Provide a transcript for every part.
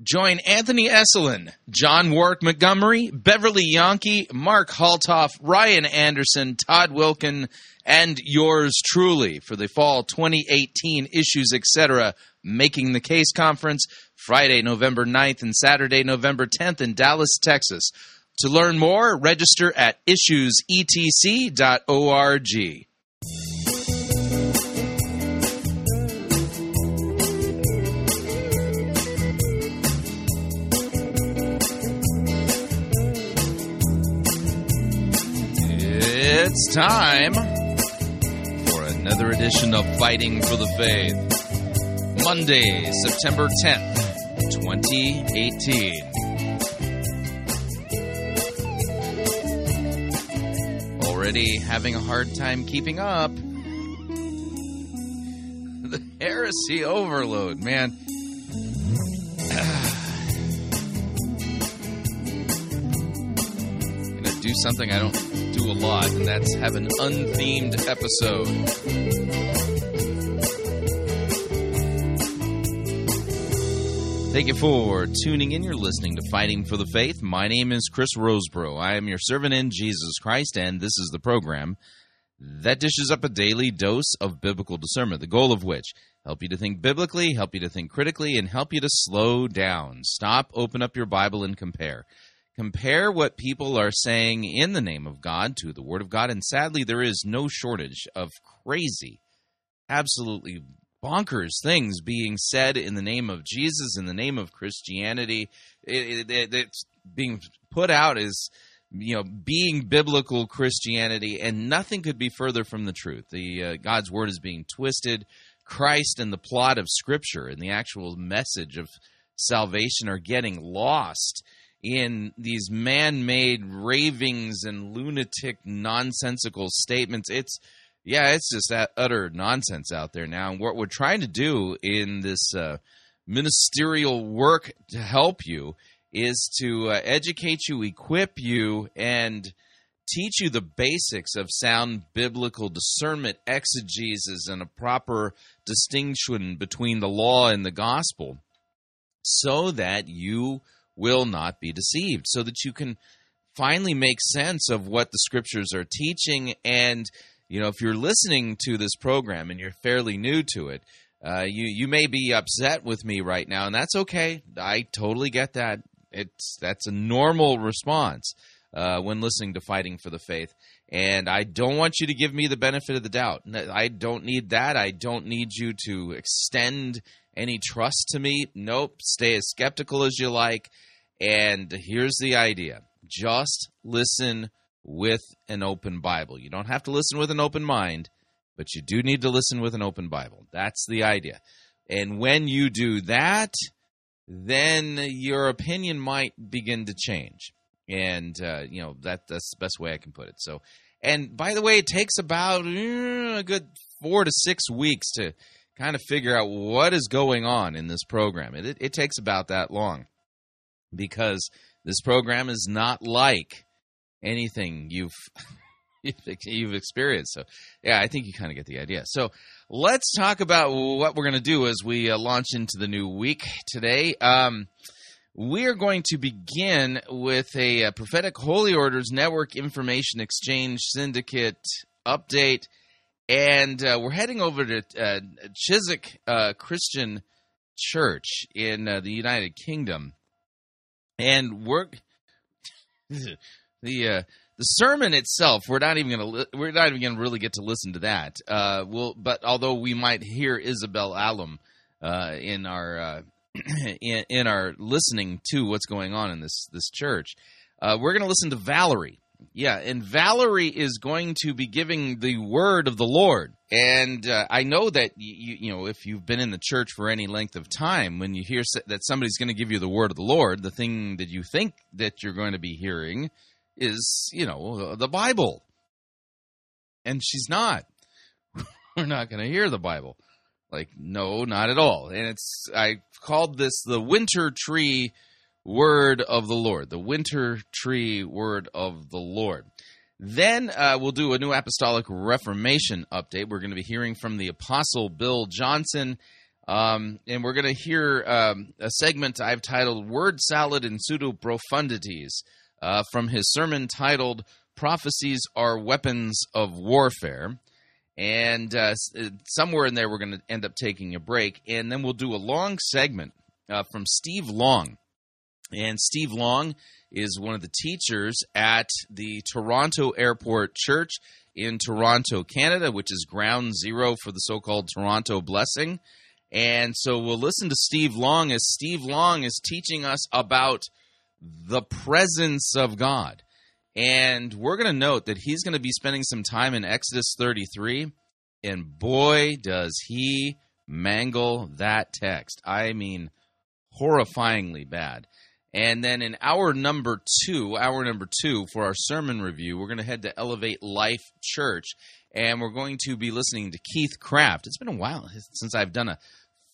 Join Anthony Esolen, John Warwick Montgomery, Beverly Yahnke, Mark Haltoff, Ryan Anderson, Todd Wilken, and yours truly for the fall 2018 Issues Etc. Making the Case Conference, Friday, November 9th and Saturday, November 10th in Dallas, Texas. To learn more, register at issuesetc.org. It's time for another edition of Fighting for the Faith. Monday, September 10th, 2018. Already having a hard time keeping up. The heresy overload, man. Do something I don't do a lot, and that's have an unthemed episode. Thank you for tuning in. You're listening to Fighting for the Faith. My name is Chris Rosebrough. I am your servant in Jesus Christ, and this is the program that dishes up a daily dose of biblical discernment, the goal of which help you to think biblically, help you to think critically, and help you to slow down. Stop, open up your Bible, and compare compare what people are saying in the name of God to the Word of God, and sadly, there is no shortage of crazy, absolutely bonkers things being said in the name of Jesus, in the name of Christianity. It, it, it's being put out as you know being biblical Christianity, and nothing could be further from the truth. The uh, God's Word is being twisted. Christ and the plot of Scripture and the actual message of salvation are getting lost in these man-made ravings and lunatic nonsensical statements. It's yeah it's just that utter nonsense out there now. And what we're trying to do in this uh, ministerial work to help you is to uh, educate you equip you and teach you the basics of sound biblical discernment exegesis and a proper distinction between the law and the gospel so that you will not be deceived, so that you can finally make sense of what the scriptures are teaching. And, you know, if you're listening to this program and you're fairly new to it, uh, you you may be upset with me right now, and that's okay. I totally get that. It's that's a normal response uh, when listening to Fighting for the Faith. And I don't want you to give me the benefit of the doubt. I don't need that. I don't need you to extend any trust to me. Nope. Stay as skeptical as you like. And here's the idea just listen with an open Bible. You don't have to listen with an open mind, but you do need to listen with an open Bible. That's the idea. And when you do that, then your opinion might begin to change. And, uh, you know, that, that's the best way I can put it. So, and by the way, it takes about uh, a good four to six weeks to kind of figure out what is going on in this program. It, it, it takes about that long because this program is not like anything you've you've experienced. So, yeah, I think you kind of get the idea. So, let's talk about what we're going to do as we uh, launch into the new week today. Um, we are going to begin with a, a, prophetic holy orders network information exchange syndicate update, and uh, we're heading over to uh, Chiswick uh, Christian Church in uh, the United Kingdom and work the uh, the sermon itself we're not even gonna we're not even gonna really get to listen to that. Uh we'll but although we might hear isabel alum uh in our uh in, in our listening to what's going on in this this church uh we're gonna listen to valerie yeah, and Valerie is going to be giving the word of the Lord. And uh, I know that you, you know if you've been in the church for any length of time, when you hear that somebody's going to give you the word of the Lord, the thing that you think that you're going to be hearing is you know the Bible. And she's not. We're not going to hear the Bible. Like no, not at all. And it's I called this the winter tree word of the Lord, the winter tree word of the Lord. Then uh, we'll do a new apostolic reformation update. We're going to be hearing from the Apostle Bill Johnson. Um, and we're going to hear um, a segment I've titled Word Salad and Pseudo Profundities uh, from his sermon titled Prophecies Are Weapons of Warfare. And uh, uh somewhere in there, we're going to end up taking a break. And then we'll do a long segment uh, from Steve Long. And Steve Long is one of the teachers at the Toronto Airport Church in Toronto, Canada, which is ground zero for the so called Toronto Blessing. And so we'll listen to Steve Long as Steve Long is teaching us about the presence of God. And we're going to note that he's going to be spending some time in Exodus 33. And boy, does he mangle that text. I mean, horrifyingly bad. And then in hour number two, hour number two for our sermon review, we're going to head to Elevate Life Church and we're going to be listening to Keith Craft. It's been a while since I've done a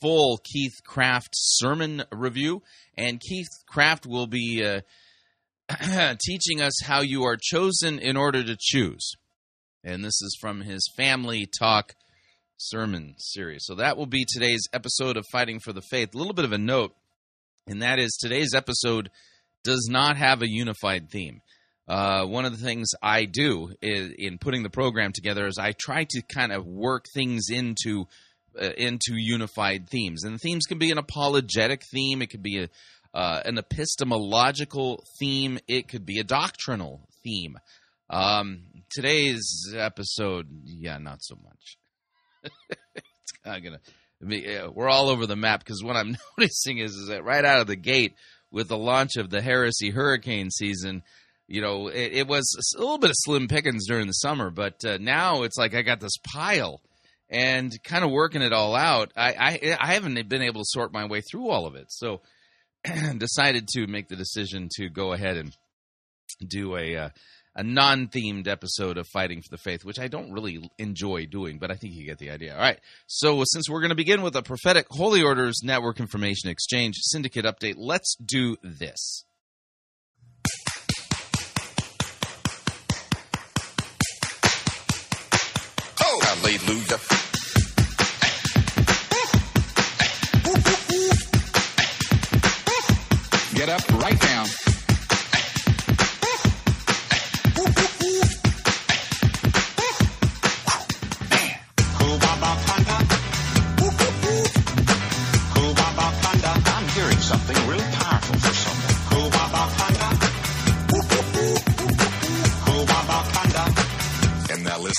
full Keith Craft sermon review, and Keith Craft will be uh, teaching us how you are chosen in order to choose. And this is from his Family Talk sermon series. So that will be today's episode of Fighting for the Faith. A little bit of a note, and that is today's episode does not have a unified theme. Uh, one of the things I do is, in putting the program together is I try to kind of work things into uh, into unified themes, and the themes can be an apologetic theme, it could be a, uh, an epistemological theme, it could be a doctrinal theme. Um, today's episode, yeah, not so much. it's of gonna we're all over the map because what I'm noticing is, is that right out of the gate with the launch of the heresy hurricane season you know, it, it, was a little bit of slim pickings during the summer, but uh, now it's like I got this pile and kind of working it all out. I, I, I haven't been able to sort my way through all of it, so decided to make the decision to go ahead and do a uh, a non-themed episode of Fighting for the Faith, which I don't really enjoy doing, but I think you get the idea. All right. So since we're going to begin with a prophetic Holy Orders Network Information Exchange Syndicate update, let's do this. Hallelujah. Get up right now.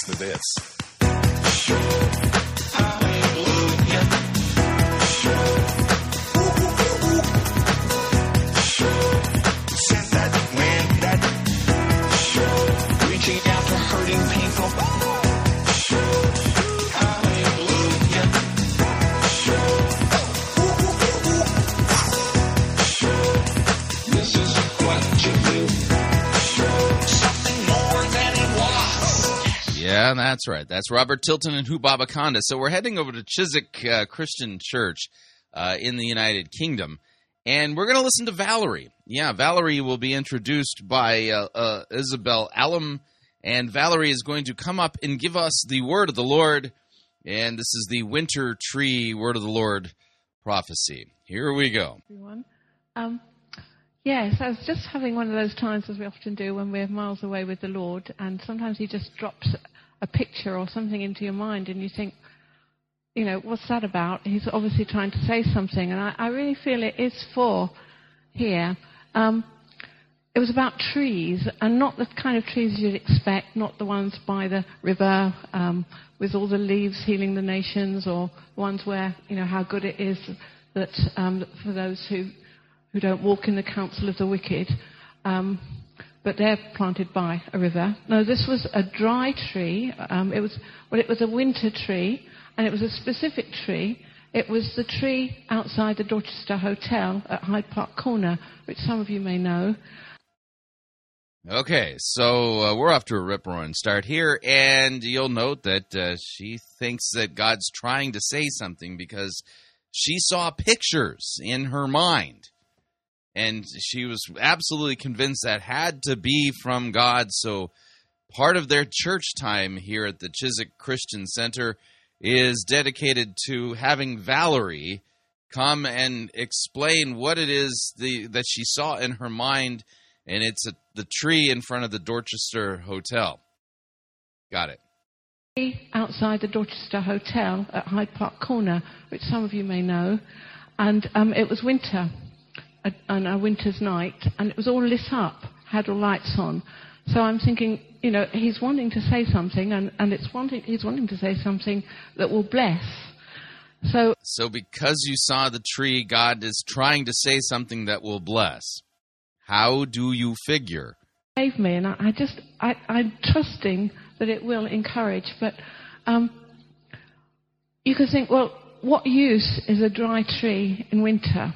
And now Yeah, that's right. That's Robert Tilton and Hubabaconda. So we're heading over to Chiswick uh, Christian Church uh, in the United Kingdom, and we're going to listen to Valerie. Yeah, Valerie will be introduced by uh, uh, Isabel Alum, and Valerie is going to come up and give us the word of the Lord. And this is the Winter Tree Word of the Lord prophecy. Here we go. Everyone. Um, yes, I was just having one of those times, as we often do when we're miles away with the Lord, and sometimes He just drops a picture or something into your mind and you think, you know, what's that about? He's obviously trying to say something. And I, I really feel it is for here. Um, it was about trees, and not the kind of trees you'd expect, not the ones by the river um, with all the leaves healing the nations, or ones where you know how good it is that um, for those who who don't walk in the counsel of the wicked. Um, but they're planted by a river. No, this was a dry tree. Um, it was well, it was a winter tree, and it was a specific tree. It was the tree outside the Dorchester Hotel at Hyde Park Corner, which some of you may know. Okay, so uh, we're off to a rip roaring start here, and you'll note that uh, she thinks that God's trying to say something because she saw pictures in her mind and she was absolutely convinced that had to be from God. So part of their church time here at the Chiswick Christian Center is dedicated to having Valerie come and explain what it is the, that she saw in her mind, and it's a, the tree in front of the Dorchester Hotel. Got it. Outside the Dorchester Hotel at Hyde Park Corner, which some of you may know, and um, it was winter, a, on a winter's night, and it was all lit up, had all lights on. So I'm thinking, you know, he's wanting to say something, and, and it's wanting, he's wanting to say something that will bless. So, So, because you saw the tree, God is trying to say something that will bless. How do you figure? save me, and I, I just, I, I'm trusting that it will encourage. But um, you could think, well, what use is a dry tree in winter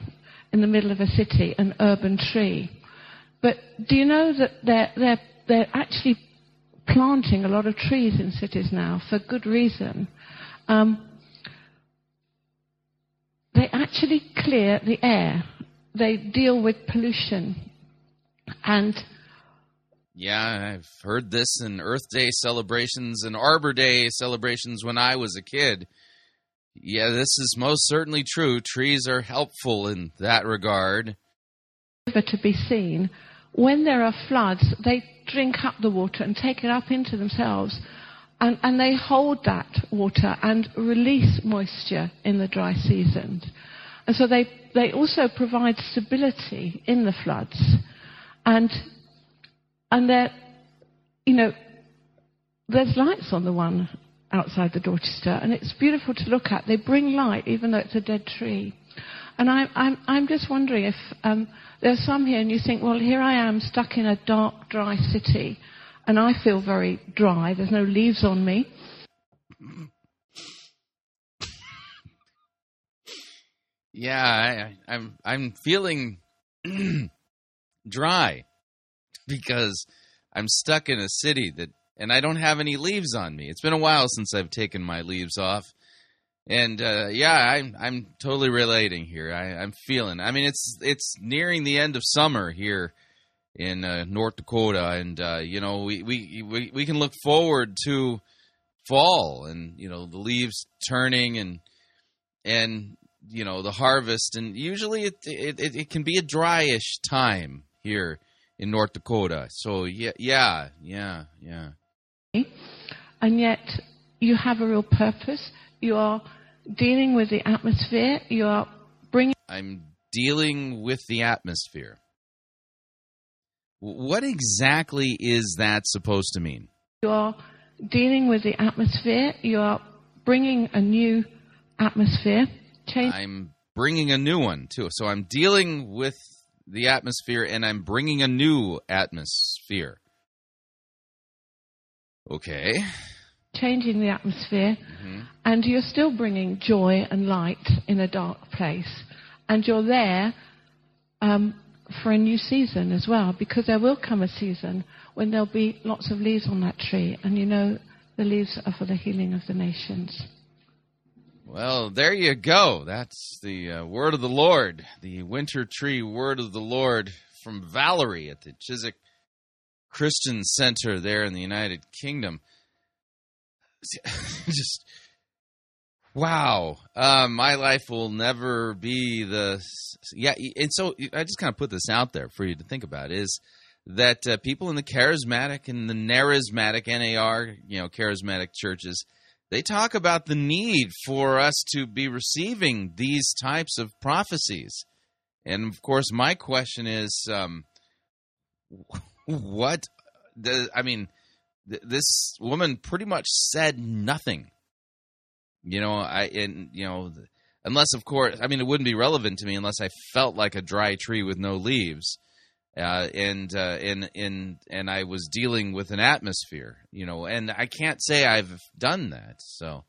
in the middle of a city, an urban tree? But do you know that they're, they're, they're actually planting a lot of trees in cities now for good reason? Um, they actually clear the air. They deal with pollution. And Yeah, I've heard this in Earth Day celebrations and Arbor Day celebrations when I was a kid. Yeah, this is most certainly true. Trees are helpful in that regard. river to be seen. When there are floods, they drink up the water and take it up into themselves. And, and they hold that water and release moisture in the dry seasons. And so they, they also provide stability in the floods. And, and they're, you know, there's lights on the one outside the Dorchester, and it's beautiful to look at. They bring light, even though it's a dead tree. And I, I'm, I'm just wondering if um, there's some here, and you think, well, here I am stuck in a dark, dry city, and I feel very dry. There's no leaves on me. Yeah, I, I'm I'm feeling dry because I'm stuck in a city that and I don't have any leaves on me. It's been a while since I've taken my leaves off. And uh, yeah, I'm I'm totally relating here. I, I'm feeling. I mean, it's it's nearing the end of summer here in uh, North Dakota, and uh, you know we, we we we can look forward to fall and you know the leaves turning and and you know the harvest, and usually it, it, it can be a dryish time here in North Dakota. So yeah, yeah, yeah, yeah. And yet you have a real purpose. You are dealing with the atmosphere. You are bringing I'm dealing with the atmosphere. What exactly is that supposed to mean? you are dealing with the atmosphere. You are bringing a new atmosphere. Change. I'm bringing a new one too. So I'm dealing with the atmosphere and I'm bringing a new atmosphere. Okay. changing the atmosphere, Mhm. and you're still bringing joy and light in a dark place, and you're there um, for a new season as well, because there will come a season when there'll be lots of leaves on that tree, and you know the leaves are for the healing of the nations. Well, there you go. That's the uh, word of the Lord, the winter tree word of the Lord from Valerie at the Chiswick Christian Center there in the United Kingdom. Just wow. Uh, my life will never be the yeah. And so I just kind of put this out there for you to think about is that uh, people in the charismatic and the narismatic NAR, you know, charismatic churches they talk about the need for us to be receiving these types of prophecies. And of course, my question is, um, what? The, I mean, th- this woman pretty much said nothing. You know, I and you know, unless of course, I mean, it wouldn't be relevant to me unless I felt like a dry tree with no leaves uh, and uh, and and and I was dealing with an atmosphere, you know, and I can't say I've done that. So,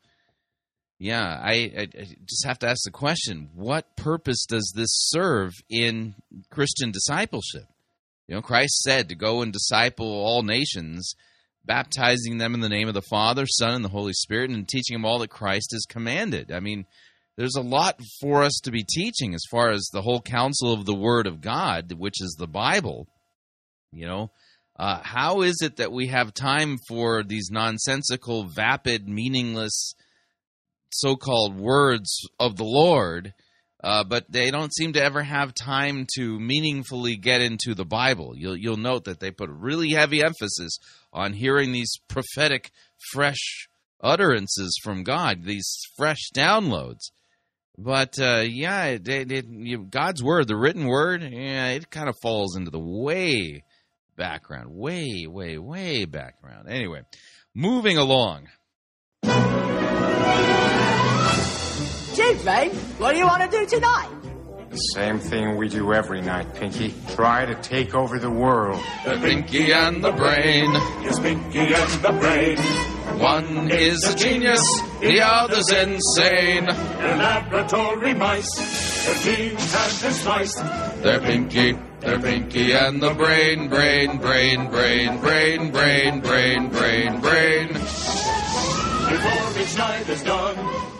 yeah, I, I just have to ask the question: What purpose does this serve in Christian discipleship? You know, Christ said to go and disciple all nations, baptizing them in the name of the Father, Son, and the Holy Spirit, and teaching them all that Christ has commanded. I mean, there's a lot for us to be teaching as far as the whole counsel of the Word of God, which is the Bible. You know, uh, how is it that we have time for these nonsensical, vapid, meaningless so called words of the Lord, uh, but they don't seem to ever have time to meaningfully get into the Bible. You'll, you'll note that they put really heavy emphasis on hearing these prophetic, fresh utterances from God, these fresh downloads. But uh, yeah, it, it, it, God's word, the written word, yeah, it kind of falls into the way background, way, way, way background. Anyway, moving along. Chief, mate, what do you want to do tonight? The same thing we do every night, Pinky. Try to take over the world. The Pinky and the Brain. Yes, Pinky and the Brain. One is a genius, the other's insane. They're laboratory mice. Their genes have been sliced. They're Pinky, they're Pinky and the Brain, brain, brain, brain, brain, brain, brain, brain, brain. Before each night is done,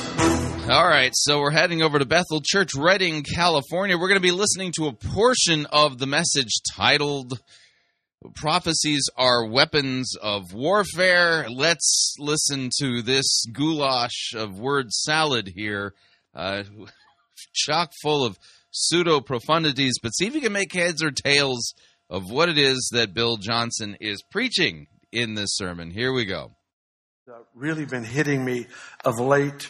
All right, so we're heading over to Bethel Church, Redding, California. We're going to be listening to a portion of the message titled Prophecies Are Weapons of Warfare. Let's listen to this goulash of word salad here, uh, chock full of pseudo profundities, but see if you can make heads or tails of what it is that Bill Johnson is preaching in this sermon. Here we go. uh, really been hitting me of late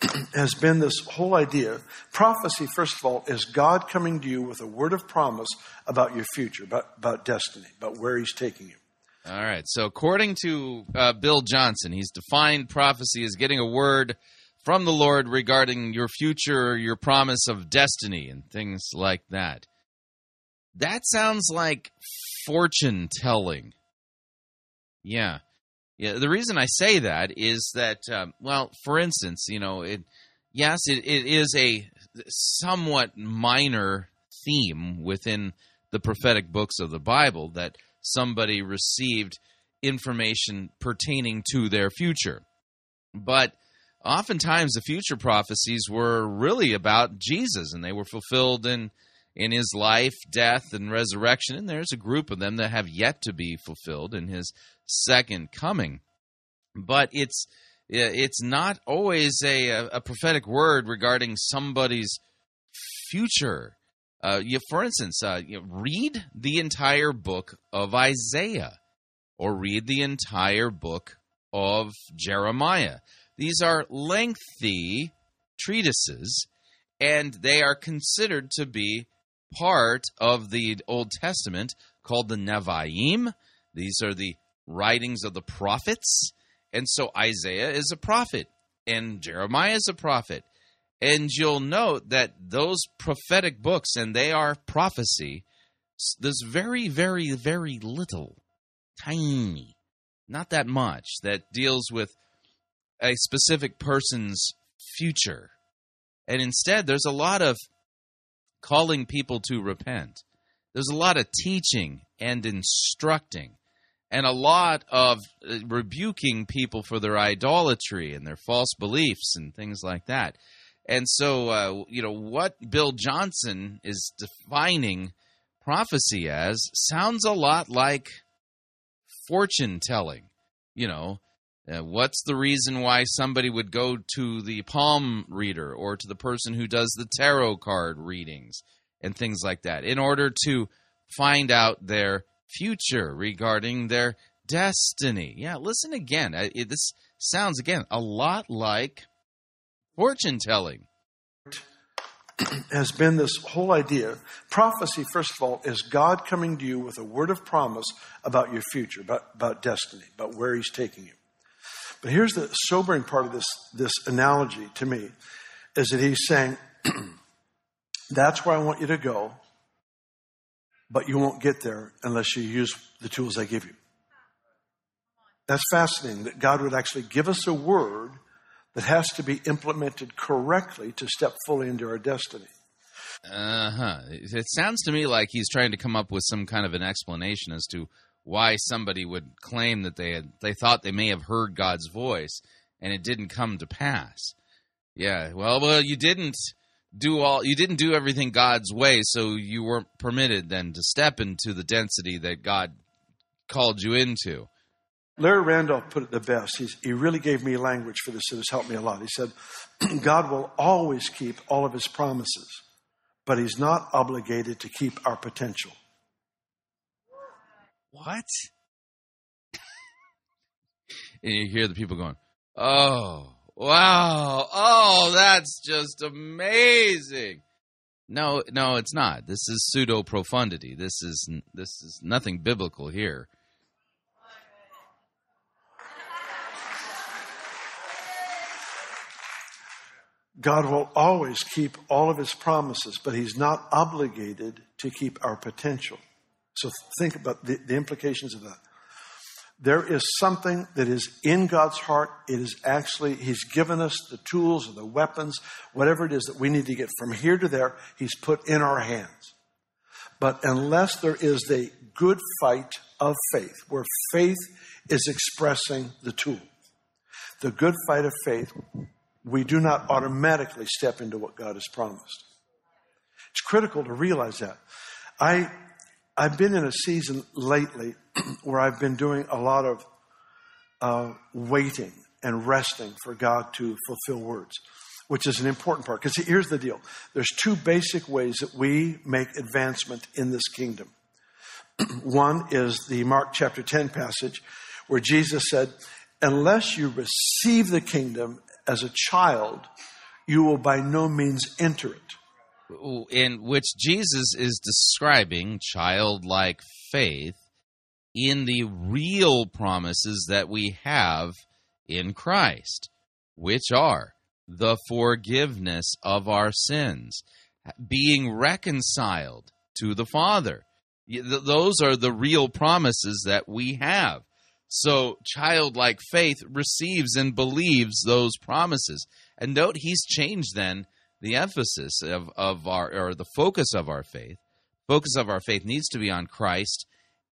has been this whole idea. Prophecy, first of all, is God coming to you with a word of promise about your future, about, about destiny, about where He's taking you. All right. So, according to uh, Bill Johnson, he's defined prophecy as getting a word from the Lord regarding your future, your promise of destiny, and things like that. That sounds like fortune telling. Yeah. Yeah. The reason I say that is that, um, well, for instance, you know, it, yes, it, it is a somewhat minor theme within the prophetic books of the Bible that somebody received information pertaining to their future. But oftentimes the future prophecies were really about Jesus and they were fulfilled in in his life, death and resurrection and there's a group of them that have yet to be fulfilled in his second coming. But it's it's not always a a prophetic word regarding somebody's future. Uh, you, for instance, uh, you know, read the entire book of Isaiah or read the entire book of Jeremiah. These are lengthy treatises, and they are considered to be part of the Old Testament called the Nevi'im. These are the writings of the prophets. And so Isaiah is a prophet, and Jeremiah is a prophet. And you'll note that those prophetic books, and they are prophecy, there's very, very, very little, tiny, not that much, that deals with a specific person's future. And instead, there's a lot of calling people to repent. There's a lot of teaching and instructing, and a lot of uh, rebuking people for their idolatry and their false beliefs and things like that. And so, uh, you know, what Bill Johnson is defining prophecy as sounds a lot like fortune telling. You know, uh, what's the reason why somebody would go to the palm reader or to the person who does the tarot card readings and things like that in order to find out their future regarding their destiny? Yeah, listen again. Uh, it, this sounds again a lot like fortune telling. Has been this whole idea. Prophecy, first of all, is God coming to you with a word of promise about your future, about, about destiny, about where He's taking you. But here's the sobering part of this, this analogy to me is that He's saying, That's where I want you to go, but you won't get there unless you use the tools I give you. That's fascinating that God would actually give us a word that has to be implemented correctly to step fully into our destiny. Uh huh. It sounds to me like he's trying to come up with some kind of an explanation as to why somebody would claim that they had they thought they may have heard God's voice and it didn't come to pass. Yeah. Well, well, you didn't do all you didn't do everything God's way, so you weren't permitted then to step into the density that God called you into. Larry Randolph put it the best. He's, he really gave me language for this that has helped me a lot. He said, God will always keep all of his promises, but he's not obligated to keep our potential. What? and you hear the people going, "Oh, wow. Oh, that's just amazing." No, no, it's not. This is pseudo profundity. This is this is nothing biblical here. God will always keep all of his promises, but he's not obligated to keep our potential. So think about the, the implications of that. There is something that is in God's heart. It is actually, He's given us the tools or the weapons, whatever it is that we need to get from here to there, He's put in our hands. But unless there is a good fight of faith, where faith is expressing the tool, the good fight of faith, we do not automatically step into what God has promised. It's critical to realize that. I, I've been in a season lately where I've been doing a lot of uh, waiting and resting for God to fulfill words, which is an important part. Because here's the deal there's two basic ways that we make advancement in this kingdom. One is the Mark chapter 10 passage where Jesus said, Unless you receive the kingdom as a child, you will by no means enter it. In which Jesus is describing childlike faith in the real promises that we have in Christ, which are the forgiveness of our sins, being reconciled to the Father. Those are the real promises that we have. So, childlike faith receives and believes those promises. And note, he's changed then the emphasis of, of our, or the focus of our faith. Focus of our faith needs to be on Christ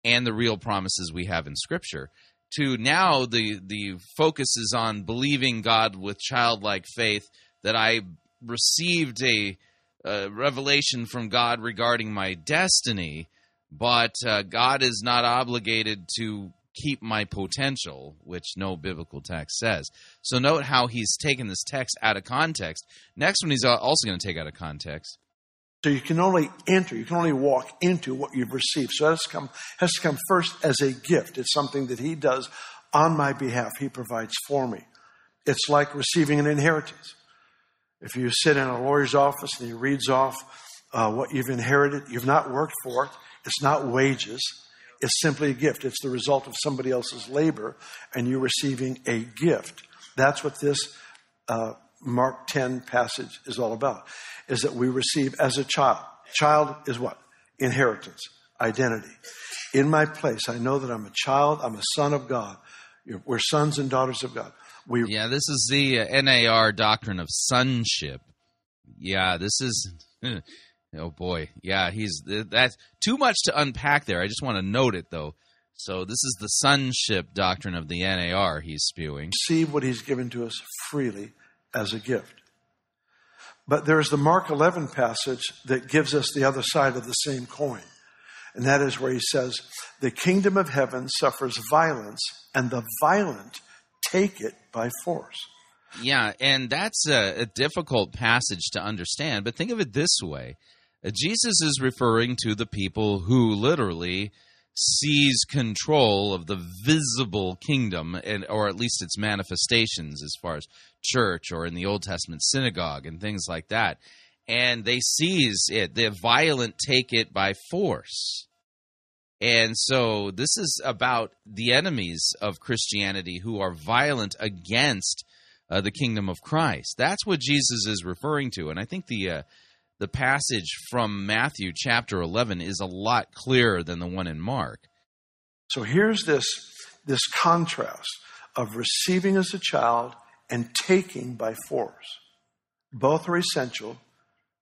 and the real promises we have in Scripture. To now, the, the focus is on believing God with childlike faith that I received a, uh revelation from God regarding my destiny, but uh, God is not obligated to keep my potential, which no biblical text says. So note how he's taken this text out of context. Next one, he's also going to take out of context. So you can only enter, you can only walk into what you've received. So it has to come, has to come first as a gift. It's something that He does on my behalf. He provides for me. It's like receiving an inheritance. If you sit in a lawyer's office and he reads off uh, what you've inherited, you've not worked for it. It's not wages. It's simply a gift. It's the result of somebody else's labor, and you're receiving a gift. That's what this uh, Mark 10 passage is all about, is that we receive as a child. Child is what? Inheritance, identity. In my place, I know that I'm a child, I'm a son of God. We're sons and daughters of God. We, Yeah, this is the NAR doctrine of sonship. Yeah, this is. Oh boy, yeah, he's that's too much to unpack there. I just want to note it though. So this is the sonship doctrine of the NAR he's spewing. receive what he's given to us freely as a gift. But there's the Mark 11 passage that gives us the other side of the same coin. And that is where he says, The kingdom of heaven suffers violence, and the violent take it by force. Yeah, and that's a, a difficult passage to understand. But think of it this way: Jesus is referring to the people who literally seize control of the visible kingdom, and or at least its manifestations, as far as church or in the Old Testament synagogue and things like that. And they seize it. The violent take it by force. And so this is about the enemies of Christianity who are violent against uh, the kingdom of Christ. That's what Jesus is referring to, and I think the uh, the passage from Matthew chapter eleven is a lot clearer than the one in Mark. So here's this, this contrast of receiving as a child and taking by force. Both are essential,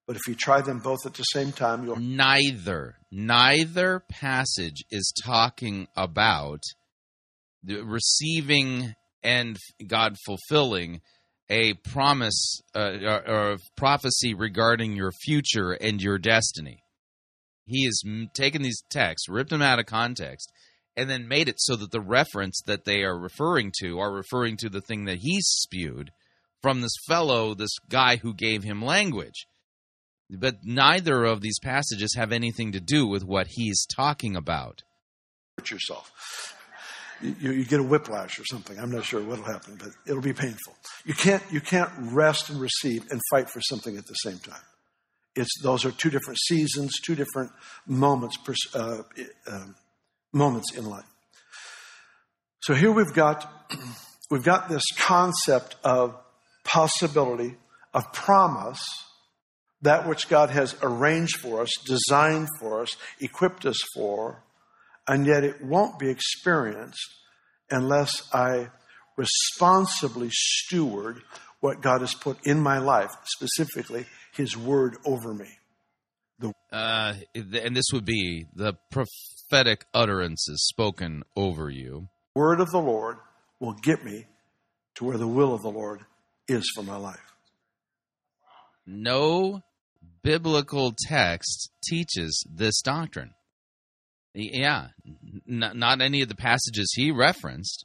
but if you try them both at the same time, you'll neither neither passage is talking about the receiving and God fulfilling a promise uh, or, or prophecy regarding your future and your destiny. He has taken these texts, ripped them out of context, and then made it so that the reference that they are referring to are referring to the thing that he spewed from this fellow, this guy who gave him language. But neither of these passages have anything to do with what he's talking about. yourself. You, you get a whiplash or something. I'm not sure what'll happen, but it'll be painful. You can't, you can't rest and receive and fight for something at the same time. It's, those are two different seasons, two different moments, uh, um, moments in life. So here we've got, we've got this concept of possibility, of promise, that which God has arranged for us, designed for us, equipped us for, and yet it won't be experienced unless I responsibly steward what God has put in my life, specifically His Word over me. Uh, and this would be the prophetic utterances spoken over you. Word of the Lord will get me to where the will of the Lord is for my life. No biblical text teaches this doctrine. Yeah, n- not any of the passages he referenced.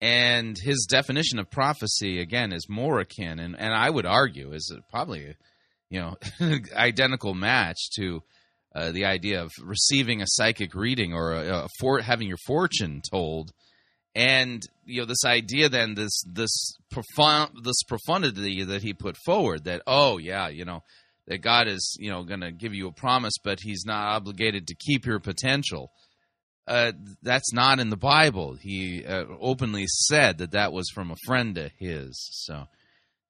And his definition of prophecy, again, is more akin, and, and I would argue is probably, you know, identical match to uh, the idea of receiving a psychic reading or a, a for, having your fortune told. And you know this idea, then this this profound this profundity that he put forward that oh yeah you know that God is, you know, going to give you a promise, but He's not obligated to keep your potential. Uh, that's not in the Bible. He uh, openly said that that was from a friend of his. So I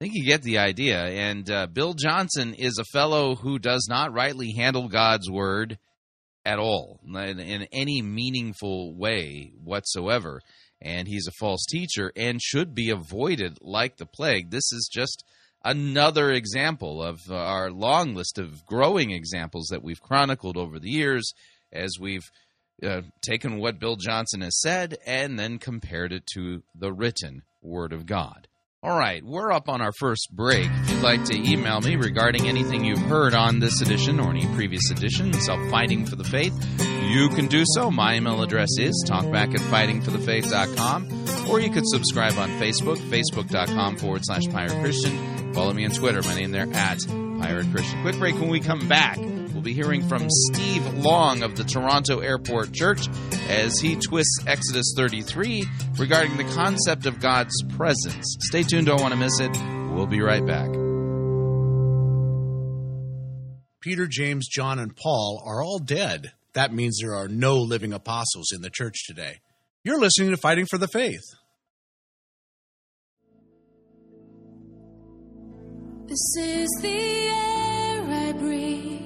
think you get the idea. And uh, Bill Johnson is a fellow who does not rightly handle God's word at all in, in any meaningful way whatsoever. And he's a false teacher and should be avoided like the plague. This is just another example of uh, our long list of growing examples that we've chronicled over the years as we've uh, taken what Bill Johnson has said and then compared it to the written Word of God. All right, we're up on our first break. If you'd like to email me regarding anything you've heard on this edition or any previous editions of Fighting for the Faith, you can do so. My email address is talkback at fightingforthefaith.com, or you could subscribe on Facebook, facebook.com forward slash pirate Christian. Follow me on Twitter. My name there at Pirate Christian. Quick break when we come back. We'll be hearing from Steve Long of the Toronto Airport Church as he twists Exodus 33 regarding the concept of God's presence. Stay tuned, don't want to miss it. We'll be right back. Peter, James, John, and Paul are all dead. That means there are no living apostles in the church today. You're listening to Fighting for the Faith. This is the air I breathe.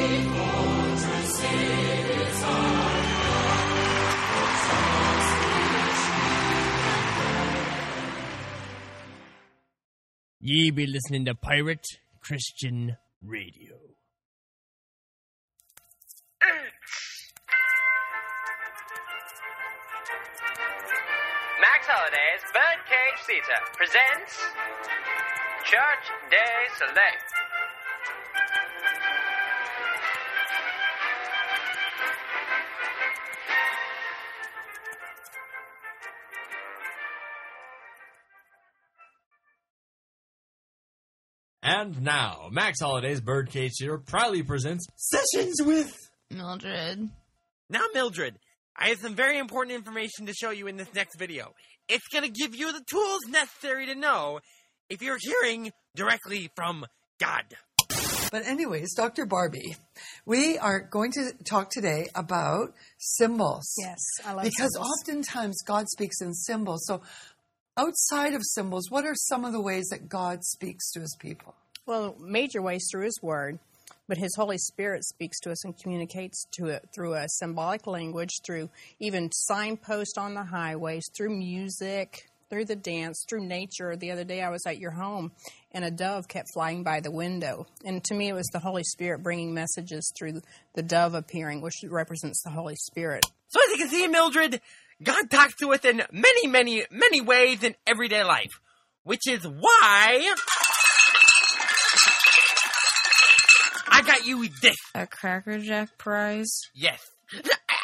Ye be listening to Pirate Christian Radio. Max Holiday's Birdcage Theater presents Church Day Select. And now, Max Holiday's Birdcage here proudly presents Sessions with Mildred. Now, Mildred, I have some very important information to show you in this next video. It's going to give you the tools necessary to know if you're hearing directly from God. But, anyways, Dr. Barbie, we are going to talk today about symbols. Yes, I love Because symbols. oftentimes God speaks in symbols. So, outside of symbols, what are some of the ways that God speaks to his people? Well, major ways through His Word, but His Holy Spirit speaks to us and communicates to it through a symbolic language, through even signposts on the highways, through music, through the dance, through nature. The other day I was at your home and a dove kept flying by the window. And to me, it was the Holy Spirit bringing messages through the dove appearing, which represents the Holy Spirit. So as you can see, Mildred, God talks to us in many, many, many ways in everyday life, which is why I got you this. A Cracker Jack prize? Yes.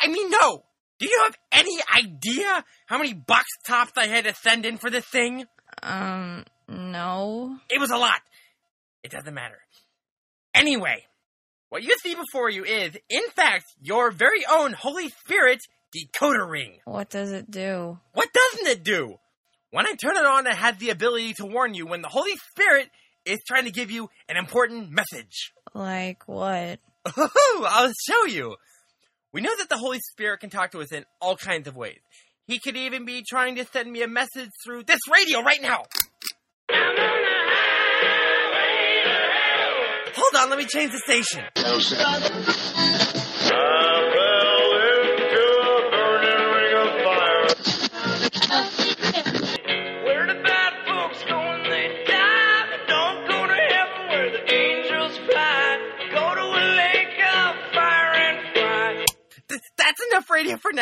I mean, no. Do you have any idea how many box tops I had to send in for this thing? Um, no. It was a lot. It doesn't matter. Anyway, what you see before you is, in fact, your very own Holy Spirit decoder ring. What does it do? What doesn't it do? When I turn it on, it has the ability to warn you when the Holy Spirit is trying to give you an important message. Like what? I'll show you. We know that the Holy Spirit can talk to us in all kinds of ways. He could even be trying to send me a message through this radio right now. Hold on, let me change the station.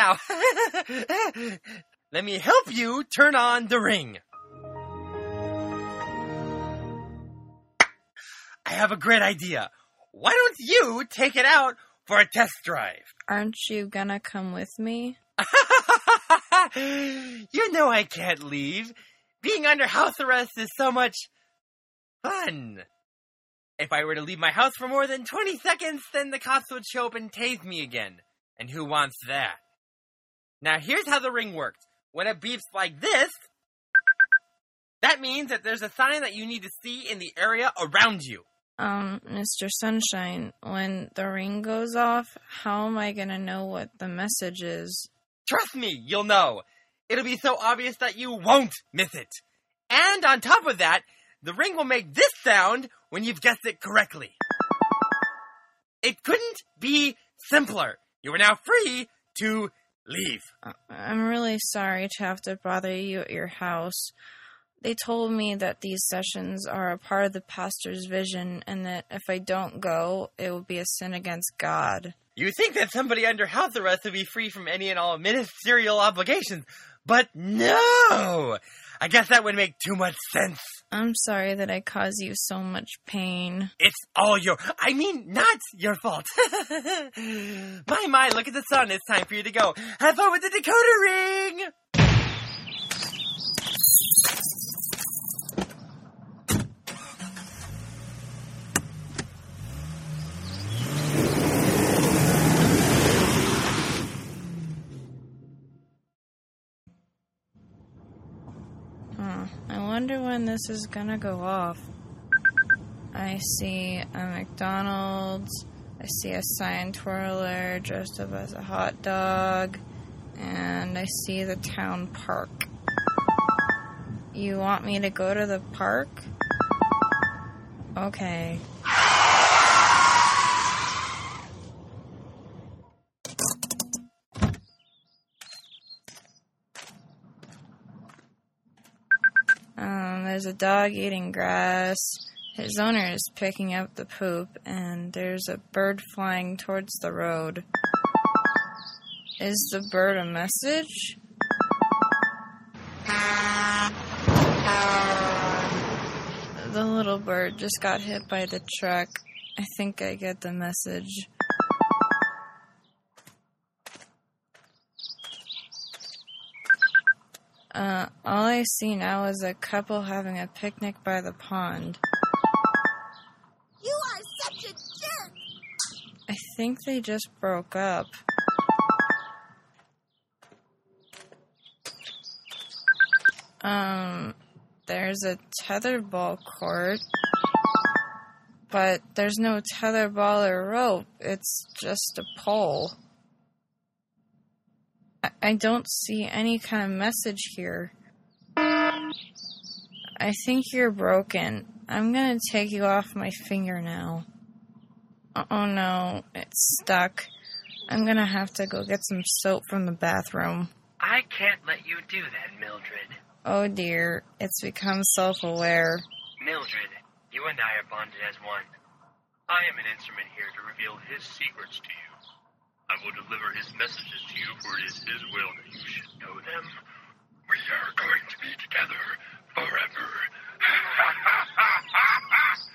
Now. Let me help you turn on the ring. I have a great idea. Why don't you take it out for a test drive? Aren't you gonna come with me? you know I can't leave. Being under house arrest is so much fun. If I were to leave my house for more than 20 seconds, then the cops would show up and tase me again. And who wants that? Now here's how the ring works. When it beeps like this, that means that there's a sign that you need to see in the area around you. Um, Mr. Sunshine, when the ring goes off, how am I gonna know what the message is? Trust me, you'll know. It'll be so obvious that you won't miss it. And on top of that, the ring will make this sound when you've guessed it correctly. It couldn't be simpler. You are now free to leave. Uh, I'm really sorry to have to bother you at your house. They told me that these sessions are a part of the pastor's vision and that if I don't go, it will be a sin against God. You think that somebody under house arrest would be free from any and all ministerial obligations, but no! I guess that would make too much sense. I'm sorry that I caused you so much pain. It's all your, I mean, not your fault. my, my, look at the sun. It's time for you to go. Have fun with the decoder ring! Wonder when this is gonna go off. I see a McDonald's. I see a sign twirler dressed up as a hot dog. And I see the town park. You want me to go to the park? Okay. There's a dog eating grass. His owner is picking up the poop, and there's a bird flying towards the road. Is the bird a message? The little bird just got hit by the truck. I think I get the message. Uh, all I see now is a couple having a picnic by the pond. You are such a jerk! I think they just broke up. Um, there's a tetherball court, but there's no tetherball or rope, it's just a pole. I, don't see any kind of message here. I think you're broken. I'm gonna take you off my finger now. Uh, oh no, it's stuck. I'm gonna have to go get some soap from the bathroom. I can't let you do that, Mildred. Oh dear, it's become self aware. Mildred, you and I are bonded as one. I am an instrument here to reveal his secrets to you. I will deliver his messages to you, for it is his will that you should know them. We are going to be together forever.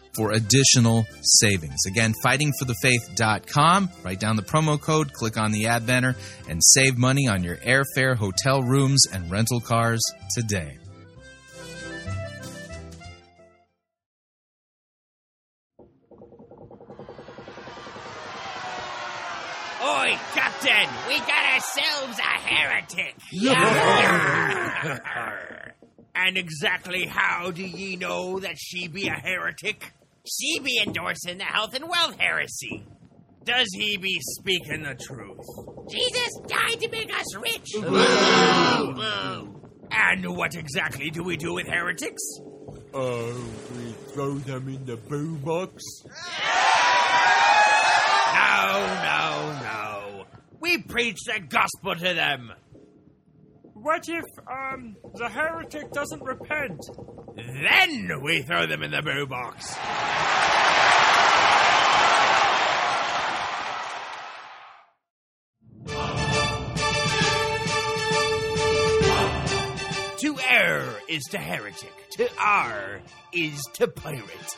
for additional savings. Again, fightingforthefaith.com. Write down the promo code, click on the ad banner, and save money on your airfare, hotel rooms, and rental cars today. Oi, Captain! We got ourselves a heretic! and exactly how do ye know that she be a heretic? She be endorsing the health and wealth heresy. Does he be speaking the truth? Jesus died to make us rich. And what exactly do we do with heretics? Uh, we throw them in the boombox. No, no, no. We preach the gospel to them. What if, um, the heretic doesn't repent? Then we throw them in the boo box. To err is to heretic. To R is to pirate.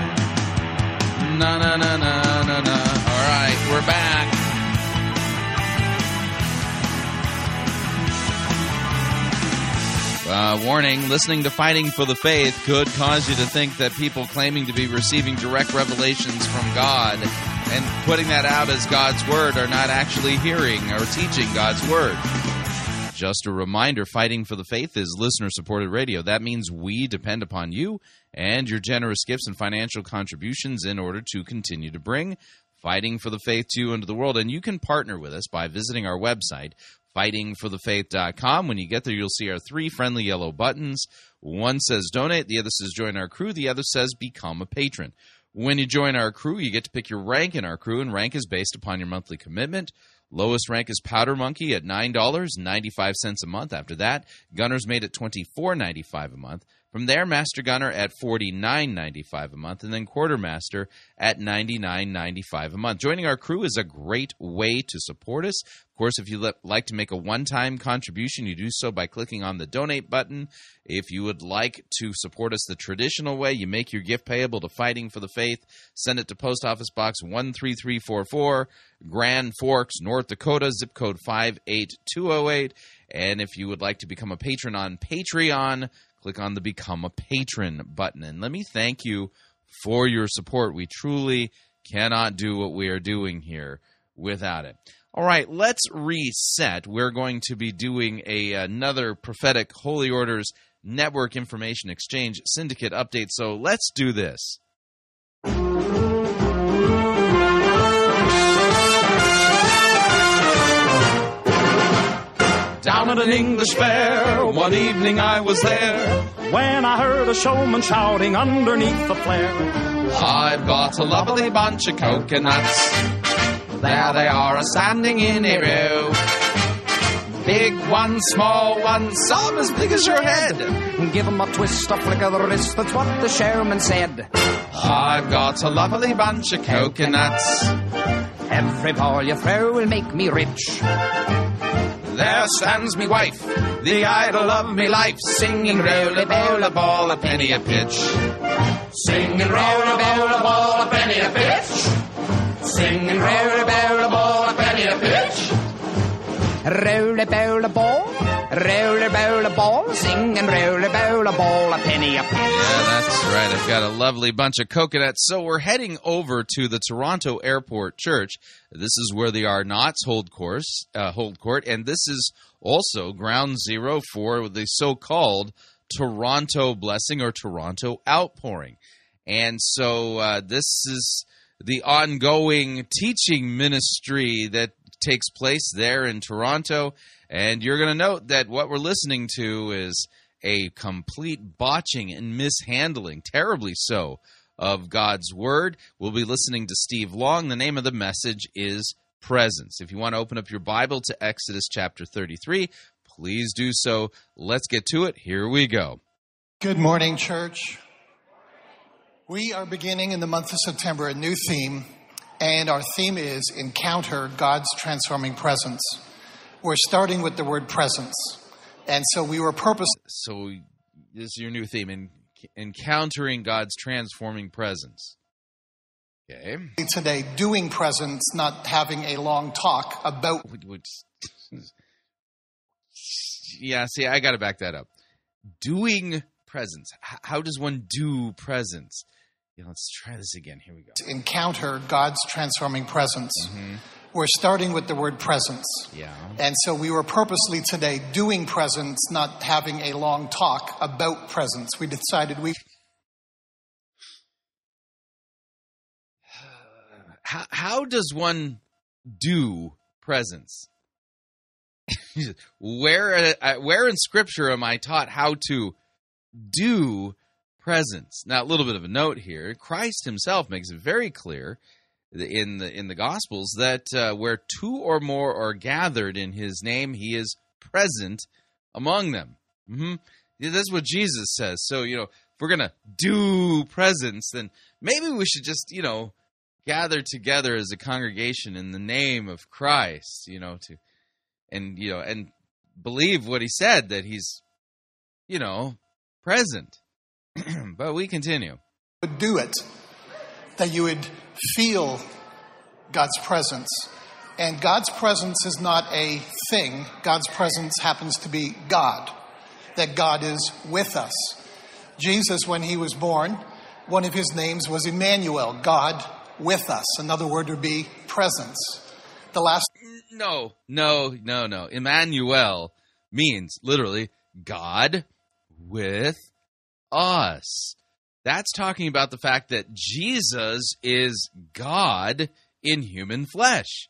Na na na na na na. All right, we're back. Uh, warning listening to Fighting for the Faith could cause you to think that people claiming to be receiving direct revelations from God and putting that out as God's Word are not actually hearing or teaching God's Word. Just a reminder Fighting for the Faith is listener supported radio. That means we depend upon you and your generous gifts and financial contributions in order to continue to bring Fighting for the Faith to you into the world. And you can partner with us by visiting our website, fightingforthefaith.com. When you get there, you'll see our three friendly yellow buttons. One says donate, the other says join our crew, the other says become a patron. When you join our crew, you get to pick your rank in our crew, and rank is based upon your monthly commitment. Lowest rank is Powder Monkey at $9.95 a month. After that, Gunner's Mate at $24.95 a month. From there, Master Gunner at $49.95 a month, and then Quartermaster at $99.95 a month. Joining our crew is a great way to support us. Of course, if you'd like to make a one time contribution, you do so by clicking on the donate button. If you would like to support us the traditional way, you make your gift payable to Fighting for the Faith. Send it to Post Office Box 13344, Grand Forks, North Dakota, zip code 58208. And if you would like to become a patron on Patreon, click on the Become a Patron button. And let me thank you for your support. We truly cannot do what we are doing here without it. All right, let's reset. We're going to be doing a another prophetic Holy Orders Network Information Exchange Syndicate update. So let's do this. Down at an English fair, one evening I was there when I heard a showman shouting underneath the flare. I've got a lovely bunch of coconuts. There they are, a standing in a row. Big one, small one, some as big as your head. Give 'em a twist, a flick of the wrist, that's what the showman said. I've got a lovely bunch of coconuts. Every ball you throw will make me rich. There stands me wife, the idol of me life, singing roll a bowl a ball a penny a pitch. Singing roll a bowl a ball a penny a pitch. Singing roll Roll a bowl ball, roll a bowl ball, sing and roll a bowl ball a penny a pitch. Yeah, that's right. I've got a lovely bunch of coconuts. So we're heading over to the Toronto Airport Church. This is where the Arnotts hold course, uh, hold court, and this is also ground zero for the so-called Toronto blessing or Toronto outpouring. And so uh, this is the ongoing teaching ministry that takes place there in Toronto. And you're going to note that what we're listening to is a complete botching and mishandling, terribly so, of God's Word. We'll be listening to Steve Long. The name of the message is Presence. If you want to open up your Bible to Exodus chapter 33, please do so. Let's get to it. Here we go. Good morning, church. We are beginning in the month of September a new theme, and our theme is Encounter God's Transforming Presence. We're starting with the word presence. And so we were purpose. So this is your new theme, in, encountering God's transforming presence. Okay. Today, doing presence, not having a long talk about. Yeah, see, I got to back that up. Doing presence. How does one do presence? Yeah, let's try this again. Here we go. Encounter God's transforming presence. Mm-hmm. We're starting with the word presence. Yeah. And so we were purposely today doing presence, not having a long talk about presence. We decided we. How, how does one do presence? where, uh, where in Scripture am I taught how to do presence? Now, a little bit of a note here. Christ Himself makes it very clear in the in the Gospels that uh, where two or more are gathered in His name, He is present among them. Mm-hmm. That's what Jesus says. So you know, if we're gonna do presence, then maybe we should just you know gather together as a congregation in the name of Christ. You know, to and you know and believe what He said that He's you know present. but we continue. Would do it that you would feel God's presence. And God's presence is not a thing, God's presence happens to be God, that God is with us. Jesus, when he was born, one of his names was Emmanuel, God with us. Another word would be presence. The last. No, no, no, no. Emmanuel means literally God with us. That's talking about the fact that Jesus is God in human flesh.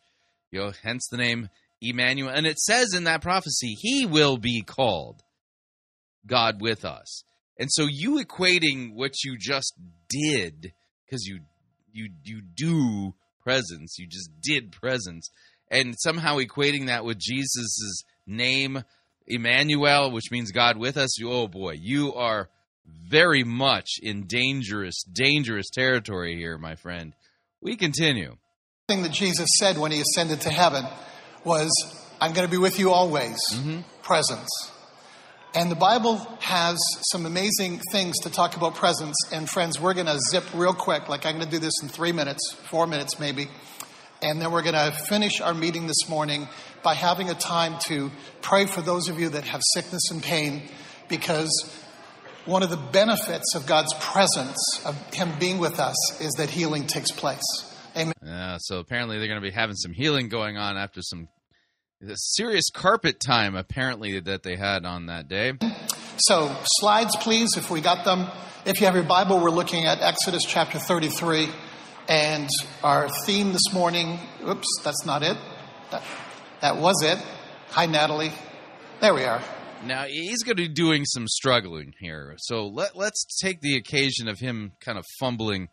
You know, hence the name Emmanuel. And it says in that prophecy, he will be called God with us. And so you equating what you just did, because you you you do presence, you just did presence, and somehow equating that with Jesus' name, Emmanuel, which means God with us, oh boy, you are very much in dangerous, dangerous territory here, my friend. We continue. The thing that Jesus said when he ascended to heaven was, I'm going to be with you always. Mm-hmm. Presence. And the Bible has some amazing things to talk about presence. And friends, we're going to zip real quick. Like I'm going to do this in three minutes, four minutes maybe. And then we're going to finish our meeting this morning by having a time to pray for those of you that have sickness and pain because one of the benefits of God's presence, of Him being with us, is that healing takes place. Amen. Yeah, so apparently they're going to be having some healing going on after some serious carpet time, apparently, that they had on that day. So, slides, please, if we got them. If you have your Bible, we're looking at Exodus chapter 33. And our theme this morning, oops, that's not it. That, that was it. Hi, Natalie. There we are. Now he's going to be doing some struggling here, so let let's take the occasion of him kind of fumbling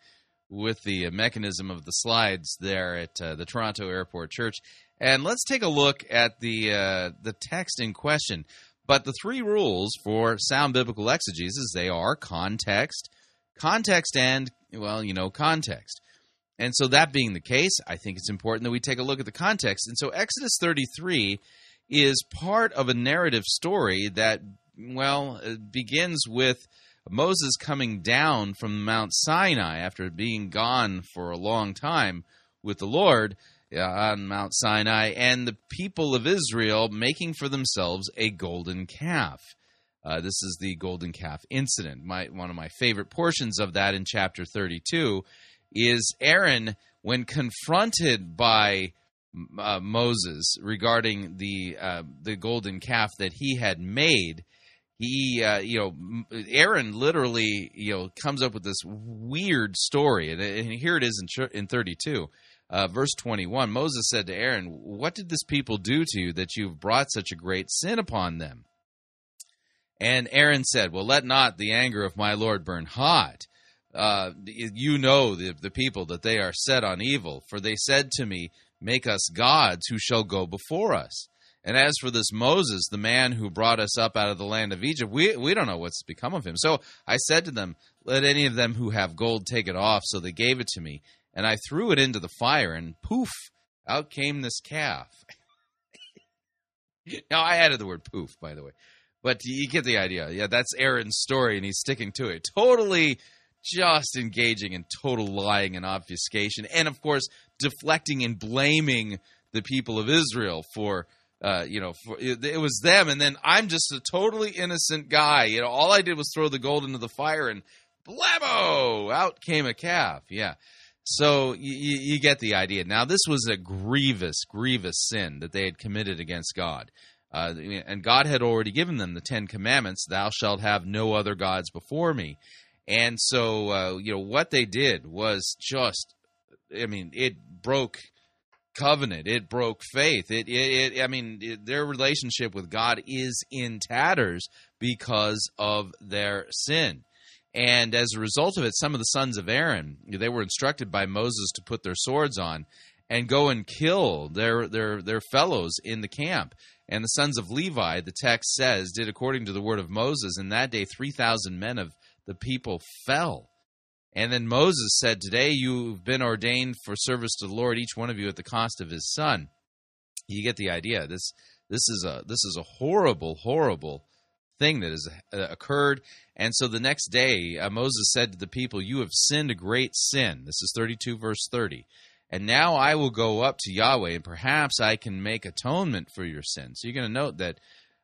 with the mechanism of the slides there at uh, the Toronto Airport Church, and let's take a look at the uh, the text in question. But the three rules for sound biblical exegesis they are context, context, and well, you know, context. And so that being the case, I think it's important that we take a look at the context. And so Exodus 33 is part of a narrative story that, well, begins with Moses coming down from Mount Sinai after being gone for a long time with the Lord uh, on Mount Sinai, and the people of Israel making for themselves a golden calf. Uh, this is the golden calf incident. My one of my favorite portions of that in chapter 32 is Aaron when confronted by uh, Moses regarding the uh, the golden calf that he had made. He, uh, you know, Aaron literally, you know, comes up with this weird story, and, and here it is in in thirty two. Uh, verse 21 Moses said to Aaron, What did this people do to you that you've brought such a great sin upon them? And Aaron said, Well, let not the anger of my Lord burn hot. Uh, you know the, the people that they are set on evil, for they said to me, Make us gods who shall go before us. And as for this Moses, the man who brought us up out of the land of Egypt, we, we don't know what's become of him. So I said to them, Let any of them who have gold take it off. So they gave it to me. And I threw it into the fire, and poof, out came this calf. now, I added the word poof, by the way. But you get the idea. Yeah, that's Aaron's story, and he's sticking to it. Totally just engaging in total lying and obfuscation. And, of course, deflecting and blaming the people of Israel for uh, you know, for, it, it, was them, and then I'm just a totally innocent guy. You know, all I did was throw the gold into the fire, and blammo, out came a calf. Yeah, so you, you get the idea. Now, this was a grievous, grievous sin that they had committed against God. Uh, and God had already given them the Ten Commandments: "Thou shalt have no other gods before me." And so, uh, you know, what they did was just, I mean, it broke covenant. It broke faith. It, it, it I mean, it, their relationship with God is in tatters because of their sin. And as a result of it, some of the sons of Aaron, they were instructed by Moses to put their swords on and go and kill their their their fellows in the camp. And the sons of Levi, the text says, did according to the word of Moses. In that day, three thousand men of the people fell. And then Moses said, Today you've been ordained for service to the Lord, each one of you at the cost of his son. You get the idea. This this is a this is a horrible, horrible thing that has uh, occurred. And so the next day, uh, Moses said to the people, You have sinned a great sin. This is 32, verse 30. And now I will go up to Yahweh, and perhaps I can make atonement for your sins. So you're going to note that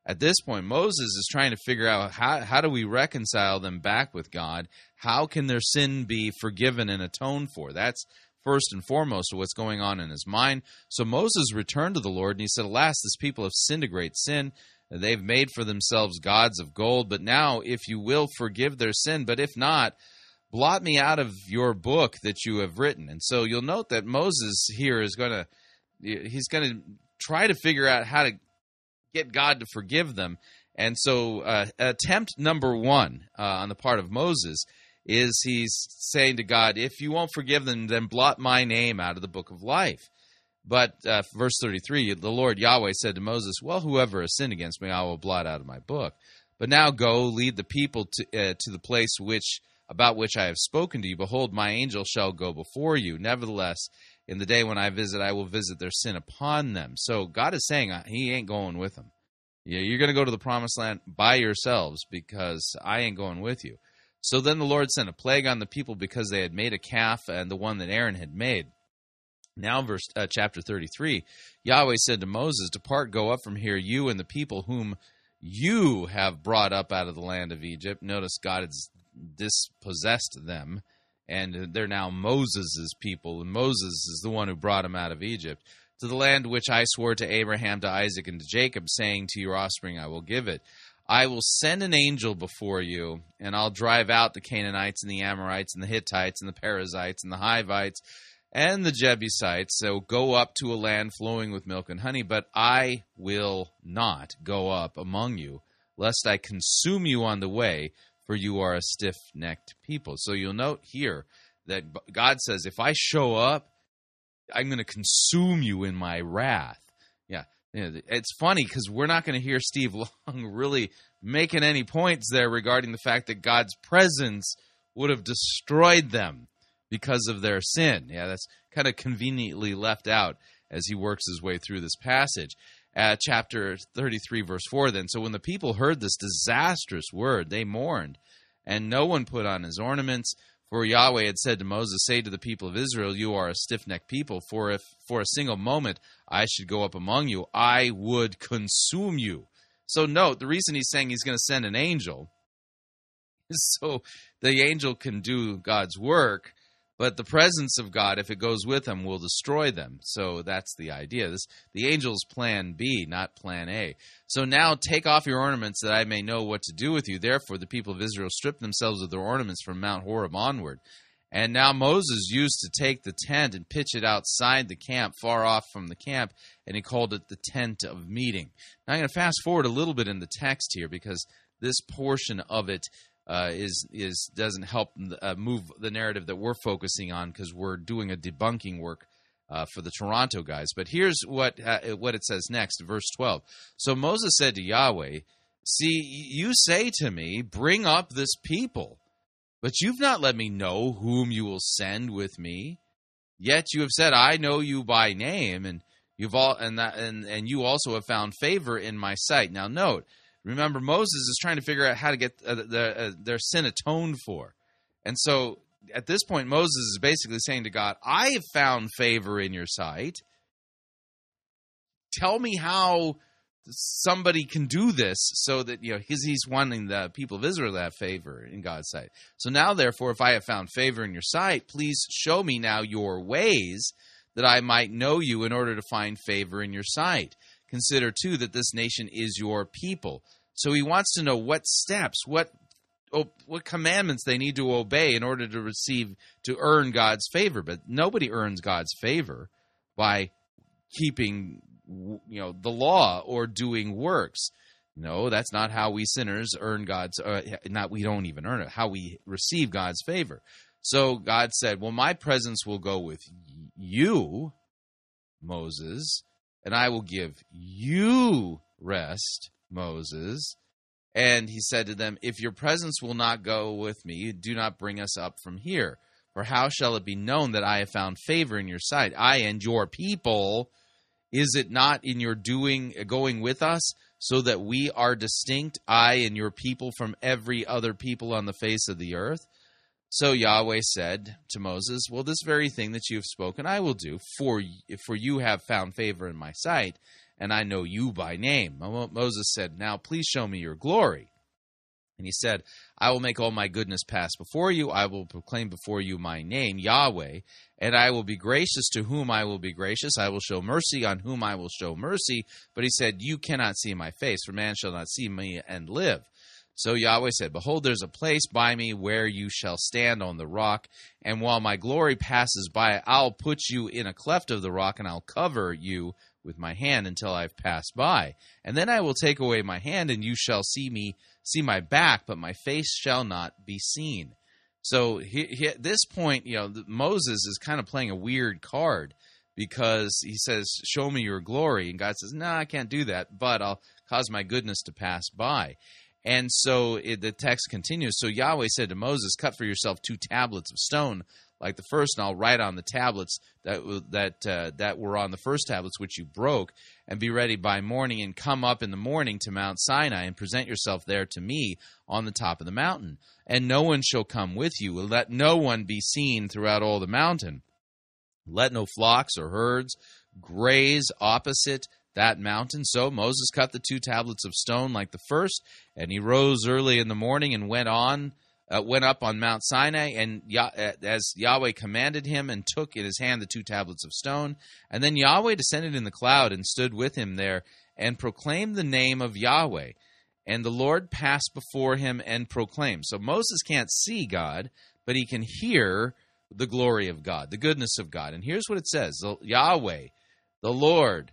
at this point, Moses is trying to figure out how, how do we reconcile them back with God? How can their sin be forgiven and atoned for? That's first and foremost what's going on in his mind. So Moses returned to the Lord and he said, Alas, this people have sinned a great sin. They've made for themselves gods of gold. But now, if you will forgive their sin, but if not, blot me out of your book that you have written. And so you'll note that Moses here is going to, he's going to try to figure out how to get God to forgive them. And so, uh, attempt number one uh, on the part of Moses is he's saying to God, If you won't forgive them, then blot my name out of the book of life. But uh, verse 33 the Lord Yahweh said to Moses, Well, whoever has sinned against me, I will blot out of my book. But now go, lead the people to, uh, to the place which about which I have spoken to you. Behold, my angel shall go before you. Nevertheless, in the day when I visit, I will visit their sin upon them. So God is saying uh, He ain't going with them. Yeah, you're going to go to the promised land by yourselves because I ain't going with you. So then the Lord sent a plague on the people because they had made a calf and the one that Aaron had made. Now, verse uh, chapter 33, Yahweh said to Moses, Depart, go up from here, you and the people whom you have brought up out of the land of Egypt. Notice God has dispossessed them, and they're now Moses' people, and Moses is the one who brought them out of Egypt. To the land which I swore to Abraham, to Isaac, and to Jacob, saying, To your offspring I will give it. I will send an angel before you, and I'll drive out the Canaanites and the Amorites and the Hittites and the Perizzites and the Hivites and the Jebusites. So go up to a land flowing with milk and honey, but I will not go up among you, lest I consume you on the way, for you are a stiff necked people. So you'll note here that God says, if I show up, I'm going to consume you in my wrath. Yeah. It's funny because we're not going to hear Steve Long really making any points there regarding the fact that God's presence would have destroyed them because of their sin. Yeah, that's kind of conveniently left out as he works his way through this passage. Uh, chapter 33, verse 4 then. So when the people heard this disastrous word, they mourned, and no one put on his ornaments. For Yahweh had said to Moses, Say to the people of Israel, You are a stiff necked people, for if for a single moment I should go up among you, I would consume you. So note, the reason he's saying he's going to send an angel is so the angel can do God's work, but the presence of God, if it goes with them, will destroy them. So that's the idea. This the angel's plan B, not plan A. So now take off your ornaments that I may know what to do with you. Therefore the people of Israel stripped themselves of their ornaments from Mount Horeb onward. And now Moses used to take the tent and pitch it outside the camp, far off from the camp, and he called it the tent of meeting. Now I'm going to fast forward a little bit in the text here because this portion of it uh, is is doesn't help uh, move the narrative that we're focusing on because we're doing a debunking work uh, for the Toronto guys. But here's what uh, what it says next, verse twelve. So Moses said to Yahweh, "See, you say to me, bring up this people." But you've not let me know whom you will send with me. Yet you have said, I know you by name, and you've all and that and, and you also have found favor in my sight. Now note, remember Moses is trying to figure out how to get uh, the, uh, their sin atoned for. And so at this point Moses is basically saying to God, I have found favor in your sight. Tell me how somebody can do this so that you know he's, he's wanting the people of israel to have favor in god's sight so now therefore if i have found favor in your sight please show me now your ways that i might know you in order to find favor in your sight consider too that this nation is your people. So he wants to know what steps what what commandments they need to obey in order to receive to earn god's favor. But nobody earns god's favor by keeping you know the law or doing works. No that's not how we sinners earn god's uh, not we don't even earn it how we receive god's favor. So god said well my presence will go with you moses and i will give you rest moses. And he said to them if your presence will not go with me do not bring us up from here. For how shall it be known that i have found favor in your sight? I and your people is it not in your doing, going with us, so that we are distinct, I and your people, from every other people on the face of the earth? So Yahweh said to Moses, Well, this very thing that you have spoken, I will do, for, for you have found favor in my sight, and I know you by name. Moses said, Now please show me your glory. And he said, I will make all my goodness pass before you. I will proclaim before you my name, Yahweh, and I will be gracious to whom I will be gracious. I will show mercy on whom I will show mercy. But he said, You cannot see my face, for man shall not see me and live. So Yahweh said, Behold, there's a place by me where you shall stand on the rock, and while my glory passes by, I'll put you in a cleft of the rock, and I'll cover you with my hand until I've passed by. And then I will take away my hand, and you shall see me see my back, but my face shall not be seen. So he, he, at this point, you know, Moses is kind of playing a weird card because he says, "Show me your glory," and God says, "No, nah, I can't do that, but I'll cause my goodness to pass by." And so it, the text continues. So Yahweh said to Moses, "Cut for yourself two tablets of stone like the first, and I'll write on the tablets that that uh, that were on the first tablets which you broke, and be ready by morning, and come up in the morning to Mount Sinai, and present yourself there to me on the top of the mountain. And no one shall come with you. Let no one be seen throughout all the mountain. Let no flocks or herds graze opposite that mountain. So Moses cut the two tablets of stone like the first, and he rose early in the morning and went on. Uh, went up on Mount Sinai, and Yah- uh, as Yahweh commanded him, and took in his hand the two tablets of stone. And then Yahweh descended in the cloud and stood with him there, and proclaimed the name of Yahweh. And the Lord passed before him and proclaimed. So Moses can't see God, but he can hear the glory of God, the goodness of God. And here's what it says Yahweh, the Lord,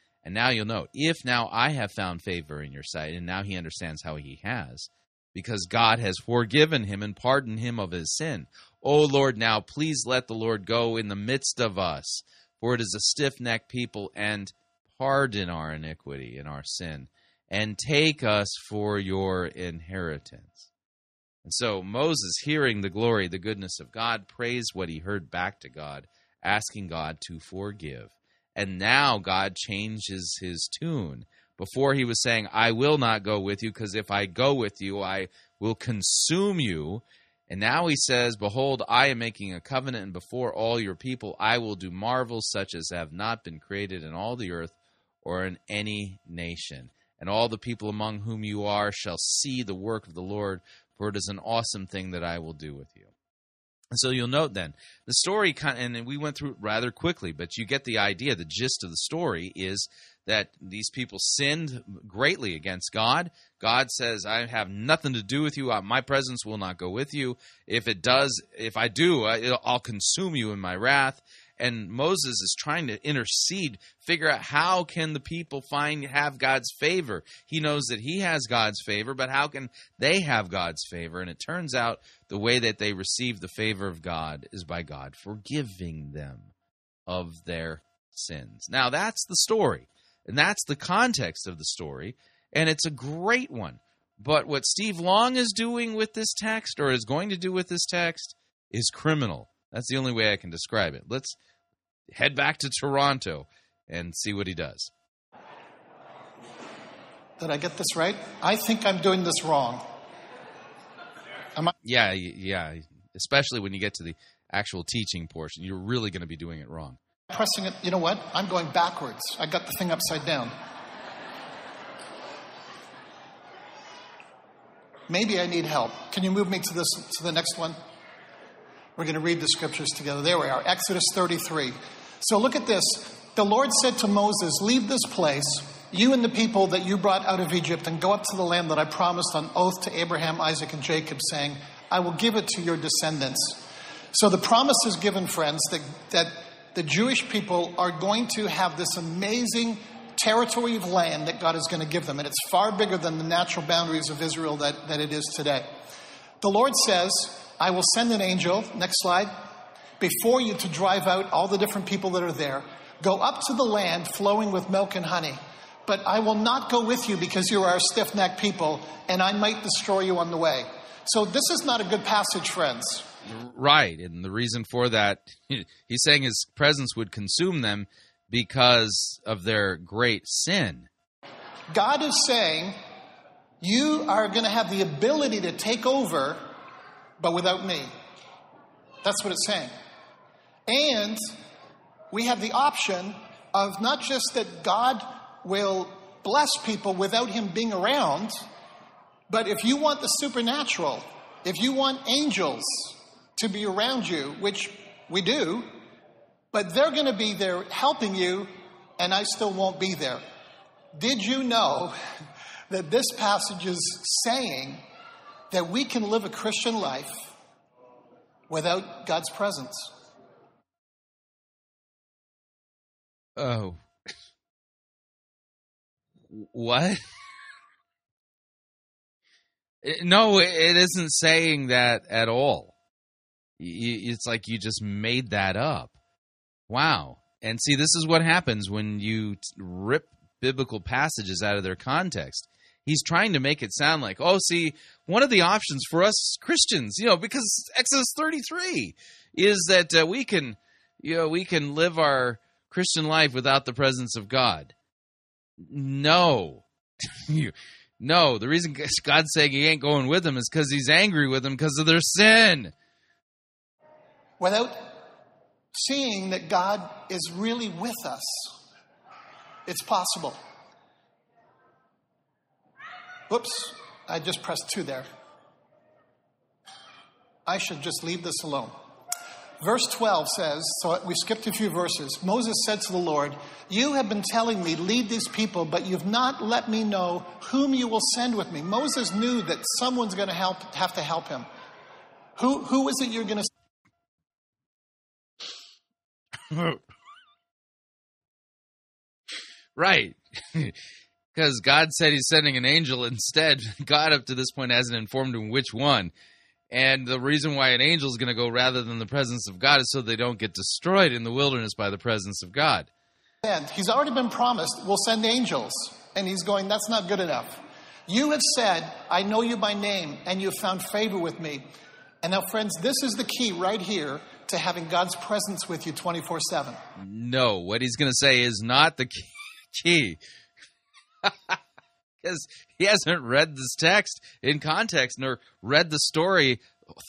And now you'll note, if now I have found favor in your sight, and now he understands how he has, because God has forgiven him and pardoned him of his sin. O Lord, now please let the Lord go in the midst of us, for it is a stiff necked people, and pardon our iniquity and our sin, and take us for your inheritance. And so Moses, hearing the glory, the goodness of God, praised what he heard back to God, asking God to forgive. And now God changes his tune. Before he was saying, I will not go with you, because if I go with you, I will consume you. And now he says, Behold, I am making a covenant, and before all your people I will do marvels such as have not been created in all the earth or in any nation. And all the people among whom you are shall see the work of the Lord, for it is an awesome thing that I will do with you. And so you'll note then the story, kind and we went through it rather quickly, but you get the idea. The gist of the story is that these people sinned greatly against God. God says, "I have nothing to do with you. My presence will not go with you. If it does, if I do, I'll consume you in my wrath." And Moses is trying to intercede, figure out how can the people find have God's favor. He knows that he has God's favor, but how can they have God's favor? And it turns out the way that they receive the favor of God is by God forgiving them of their sins. Now that's the story, and that's the context of the story, and it's a great one. But what Steve Long is doing with this text, or is going to do with this text, is criminal. That's the only way I can describe it. Let's head back to Toronto and see what he does. Did I get this right? I think I'm doing this wrong. Am I? Yeah, yeah. Especially when you get to the actual teaching portion, you're really going to be doing it wrong. pressing it. You know what? I'm going backwards. I got the thing upside down. Maybe I need help. Can you move me to this to the next one? We're going to read the scriptures together. There we are. Exodus 33. So look at this. The Lord said to Moses, "Leave this place, you and the people that you brought out of Egypt, and go up to the land that I promised on oath to Abraham, Isaac, and Jacob, saying, I will give it to your descendants." So the promise is given, friends, that, that the Jewish people are going to have this amazing territory of land that God is going to give them. And it's far bigger than the natural boundaries of Israel that, that it is today. The Lord says, I will send an angel, next slide, before you to drive out all the different people that are there. Go up to the land flowing with milk and honey. But I will not go with you because you are a stiff necked people, and I might destroy you on the way. So this is not a good passage, friends. Right, and the reason for that, he's saying his presence would consume them because of their great sin. God is saying, You are going to have the ability to take over, but without me. That's what it's saying. And we have the option of not just that God will bless people without Him being around, but if you want the supernatural, if you want angels to be around you, which we do, but they're going to be there helping you, and I still won't be there. Did you know that this passage is saying that we can live a Christian life without God's presence? Oh. What? No, it isn't saying that at all. It's like you just made that up. Wow. And see, this is what happens when you rip biblical passages out of their context. he's trying to make it sound like, oh, see, one of the options for us Christians, you know, because Exodus 33 is that uh, we can, you know, we can live our Christian life without the presence of God. No. No, the reason God's saying he ain't going with them is because he's angry with them because of their sin. Without seeing that God is really with us, it's possible. Whoops, I just pressed two there. I should just leave this alone. Verse 12 says, so we skipped a few verses. Moses said to the Lord, You have been telling me, lead these people, but you've not let me know whom you will send with me. Moses knew that someone's going to help, have to help him. Who, who is it you're going to right. Because God said he's sending an angel instead. God, up to this point, hasn't informed him which one. And the reason why an angel is going to go rather than the presence of God is so they don't get destroyed in the wilderness by the presence of God. send? He's already been promised, we'll send angels. And he's going, That's not good enough. You have said, I know you by name, and you have found favor with me. And now, friends, this is the key right here to having God's presence with you 24 7. No, what he's going to say is not the key. Because he hasn't read this text in context nor read the story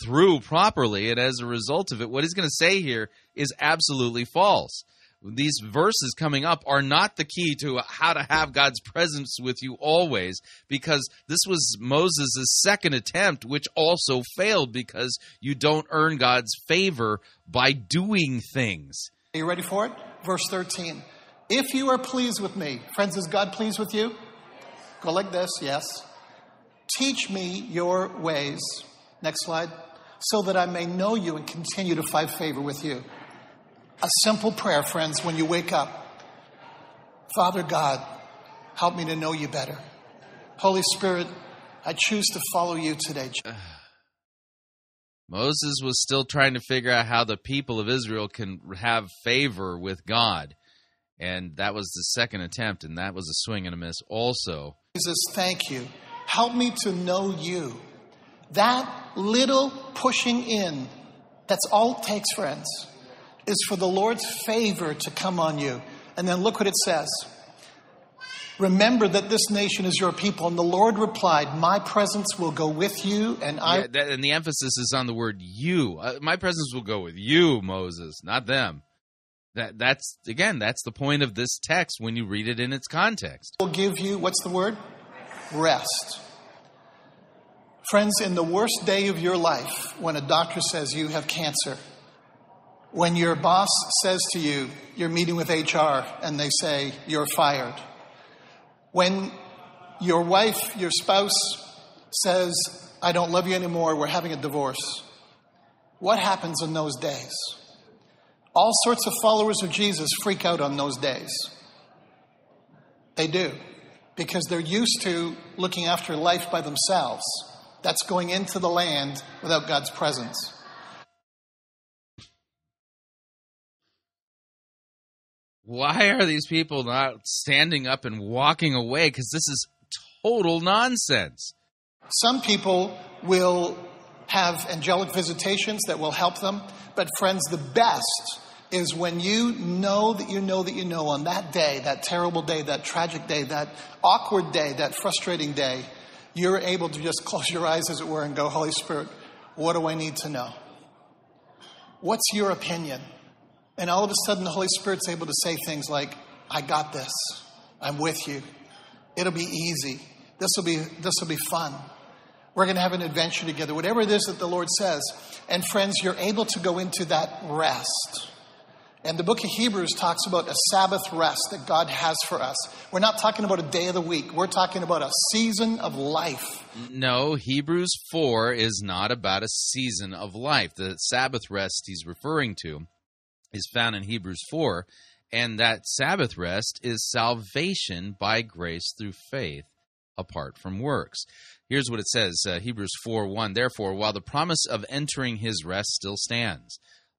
through properly. And as a result of it, what he's going to say here is absolutely false. These verses coming up are not the key to how to have God's presence with you always, because this was Moses' second attempt, which also failed because you don't earn God's favor by doing things. Are you ready for it? Verse 13. If you are pleased with me, friends, is God pleased with you? Go like this, yes. Teach me your ways. Next slide. So that I may know you and continue to find favor with you. A simple prayer, friends, when you wake up. Father God, help me to know you better. Holy Spirit, I choose to follow you today. Moses was still trying to figure out how the people of Israel can have favor with God. And that was the second attempt, and that was a swing and a miss also. Jesus, thank you. Help me to know you. That little pushing in, that's all it takes, friends, is for the Lord's favor to come on you. And then look what it says. Remember that this nation is your people. And the Lord replied, My presence will go with you, and I. Yeah, that, and the emphasis is on the word you. Uh, my presence will go with you, Moses, not them. That that's again, that's the point of this text when you read it in its context. will give you, what's the word? Rest. Friends, in the worst day of your life, when a doctor says you have cancer, when your boss says to you, you're meeting with HR and they say you're fired, when your wife, your spouse says, I don't love you anymore, we're having a divorce, what happens in those days? All sorts of followers of Jesus freak out on those days. They do, because they're used to looking after life by themselves. That's going into the land without God's presence. Why are these people not standing up and walking away? Because this is total nonsense. Some people will have angelic visitations that will help them, but friends, the best is when you know that you know that you know on that day, that terrible day, that tragic day, that awkward day, that frustrating day, you're able to just close your eyes, as it were, and go, Holy Spirit, what do I need to know? What's your opinion? And all of a sudden, the Holy Spirit's able to say things like, I got this. I'm with you. It'll be easy. This will be, this will be fun. We're going to have an adventure together. Whatever it is that the Lord says. And friends, you're able to go into that rest. And the book of Hebrews talks about a Sabbath rest that God has for us. We're not talking about a day of the week. We're talking about a season of life. No, Hebrews 4 is not about a season of life. The Sabbath rest he's referring to is found in Hebrews 4, and that Sabbath rest is salvation by grace through faith apart from works. Here's what it says uh, Hebrews 4 1. Therefore, while the promise of entering his rest still stands,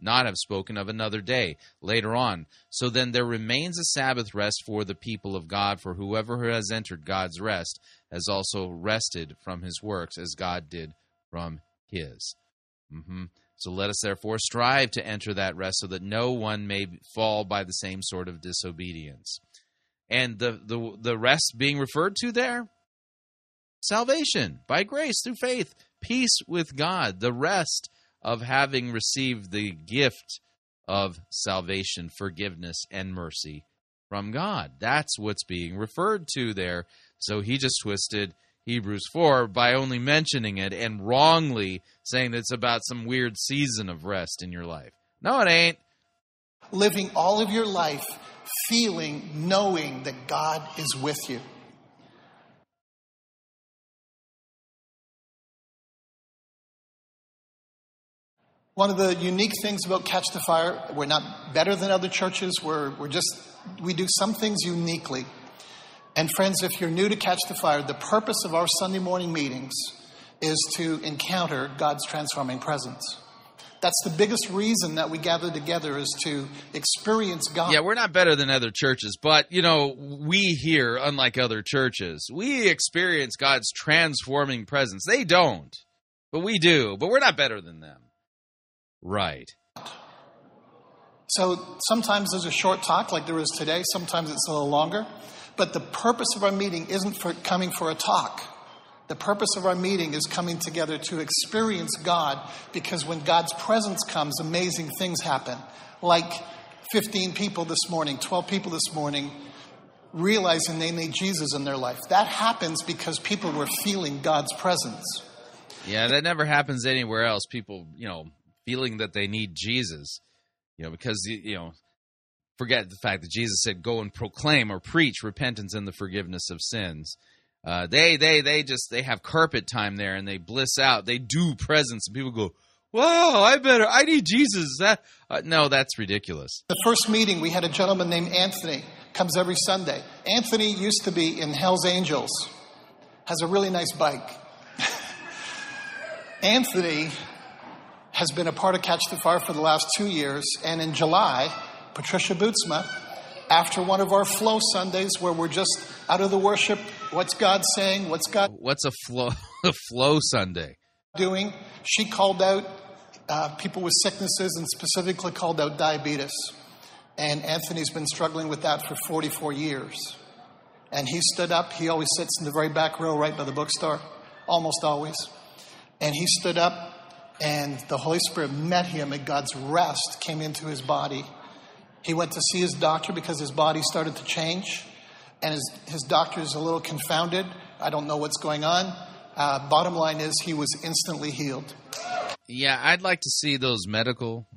not have spoken of another day later on. So then there remains a Sabbath rest for the people of God, for whoever has entered God's rest has also rested from his works as God did from his. Mm-hmm. So let us therefore strive to enter that rest so that no one may fall by the same sort of disobedience. And the, the, the rest being referred to there? Salvation by grace through faith, peace with God, the rest of having received the gift of salvation, forgiveness, and mercy from God. That's what's being referred to there. So he just twisted Hebrews 4 by only mentioning it and wrongly saying that it's about some weird season of rest in your life. No, it ain't. Living all of your life feeling, knowing that God is with you. One of the unique things about Catch the Fire, we're not better than other churches. We're, we're just, we do some things uniquely. And friends, if you're new to Catch the Fire, the purpose of our Sunday morning meetings is to encounter God's transforming presence. That's the biggest reason that we gather together is to experience God. Yeah, we're not better than other churches, but you know, we here, unlike other churches, we experience God's transforming presence. They don't, but we do. But we're not better than them. Right. So sometimes there's a short talk like there is today, sometimes it's a little longer. But the purpose of our meeting isn't for coming for a talk. The purpose of our meeting is coming together to experience God because when God's presence comes, amazing things happen. Like 15 people this morning, 12 people this morning, realizing they need Jesus in their life. That happens because people were feeling God's presence. Yeah, that never happens anywhere else. People, you know, feeling that they need Jesus, you know, because, you know, forget the fact that Jesus said, go and proclaim or preach repentance and the forgiveness of sins. Uh, they they they just they have carpet time there and they bliss out. They do presents and people go, "Wow, I better I need Jesus." That uh, no, that's ridiculous. The first meeting we had a gentleman named Anthony comes every Sunday. Anthony used to be in Hell's Angels. Has a really nice bike. Anthony has been a part of Catch the Fire for the last two years, and in July, Patricia Bootsma after one of our flow Sundays where we're just out of the worship. What's God saying? What's God? What's a flow a flow Sunday doing? She called out uh, people with sicknesses and specifically called out diabetes. And Anthony's been struggling with that for 44 years. And he stood up. He always sits in the very back row, right by the bookstore, almost always. And he stood up, and the Holy Spirit met him, and God's rest came into his body he went to see his doctor because his body started to change, and his, his doctor is a little confounded. I don't know what's going on. Uh, bottom line is, he was instantly healed. Yeah, I'd like to see those medical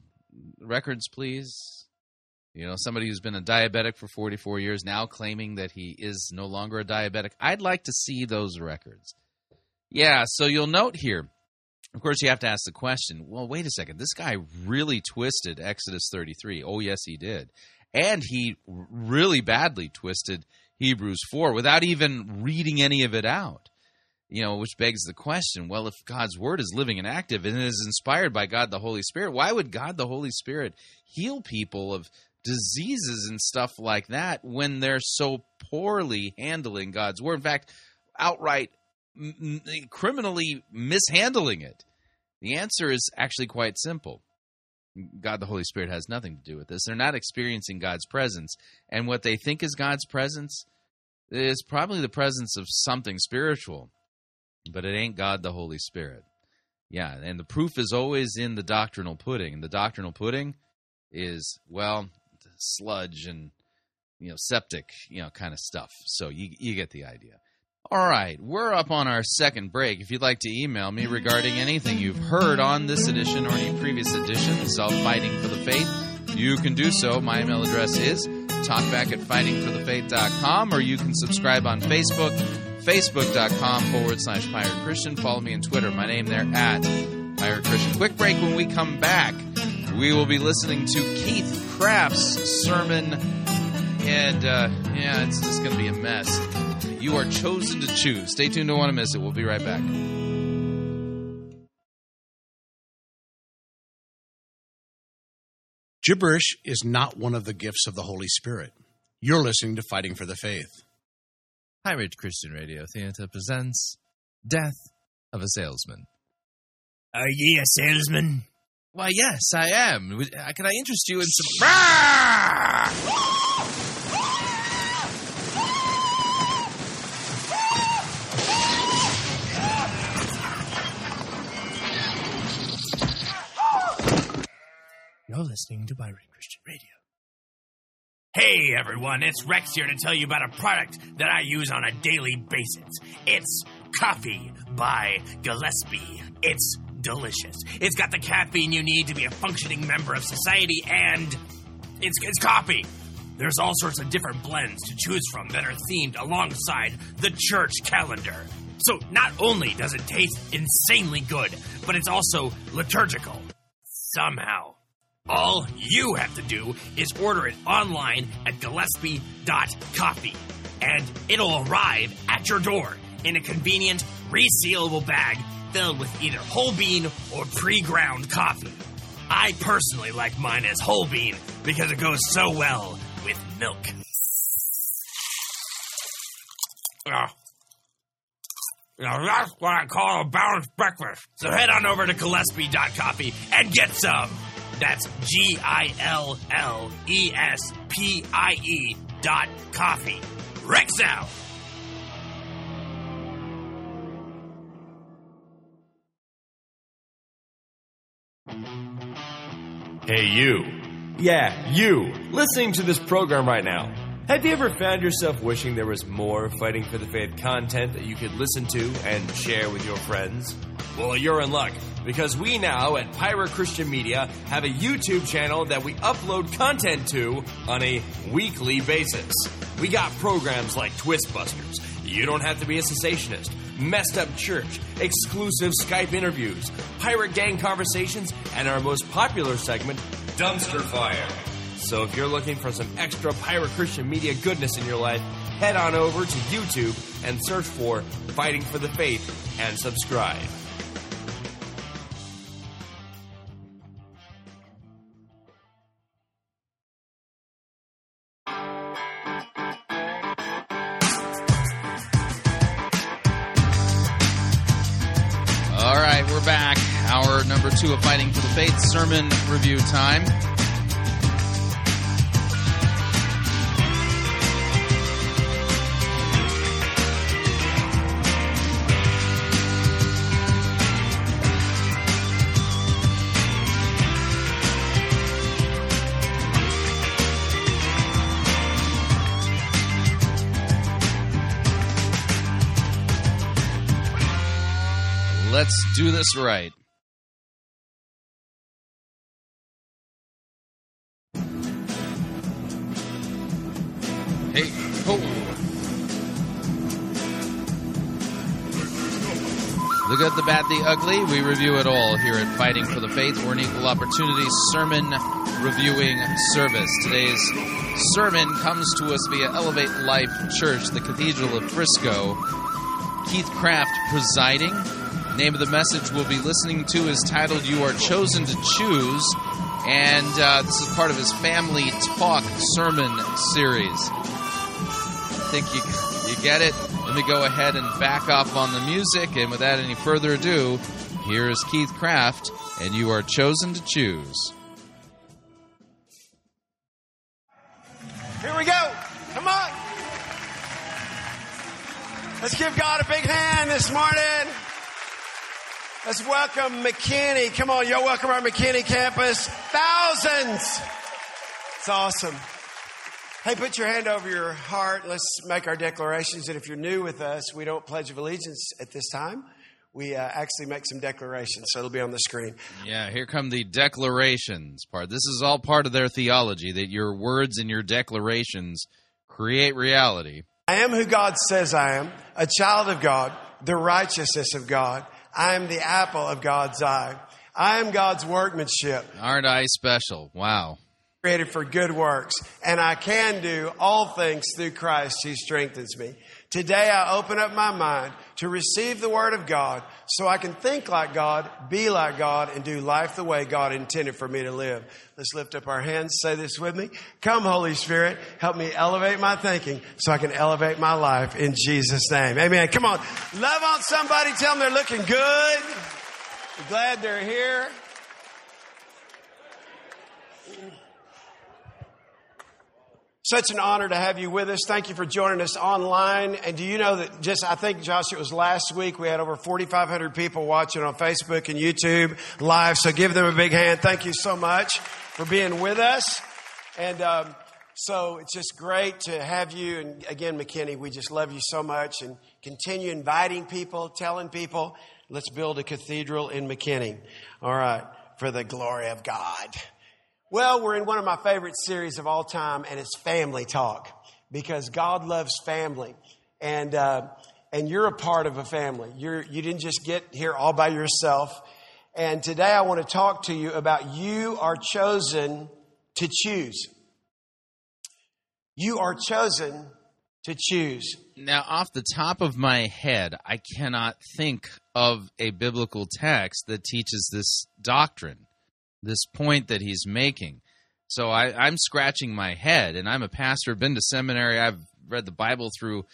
records, please. You know, somebody who's been a diabetic for 44 years now claiming that he is no longer a diabetic. I'd like to see those records. Yeah, so you'll note here of course, you have to ask the question well, wait a second. This guy really twisted Exodus 33. Oh, yes, he did. And he really badly twisted Hebrews 4 without even reading any of it out. You know, which begs the question well, if God's word is living and active and is inspired by God the Holy Spirit, why would God the Holy Spirit heal people of diseases and stuff like that when they're so poorly handling God's word? In fact, outright m- criminally mishandling it? The answer is actually quite simple. God the Holy Spirit has nothing to do with this. They're not experiencing God's presence. And what they think is God's presence is probably the presence of something spiritual, but it ain't God the Holy Spirit. Yeah, and the proof is always in the doctrinal pudding. And the doctrinal pudding is, well, sludge and, you know, septic, you know, kind of stuff. So you, you get the idea. All right, we're up on our second break. If you'd like to email me regarding anything you've heard on this edition or any previous editions of Fighting for the Faith, you can do so. My email address is talkback at fightingforthefaith.com, or you can subscribe on Facebook, facebook.com forward slash Pirate Christian. Follow me on Twitter. My name there at Pirate Christian. Quick break when we come back. We will be listening to Keith Craft's sermon, and uh, yeah, it's just going to be a mess. You are chosen to choose. Stay tuned, don't want to miss it. We'll be right back. Gibberish is not one of the gifts of the Holy Spirit. You're listening to Fighting for the Faith. Pirate Christian Radio Theater presents Death of a Salesman. Are ye a salesman? Why, yes, I am. Uh, Can I interest you in some. You're listening to Pirate Christian Radio. Hey everyone, it's Rex here to tell you about a product that I use on a daily basis. It's Coffee by Gillespie. It's delicious. It's got the caffeine you need to be a functioning member of society, and it's, it's coffee. There's all sorts of different blends to choose from that are themed alongside the church calendar. So not only does it taste insanely good, but it's also liturgical. Somehow. All you have to do is order it online at Gillespie.coffee, and it'll arrive at your door in a convenient, resealable bag filled with either whole bean or pre ground coffee. I personally like mine as whole bean because it goes so well with milk. Ah. Now that's what I call a balanced breakfast. So head on over to Gillespie.coffee and get some. That's G I L L E S P I E dot coffee. Rex out. Hey, you. Yeah, you. Listening to this program right now. Have you ever found yourself wishing there was more Fighting for the Faith content that you could listen to and share with your friends? Well, you're in luck because we now at Pirate Christian Media have a YouTube channel that we upload content to on a weekly basis. We got programs like Twist Busters. You don't have to be a cessationist. Messed Up Church, exclusive Skype interviews, pirate gang conversations, and our most popular segment, Dumpster Fire. So if you're looking for some extra Pirate Christian Media goodness in your life, head on over to YouTube and search for Fighting for the Faith and subscribe. Faith sermon review time. Let's do this right. The bad, the ugly. We review it all here at Fighting for the Faith. We're an equal opportunity sermon reviewing service. Today's sermon comes to us via Elevate Life Church, the Cathedral of Frisco. Keith Craft presiding. Name of the message we'll be listening to is titled You Are Chosen to Choose. And uh, this is part of his Family Talk sermon series. I think you, you get it. Let me go ahead and back off on the music. And without any further ado, here is Keith Craft, and You Are Chosen to Choose. Here we go. Come on. Let's give God a big hand this morning. Let's welcome McKinney. Come on, y'all welcome our McKinney campus. Thousands. It's awesome. Hey, put your hand over your heart. Let's make our declarations. And if you're new with us, we don't pledge of allegiance at this time. We uh, actually make some declarations, so it'll be on the screen. Yeah, here come the declarations part. This is all part of their theology that your words and your declarations create reality. I am who God says I am, a child of God, the righteousness of God. I am the apple of God's eye. I am God's workmanship. Aren't I special? Wow. Created for good works, and I can do all things through Christ who strengthens me. Today I open up my mind to receive the Word of God so I can think like God, be like God, and do life the way God intended for me to live. Let's lift up our hands. Say this with me. Come, Holy Spirit, help me elevate my thinking so I can elevate my life in Jesus' name. Amen. Come on. Love on somebody. Tell them they're looking good. Glad they're here. Such an honor to have you with us. Thank you for joining us online. And do you know that just, I think, Josh, it was last week we had over 4,500 people watching on Facebook and YouTube live. So give them a big hand. Thank you so much for being with us. And, um, so it's just great to have you. And again, McKinney, we just love you so much and continue inviting people, telling people, let's build a cathedral in McKinney. All right. For the glory of God. Well, we're in one of my favorite series of all time, and it's Family Talk because God loves family, and uh, and you're a part of a family. You're you didn't just get here all by yourself. And today I want to talk to you about you are chosen to choose. You are chosen to choose. Now, off the top of my head, I cannot think of a biblical text that teaches this doctrine this point that he's making. So I, I'm scratching my head, and I'm a pastor, been to seminary, I've read the Bible through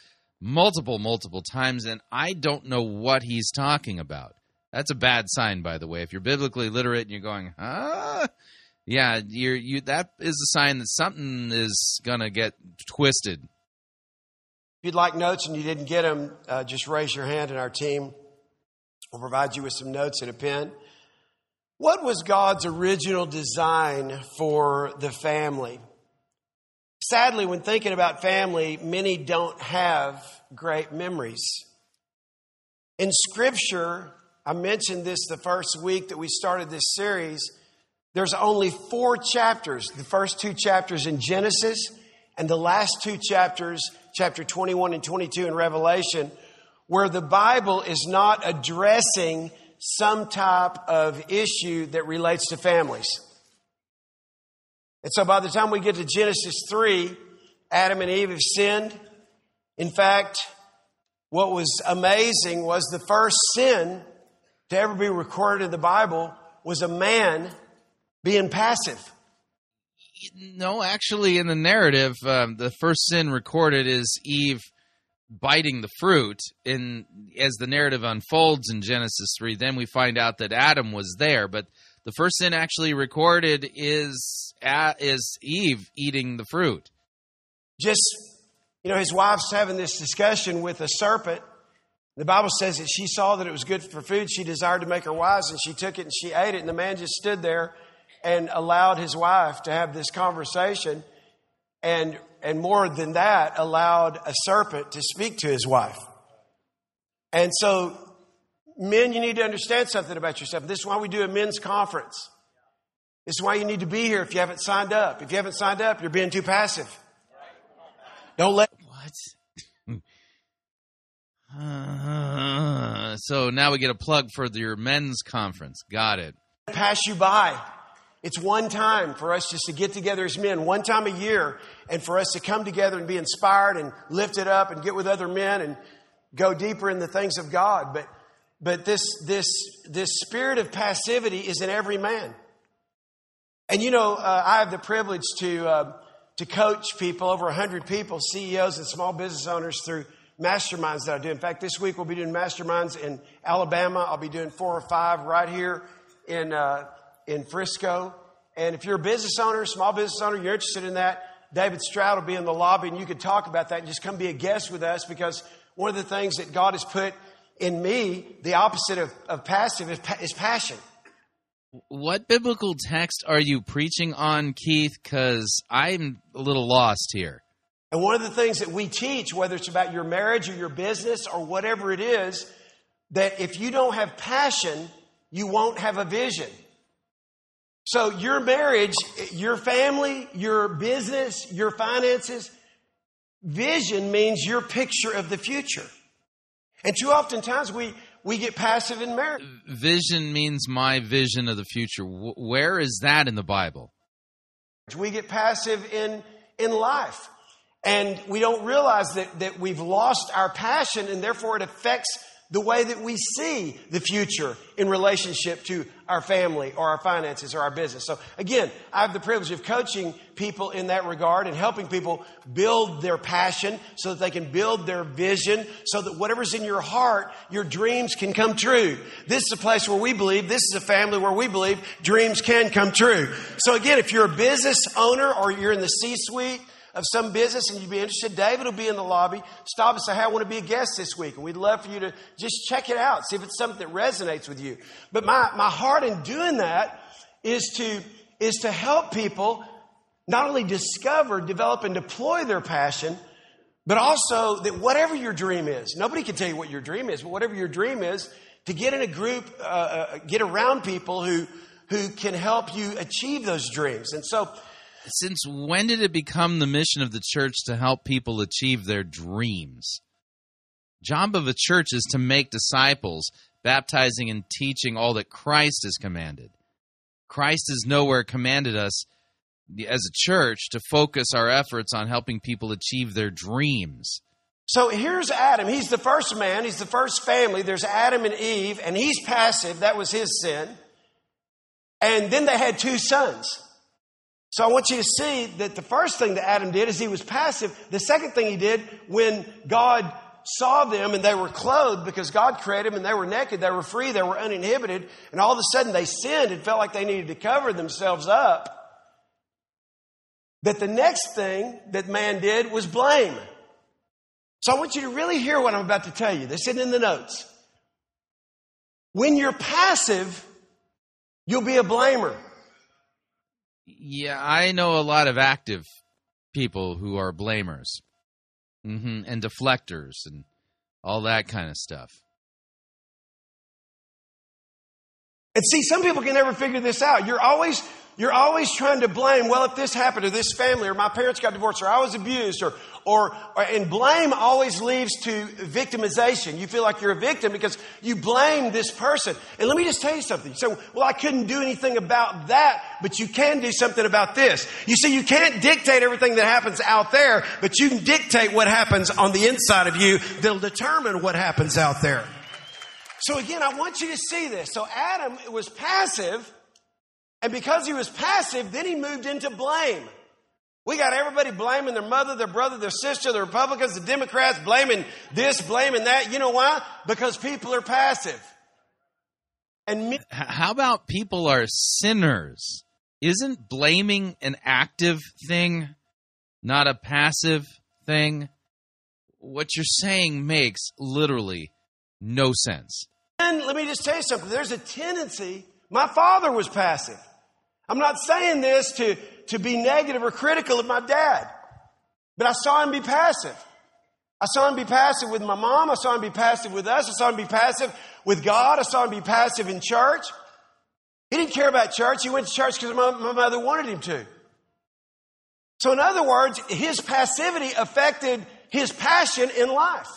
multiple, multiple times, and I don't know what he's talking about. That's a bad sign, by the way. If you're biblically literate and you're going, huh? Yeah, you're you. That is a sign that something is gonna get twisted. If you'd like notes and you didn't get them, uh, just raise your hand, and our team will provide you with some notes and a pen. What was God's original design for the family? Sadly, when thinking about family, many don't have great memories. In Scripture, I mentioned this the first week that we started this series. There's only four chapters the first two chapters in Genesis, and the last two chapters, chapter 21 and 22 in Revelation, where the Bible is not addressing some type of issue that relates to families. And so by the time we get to Genesis 3, Adam and Eve have sinned. In fact, what was amazing was the first sin to ever be recorded in the Bible was a man being passive. No, actually, in the narrative, um, the first sin recorded is Eve biting the fruit in as the narrative unfolds in Genesis 3 then we find out that Adam was there. But the first sin actually recorded is is Eve eating the fruit. Just you know his wife's having this discussion with a serpent. The Bible says that she saw that it was good for food. She desired to make her wise and she took it and she ate it. And the man just stood there and allowed his wife to have this conversation. And and more than that, allowed a serpent to speak to his wife. And so, men, you need to understand something about yourself. This is why we do a men's conference. This is why you need to be here if you haven't signed up. If you haven't signed up, you're being too passive. Don't let. What? Uh, so now we get a plug for your men's conference. Got it. Pass you by. It's one time for us just to get together as men, one time a year, and for us to come together and be inspired and lifted up and get with other men and go deeper in the things of God. But, but this, this, this spirit of passivity is in every man. And you know, uh, I have the privilege to, uh, to coach people, over 100 people, CEOs and small business owners through masterminds that I do. In fact, this week we'll be doing masterminds in Alabama. I'll be doing four or five right here in, uh, in Frisco. And if you're a business owner, small business owner, you're interested in that, David Stroud will be in the lobby and you could talk about that and just come be a guest with us because one of the things that God has put in me, the opposite of, of passive is, is passion. What biblical text are you preaching on, Keith? Because I'm a little lost here. And one of the things that we teach, whether it's about your marriage or your business or whatever it is, that if you don't have passion, you won't have a vision. So your marriage, your family, your business, your finances, vision means your picture of the future. And too often times we, we get passive in marriage. Vision means my vision of the future. Where is that in the Bible? We get passive in, in life. And we don't realize that, that we've lost our passion and therefore it affects the way that we see the future in relationship to our family or our finances or our business. So again, I have the privilege of coaching people in that regard and helping people build their passion so that they can build their vision so that whatever's in your heart, your dreams can come true. This is a place where we believe, this is a family where we believe dreams can come true. So again, if you're a business owner or you're in the C-suite, of some business and you'd be interested, David will be in the lobby. Stop and say, Hey, I want to be a guest this week. And we'd love for you to just check it out, see if it's something that resonates with you. But my, my heart in doing that is to, is to help people not only discover, develop, and deploy their passion, but also that whatever your dream is, nobody can tell you what your dream is, but whatever your dream is, to get in a group, uh, uh, get around people who, who can help you achieve those dreams. And so, Since when did it become the mission of the church to help people achieve their dreams? Job of a church is to make disciples, baptizing and teaching all that Christ has commanded. Christ has nowhere commanded us as a church to focus our efforts on helping people achieve their dreams. So here's Adam. He's the first man. He's the first family. There's Adam and Eve, and he's passive. That was his sin. And then they had two sons. So I want you to see that the first thing that Adam did is he was passive. The second thing he did when God saw them and they were clothed because God created them and they were naked, they were free, they were uninhibited, and all of a sudden they sinned and felt like they needed to cover themselves up. That the next thing that man did was blame. So I want you to really hear what I'm about to tell you. This isn't in the notes. When you're passive, you'll be a blamer. Yeah, I know a lot of active people who are blamers hmm and deflectors and all that kind of stuff. And see, some people can never figure this out. You're always, you're always trying to blame, well, if this happened to this family, or my parents got divorced, or I was abused, or, or, or, and blame always leads to victimization. You feel like you're a victim because you blame this person. And let me just tell you something. So, well, I couldn't do anything about that, but you can do something about this. You see, you can't dictate everything that happens out there, but you can dictate what happens on the inside of you that'll determine what happens out there. So again, I want you to see this. So Adam was passive, and because he was passive, then he moved into blame. We got everybody blaming their mother, their brother, their sister, the Republicans, the Democrats, blaming this, blaming that. You know why? Because people are passive. And me- How about people are sinners? Isn't blaming an active thing, not a passive thing? What you're saying makes literally no sense. And let me just tell you something. There's a tendency. My father was passive. I'm not saying this to, to be negative or critical of my dad, but I saw him be passive. I saw him be passive with my mom. I saw him be passive with us. I saw him be passive with God. I saw him be passive in church. He didn't care about church. He went to church because my, my mother wanted him to. So, in other words, his passivity affected his passion in life.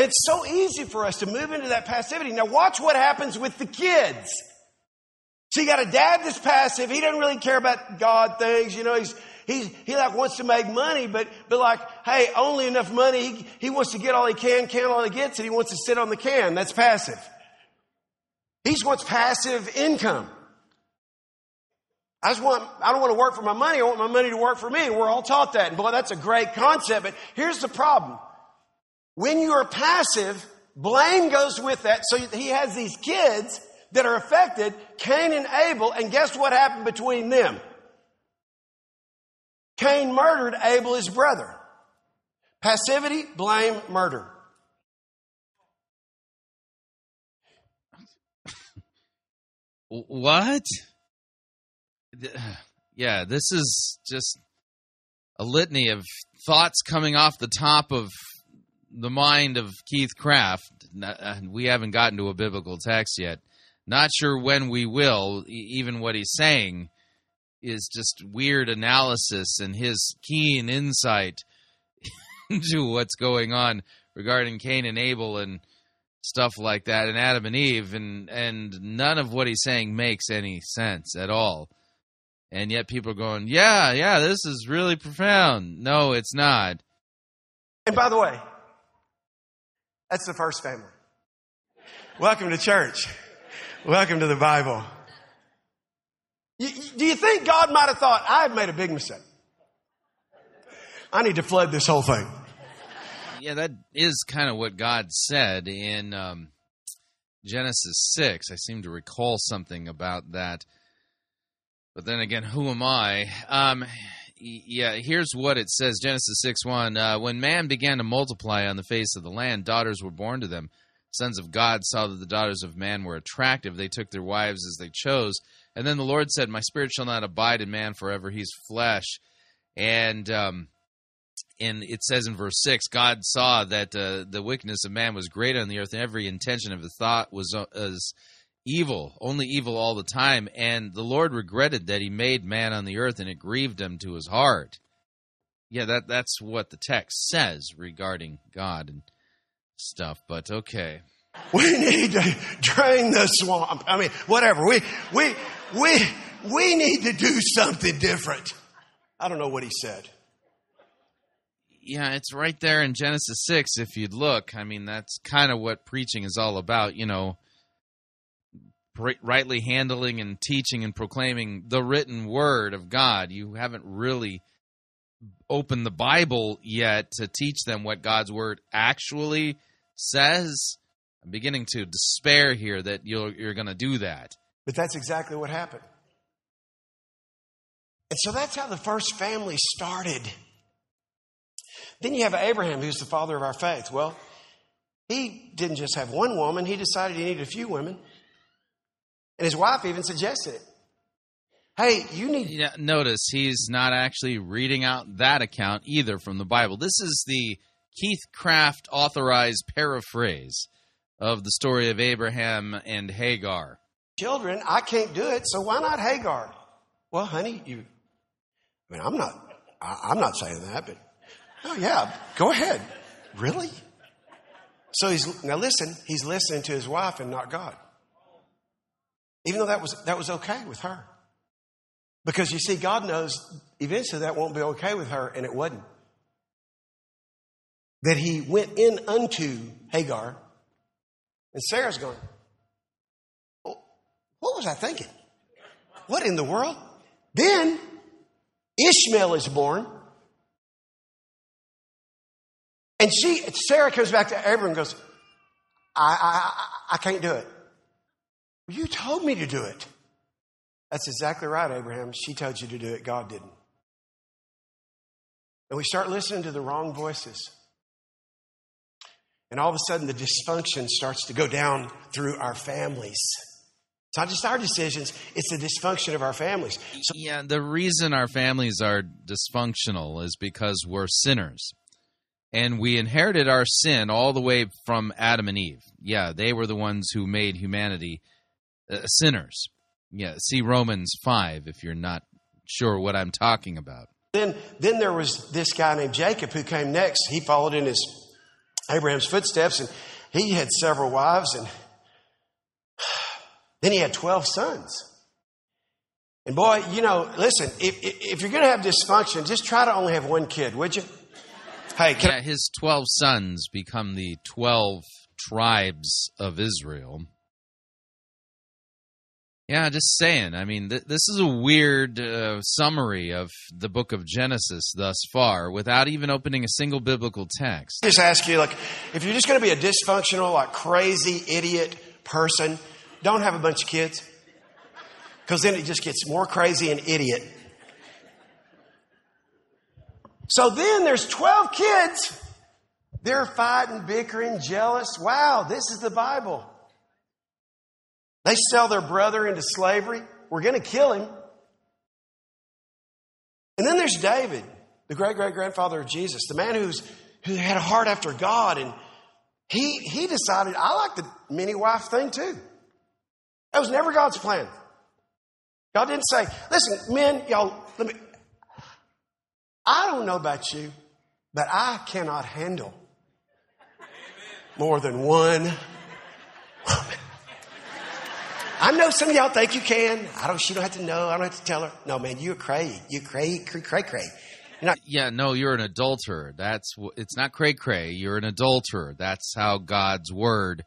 It's so easy for us to move into that passivity. Now, watch what happens with the kids. So you got a dad that's passive. He doesn't really care about God things. You know, he's, he's, he like wants to make money, but, but like, hey, only enough money. He, he wants to get all he can, can all he gets, and he wants to sit on the can. That's passive. He just wants passive income. I just want, I don't want to work for my money. I want my money to work for me. We're all taught that. And boy, that's a great concept. But here's the problem. When you are passive, blame goes with that. So he has these kids that are affected, Cain and Abel, and guess what happened between them? Cain murdered Abel, his brother. Passivity, blame, murder. What? Yeah, this is just a litany of thoughts coming off the top of the mind of Keith Craft. Uh, we haven't gotten to a biblical text yet. Not sure when we will. Even what he's saying is just weird analysis and his keen insight into what's going on regarding Cain and Abel and stuff like that and Adam and Eve and and none of what he's saying makes any sense at all. And yet people are going, "Yeah, yeah, this is really profound." No, it's not. And by the way, that's the first family. Welcome to church. Welcome to the Bible. Do you think God might have thought, I've made a big mistake? I need to flood this whole thing. Yeah, that is kind of what God said in um, Genesis 6. I seem to recall something about that. But then again, who am I? Um, yeah, here's what it says Genesis 6 1. Uh, when man began to multiply on the face of the land, daughters were born to them. Sons of God saw that the daughters of man were attractive. They took their wives as they chose. And then the Lord said, My spirit shall not abide in man forever. He's flesh. And um, and it says in verse 6 god saw that uh, the wickedness of man was great on the earth and every intention of the thought was, uh, evil only evil all the time. And the lord regretted that he made man on the earth and it grieved him to his heart. Yeah that that's what the text says regarding god and stuff but okay. We need to drain the swamp. I mean whatever. We we we we need to do something different. I don't know what he said. Yeah, it's right there in Genesis 6 if you'd look. I mean, that's kind of what preaching is all about, you know, rightly handling and teaching and proclaiming the written word of God. You haven't really opened the Bible yet to teach them what God's word actually says. I'm beginning to despair here that you're, you're going to do that. But that's exactly what happened. And so that's how the first family started. Then you have Abraham, who's the father of our faith. Well, he didn't just have one woman, he decided he needed a few women. And his wife even suggested it. Hey, you need. Yeah, notice he's not actually reading out that account either from the Bible. This is the Keith Craft authorized paraphrase of the story of Abraham and Hagar. Children, I can't do it, so why not Hagar? Well, honey, you. I mean, I'm not. I, I'm not saying that, but Oh, yeah, go ahead. Really? So he's, now listen, he's listening to his wife and not God. Even though that was, that was okay with her. Because you see, God knows eventually that won't be okay with her, and it wasn't. That he went in unto Hagar, and Sarah's going, well, What was I thinking? What in the world? Then Ishmael is born. And she, Sarah comes back to Abraham and goes, I, I, I can't do it. You told me to do it. That's exactly right, Abraham. She told you to do it. God didn't. And we start listening to the wrong voices. And all of a sudden, the dysfunction starts to go down through our families. It's not just our decisions, it's the dysfunction of our families. So- yeah, the reason our families are dysfunctional is because we're sinners and we inherited our sin all the way from Adam and Eve. Yeah, they were the ones who made humanity uh, sinners. Yeah, see Romans 5 if you're not sure what I'm talking about. Then then there was this guy named Jacob who came next. He followed in his Abraham's footsteps and he had several wives and then he had 12 sons. And boy, you know, listen, if, if you're going to have dysfunction, just try to only have one kid, would you? Hey, yeah, his 12 sons become the 12 tribes of Israel. Yeah, just saying. I mean, th- this is a weird uh, summary of the book of Genesis thus far without even opening a single biblical text. Just ask you, like, if you're just going to be a dysfunctional, like, crazy, idiot person, don't have a bunch of kids. Because then it just gets more crazy and idiot so then there's 12 kids. They're fighting, bickering, jealous. Wow, this is the Bible. They sell their brother into slavery. We're going to kill him. And then there's David, the great great grandfather of Jesus, the man who's, who had a heart after God. And he, he decided, I like the mini wife thing too. That was never God's plan. God didn't say, listen, men, y'all, let me, I don't know about you, but I cannot handle more than one. I know some of y'all think you can. I don't, she don't have to know. I don't have to tell her. No, man, you're crazy. You're crazy, cray, cray, cray. Not- yeah, no, you're an adulterer. That's it's not cray cray. You're an adulterer. That's how God's word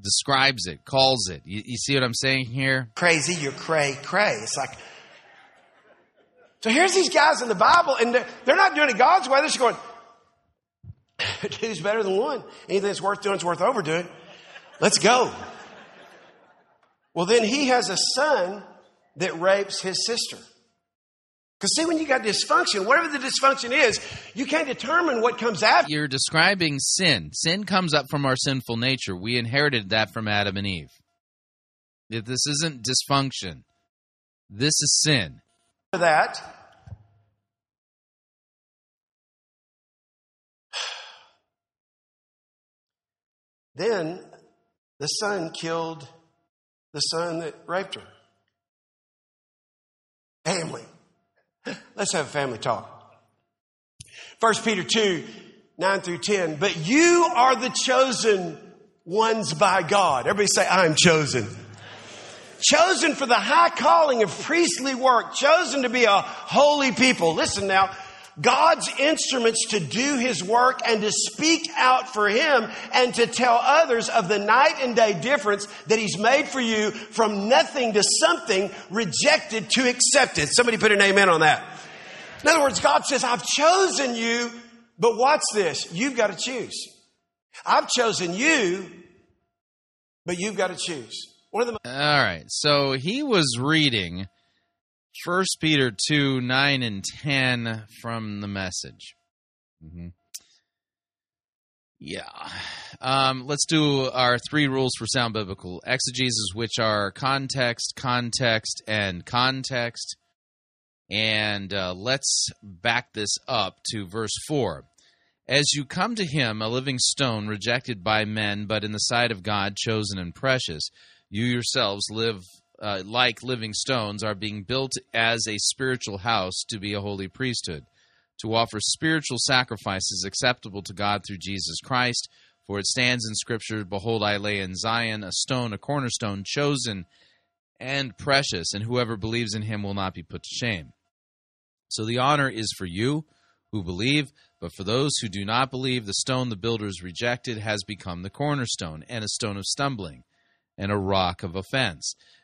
describes it, calls it. You, you see what I'm saying here? Crazy, you're cray cray. It's like. So here's these guys in the Bible, and they're, they're not doing it God's way. They're just going, two's better than one. Anything that's worth doing is worth overdoing. Let's go. Well, then he has a son that rapes his sister. Because see, when you got dysfunction, whatever the dysfunction is, you can't determine what comes after. You're describing sin. Sin comes up from our sinful nature. We inherited that from Adam and Eve. If this isn't dysfunction, this is sin. That then the son killed the son that raped her. Family. Let's have a family talk. 1 Peter 2, 9 through 10. But you are the chosen ones by God. Everybody say, I'm chosen. Chosen for the high calling of priestly work, chosen to be a holy people. Listen now, God's instruments to do His work and to speak out for Him and to tell others of the night and day difference that He's made for you from nothing to something rejected to accepted. Somebody put an amen on that. In other words, God says, I've chosen you, but watch this. You've got to choose. I've chosen you, but you've got to choose. One of the All right. So he was reading First Peter 2 9 and 10 from the message. Mm-hmm. Yeah. Um, let's do our three rules for sound biblical exegesis, which are context, context, and context. And uh, let's back this up to verse 4. As you come to him, a living stone rejected by men, but in the sight of God, chosen and precious, you yourselves live uh, like living stones, are being built as a spiritual house to be a holy priesthood, to offer spiritual sacrifices acceptable to God through Jesus Christ. For it stands in Scripture Behold, I lay in Zion a stone, a cornerstone, chosen and precious, and whoever believes in him will not be put to shame. So the honor is for you who believe, but for those who do not believe, the stone the builders rejected has become the cornerstone, and a stone of stumbling, and a rock of offense.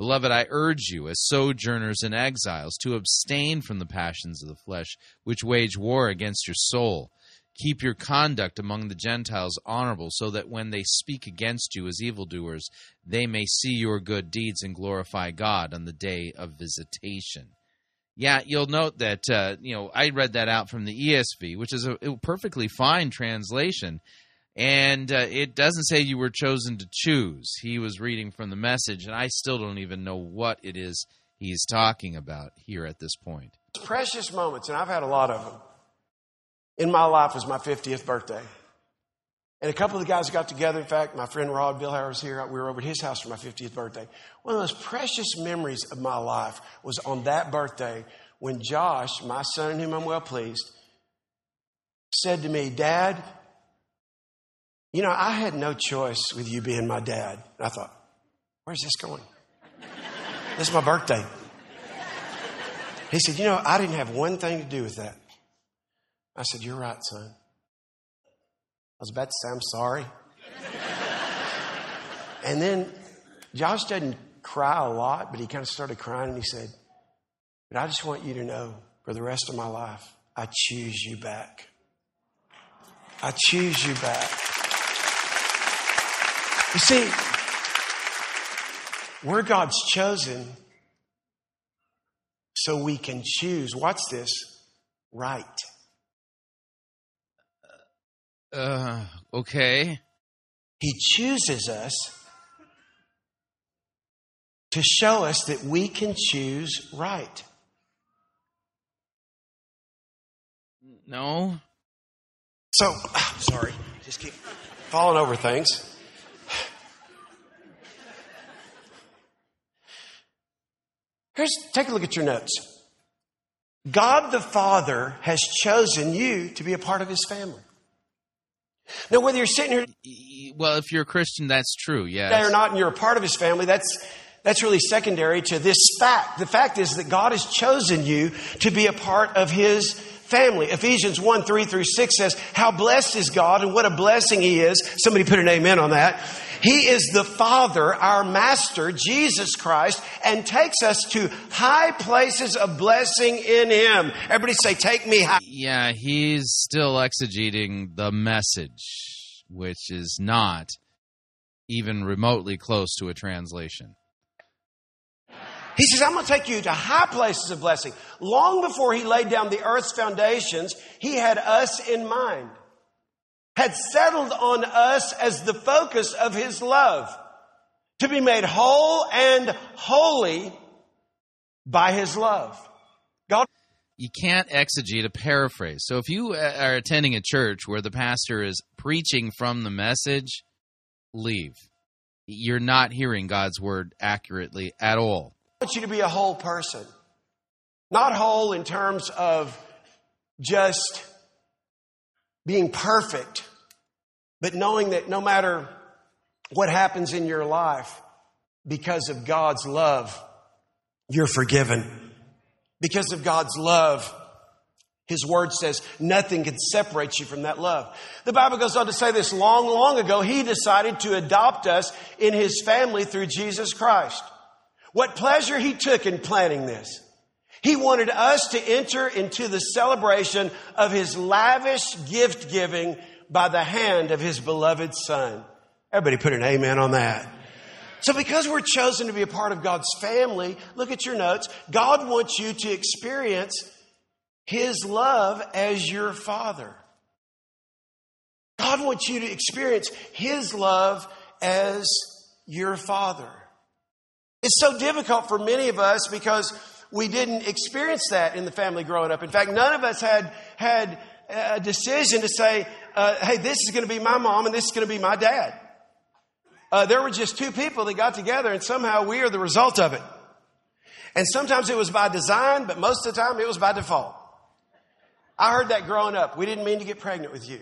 Beloved, I urge you, as sojourners and exiles, to abstain from the passions of the flesh, which wage war against your soul. Keep your conduct among the Gentiles honorable, so that when they speak against you as evildoers, they may see your good deeds and glorify God on the day of visitation. Yeah, you'll note that, uh, you know, I read that out from the ESV, which is a, a perfectly fine translation. And uh, it doesn't say you were chosen to choose. He was reading from the message, and I still don't even know what it is he's talking about here at this point. precious moments, and I've had a lot of them, in my life was my 50th birthday. And a couple of the guys got together. In fact, my friend Rod Billhauer was here. We were over at his house for my 50th birthday. One of the most precious memories of my life was on that birthday when Josh, my son whom I'm well pleased, said to me, Dad, you know, I had no choice with you being my dad. I thought, where's this going? This is my birthday. He said, You know, I didn't have one thing to do with that. I said, You're right, son. I was about to say, I'm sorry. and then Josh doesn't cry a lot, but he kind of started crying and he said, But I just want you to know for the rest of my life, I choose you back. I choose you back. You see, we're God's chosen so we can choose. Watch this right. Uh, okay. He chooses us to show us that we can choose right. No. So, sorry, just keep falling over things. Here's, take a look at your notes. God the Father has chosen you to be a part of his family. Now, whether you're sitting here Well, if you're a Christian, that's true. today Yes. or not and you're a part of his family, that's, that's really secondary to this fact. The fact is that God has chosen you to be a part of his family. Ephesians 1 3 through 6 says, How blessed is God and what a blessing he is. Somebody put an amen on that. He is the Father, our Master, Jesus Christ, and takes us to high places of blessing in him. Everybody say, Take me high. Yeah, he's still exegeting the message, which is not even remotely close to a translation. He says, I'm going to take you to high places of blessing. Long before he laid down the earth's foundations, he had us in mind, had settled on us as the focus of his love, to be made whole and holy by his love. God You can't exegete a paraphrase. So if you uh, are attending a church where the pastor is preaching from the message, leave. You're not hearing God's word accurately at all. wants you to be a whole person. Not whole in terms of just being perfect, but knowing that no matter what happens in your life, because of God's love, you're forgiven. Because of God's love, His Word says nothing can separate you from that love. The Bible goes on to say this long, long ago, He decided to adopt us in His family through Jesus Christ. What pleasure He took in planning this. He wanted us to enter into the celebration of His lavish gift giving by the hand of His beloved Son. Everybody put an amen on that. So because we're chosen to be a part of God's family, look at your notes. God wants you to experience His love as your Father. God wants you to experience His love as your Father. It's so difficult for many of us because we didn't experience that in the family growing up. In fact, none of us had had a decision to say, uh, "Hey, this is going to be my mom and this is going to be my dad." Uh, there were just two people that got together, and somehow we are the result of it. And sometimes it was by design, but most of the time it was by default. I heard that growing up. We didn't mean to get pregnant with you.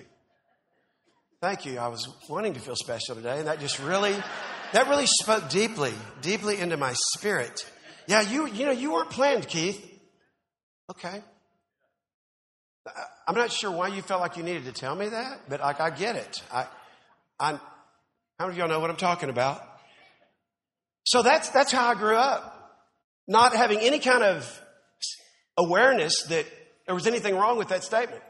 Thank you. I was wanting to feel special today, and that just really, that really spoke deeply, deeply into my spirit. Yeah, you, you know, you weren't planned, Keith. Okay. I'm not sure why you felt like you needed to tell me that, but like I get it. I, I, how many of y'all know what I'm talking about? So that's that's how I grew up, not having any kind of awareness that there was anything wrong with that statement.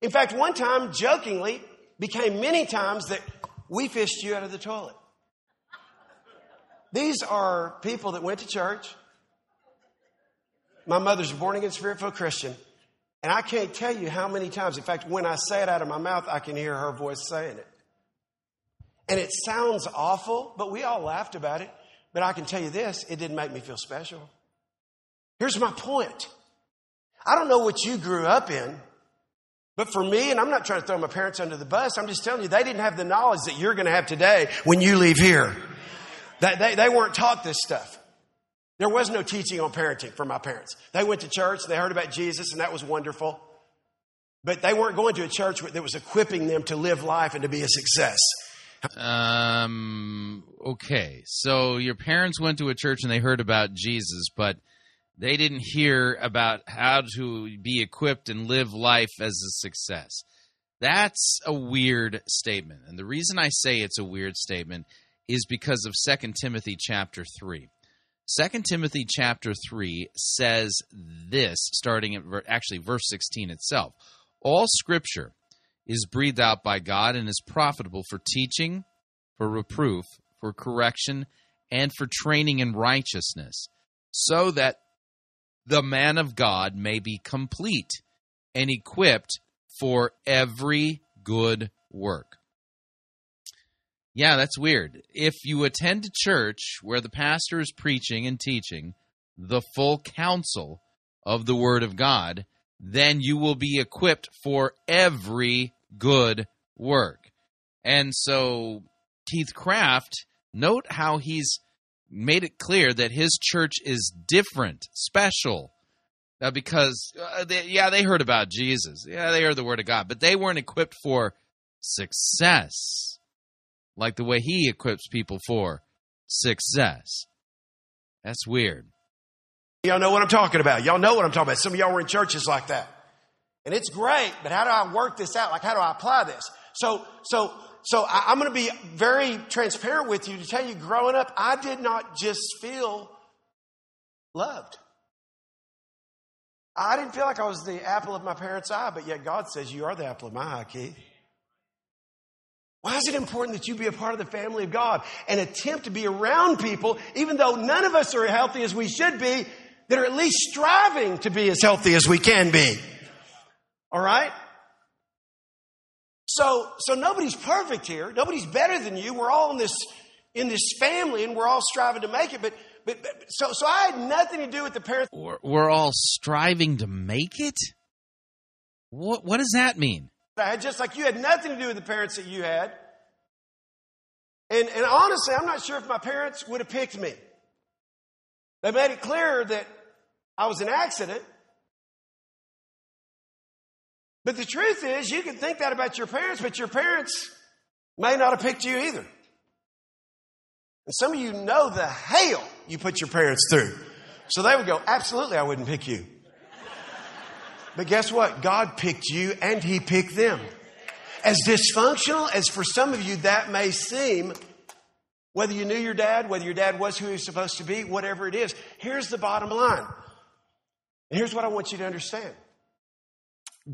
In fact, one time, jokingly, became many times that we fished you out of the toilet. These are people that went to church. My mother's a born again, spirit filled Christian. And I can't tell you how many times, in fact, when I say it out of my mouth, I can hear her voice saying it. And it sounds awful, but we all laughed about it. But I can tell you this it didn't make me feel special. Here's my point I don't know what you grew up in, but for me, and I'm not trying to throw my parents under the bus, I'm just telling you, they didn't have the knowledge that you're going to have today when you leave here. They, they, they weren't taught this stuff. There was no teaching on parenting for my parents. They went to church, they heard about Jesus, and that was wonderful. But they weren't going to a church that was equipping them to live life and to be a success. Um. Okay. So your parents went to a church and they heard about Jesus, but they didn't hear about how to be equipped and live life as a success. That's a weird statement, and the reason I say it's a weird statement is because of 2 Timothy chapter three. Second Timothy chapter 3 says this, starting at actually verse 16 itself. All scripture is breathed out by God and is profitable for teaching, for reproof, for correction, and for training in righteousness, so that the man of God may be complete and equipped for every good work. Yeah, that's weird. If you attend a church where the pastor is preaching and teaching the full counsel of the Word of God, then you will be equipped for every good work. And so, Keith Craft, note how he's made it clear that his church is different, special, uh, because uh, they, yeah, they heard about Jesus, yeah, they heard the word of God, but they weren't equipped for success, like the way he equips people for success. That's weird. Y'all know what I'm talking about. Y'all know what I'm talking about. Some of y'all were in churches like that. And it's great, but how do I work this out? Like, how do I apply this? So, so, so I, I'm going to be very transparent with you to tell you, growing up, I did not just feel loved. I didn't feel like I was the apple of my parents' eye, but yet God says, You are the apple of my eye, Keith. Why is it important that you be a part of the family of God and attempt to be around people, even though none of us are healthy as we should be, that are at least striving to be as healthy as we can be? All right? So, so nobody's perfect here. Nobody's better than you. We're all in this, in this family and we're all striving to make it. But, but, but so, so I had nothing to do with the parents. We're, we're all striving to make it? What, what does that mean? I had just like you had nothing to do with the parents that you had. And, and honestly, I'm not sure if my parents would have picked me. They made it clear that I was an accident. But the truth is, you can think that about your parents, but your parents may not have picked you either. And some of you know the hell you put your parents through. So they would go, absolutely, I wouldn't pick you. But guess what? God picked you and He picked them. As dysfunctional as for some of you that may seem, whether you knew your dad, whether your dad was who he was supposed to be, whatever it is, here's the bottom line. And here's what I want you to understand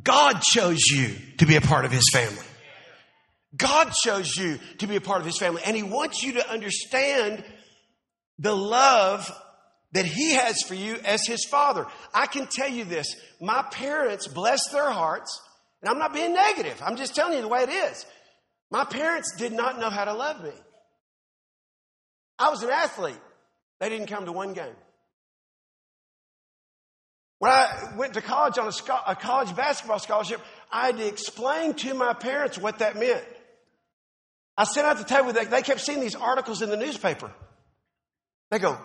God chose you to be a part of His family. God chose you to be a part of His family, and He wants you to understand the love that He has for you as His Father. I can tell you this my parents, bless their hearts, and I'm not being negative, I'm just telling you the way it is. My parents did not know how to love me. I was an athlete, they didn't come to one game. When I went to college on a, sco- a, college basketball scholarship, I had to explain to my parents what that meant. I sat at the table, they, they kept seeing these articles in the newspaper. They go,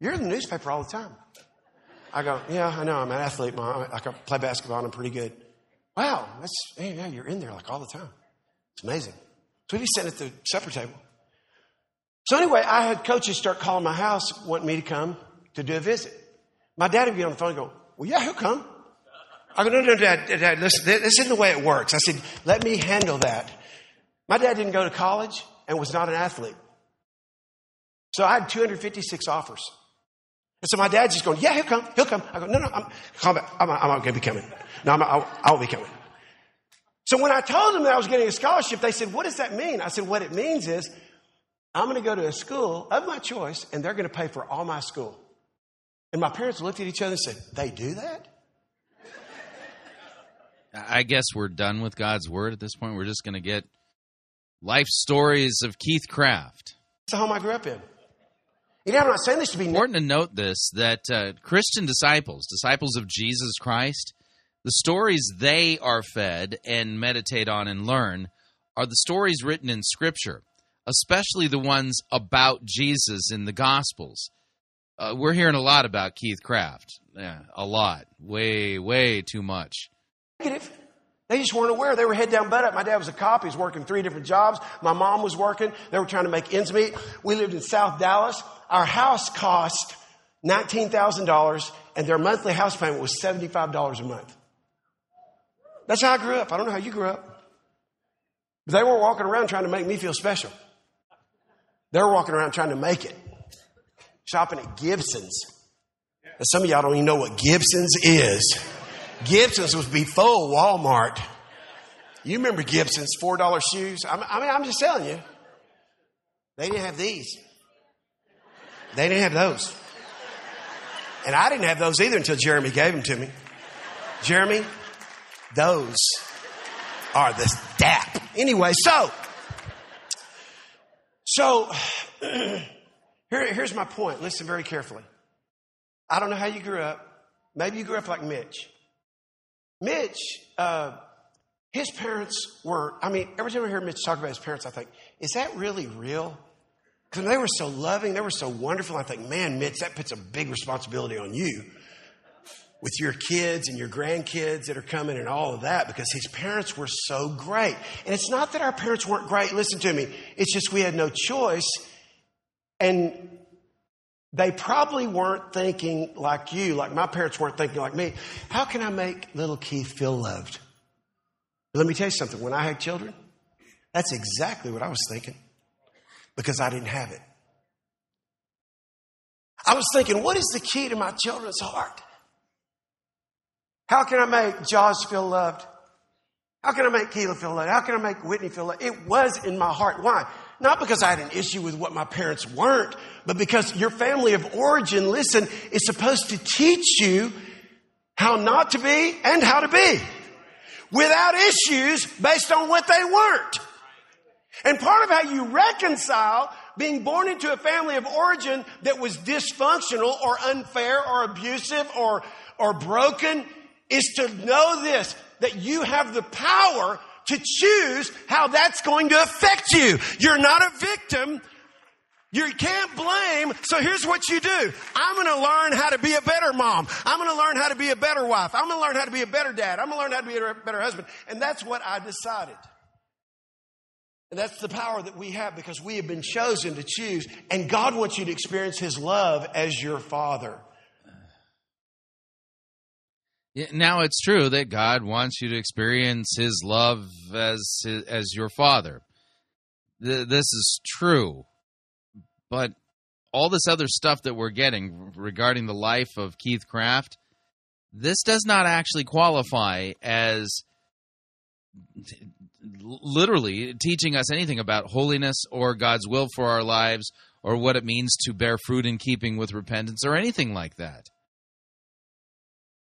You're in the newspaper all the time. I go, Yeah, I know, I'm an athlete, Mom. I can play basketball and I'm pretty good. Wow, that's, yeah, you're in there like all the time. It's amazing. So we'd be sitting at the supper table. So anyway, I had coaches start calling my house, wanting me to come to do a visit. My dad would be on the phone and go, Well, yeah, he'll come. I go, No, no, dad, dad, listen, this isn't the way it works. I said, Let me handle that. My dad didn't go to college and was not an athlete. So I had 256 offers. And so my dad's just going, Yeah, he'll come. He'll come. I go, No, no, I'm, back. I'm, I'm not going to be coming. No, I'm, I'll, I won't be coming. So when I told them that I was getting a scholarship, they said, What does that mean? I said, What it means is I'm going to go to a school of my choice and they're going to pay for all my school. And my parents looked at each other and said, They do that? I guess we're done with God's word at this point. We're just going to get life stories of Keith Craft. That's the home I grew up in. You know, I'm not saying this to be important to note this that uh, Christian disciples, disciples of Jesus Christ, the stories they are fed and meditate on and learn are the stories written in Scripture, especially the ones about Jesus in the Gospels. Uh, we're hearing a lot about Keith Craft. Yeah, a lot. Way, way too much. Negative. They just weren't aware. They were head down, butt up. My dad was a cop. He was working three different jobs. My mom was working. They were trying to make ends meet. We lived in South Dallas. Our house cost $19,000 and their monthly house payment was $75 a month. That's how I grew up. I don't know how you grew up. But they weren't walking around trying to make me feel special. They were walking around trying to make it. shopping at Gibson's. And some of y'all don't even know what Gibson's is. Gibson's was before Walmart. You remember Gibson's $4 shoes? I mean, I'm just telling you. They didn't have these. They didn't have those. And I didn't have those either until Jeremy gave them to me. Jeremy, those are the DAP. Anyway, so, so, here, here's my point. Listen very carefully. I don't know how you grew up. Maybe you grew up like Mitch. Mitch, uh, his parents were, I mean, every time I hear Mitch talk about his parents, I think, is that really real? Because they were so loving, they were so wonderful. I think, man, Mitch, that puts a big responsibility on you with your kids and your grandkids that are coming and all of that because his parents were so great. And it's not that our parents weren't great, listen to me. It's just we had no choice. And they probably weren't thinking like you, like my parents weren't thinking like me. How can I make little Keith feel loved? Let me tell you something. When I had children, that's exactly what I was thinking because I didn't have it. I was thinking, what is the key to my children's heart? How can I make Josh feel loved? How can I make Keela feel loved? How can I make Whitney feel loved? It was in my heart. Why? Not because I had an issue with what my parents weren't, but because your family of origin, listen, is supposed to teach you how not to be and how to be without issues based on what they weren't. And part of how you reconcile being born into a family of origin that was dysfunctional or unfair or abusive or, or broken is to know this, that you have the power to choose how that's going to affect you. You're not a victim. You can't blame. So here's what you do. I'm going to learn how to be a better mom. I'm going to learn how to be a better wife. I'm going to learn how to be a better dad. I'm going to learn how to be a better husband. And that's what I decided. And that's the power that we have because we have been chosen to choose. And God wants you to experience His love as your Father. Now it's true that God wants you to experience His love as as your Father. This is true, but all this other stuff that we're getting regarding the life of Keith Craft, this does not actually qualify as literally teaching us anything about holiness or God's will for our lives or what it means to bear fruit in keeping with repentance or anything like that.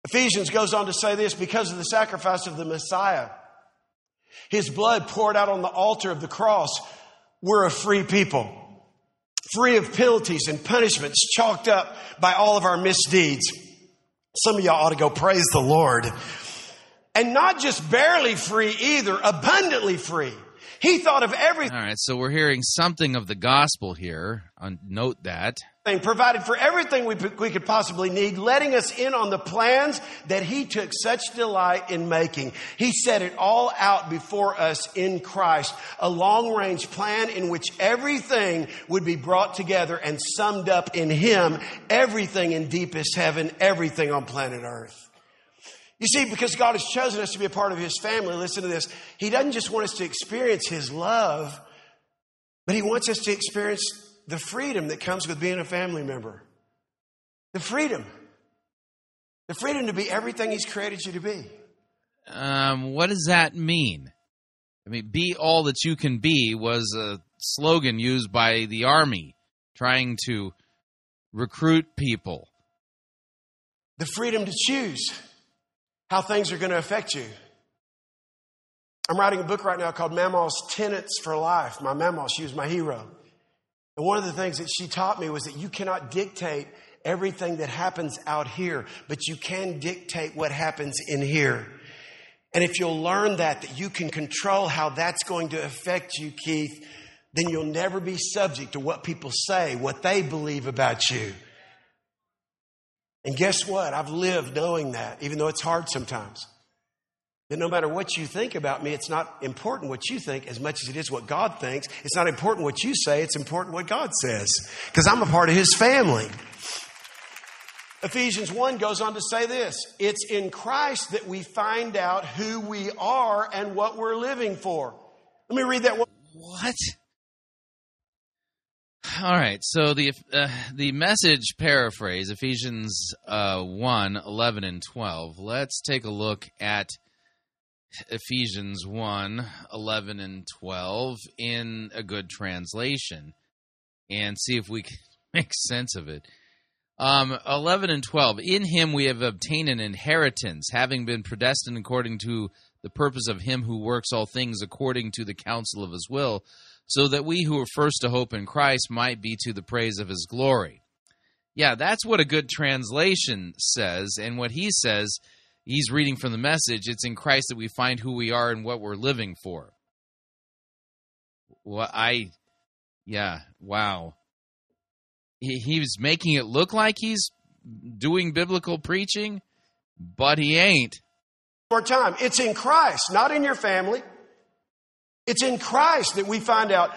Ephesians goes on to say this because of the sacrifice of the Messiah, his blood poured out on the altar of the cross, we're a free people, free of penalties and punishments chalked up by all of our misdeeds. Some of y'all ought to go praise the Lord. And not just barely free either, abundantly free. He thought of everything. All right, so we're hearing something of the gospel here. Uh, note that. Provided for everything we, we could possibly need, letting us in on the plans that He took such delight in making. He set it all out before us in Christ. A long range plan in which everything would be brought together and summed up in Him. Everything in deepest heaven, everything on planet Earth. You see, because God has chosen us to be a part of His family, listen to this. He doesn't just want us to experience His love, but He wants us to experience the freedom that comes with being a family member. The freedom. The freedom to be everything He's created you to be. Um, what does that mean? I mean, be all that you can be was a slogan used by the Army trying to recruit people. The freedom to choose how things are going to affect you. I'm writing a book right now called Mama's Tenets for Life. My mama, she was my hero. And one of the things that she taught me was that you cannot dictate everything that happens out here, but you can dictate what happens in here. And if you'll learn that, that you can control how that's going to affect you, Keith, then you'll never be subject to what people say, what they believe about you. And guess what? I've lived knowing that, even though it's hard sometimes. That no matter what you think about me, it's not important what you think as much as it is what God thinks. It's not important what you say, it's important what God says. Because I'm a part of His family. Ephesians 1 goes on to say this It's in Christ that we find out who we are and what we're living for. Let me read that one. What? All right, so the uh, the message paraphrase Ephesians uh, 1, 11 and 12. Let's take a look at Ephesians 1, 11 and 12 in a good translation and see if we can make sense of it. Um, 11 and 12. In him we have obtained an inheritance, having been predestined according to the purpose of him who works all things according to the counsel of his will, so that we who are first to hope in Christ might be to the praise of his glory. Yeah, that's what a good translation says. And what he says, he's reading from the message it's in Christ that we find who we are and what we're living for. Well, I, yeah, wow. He, making it look like he's doing biblical preaching, but he ain't. More time. It's in Christ, not in your family. It's in Christ that we find out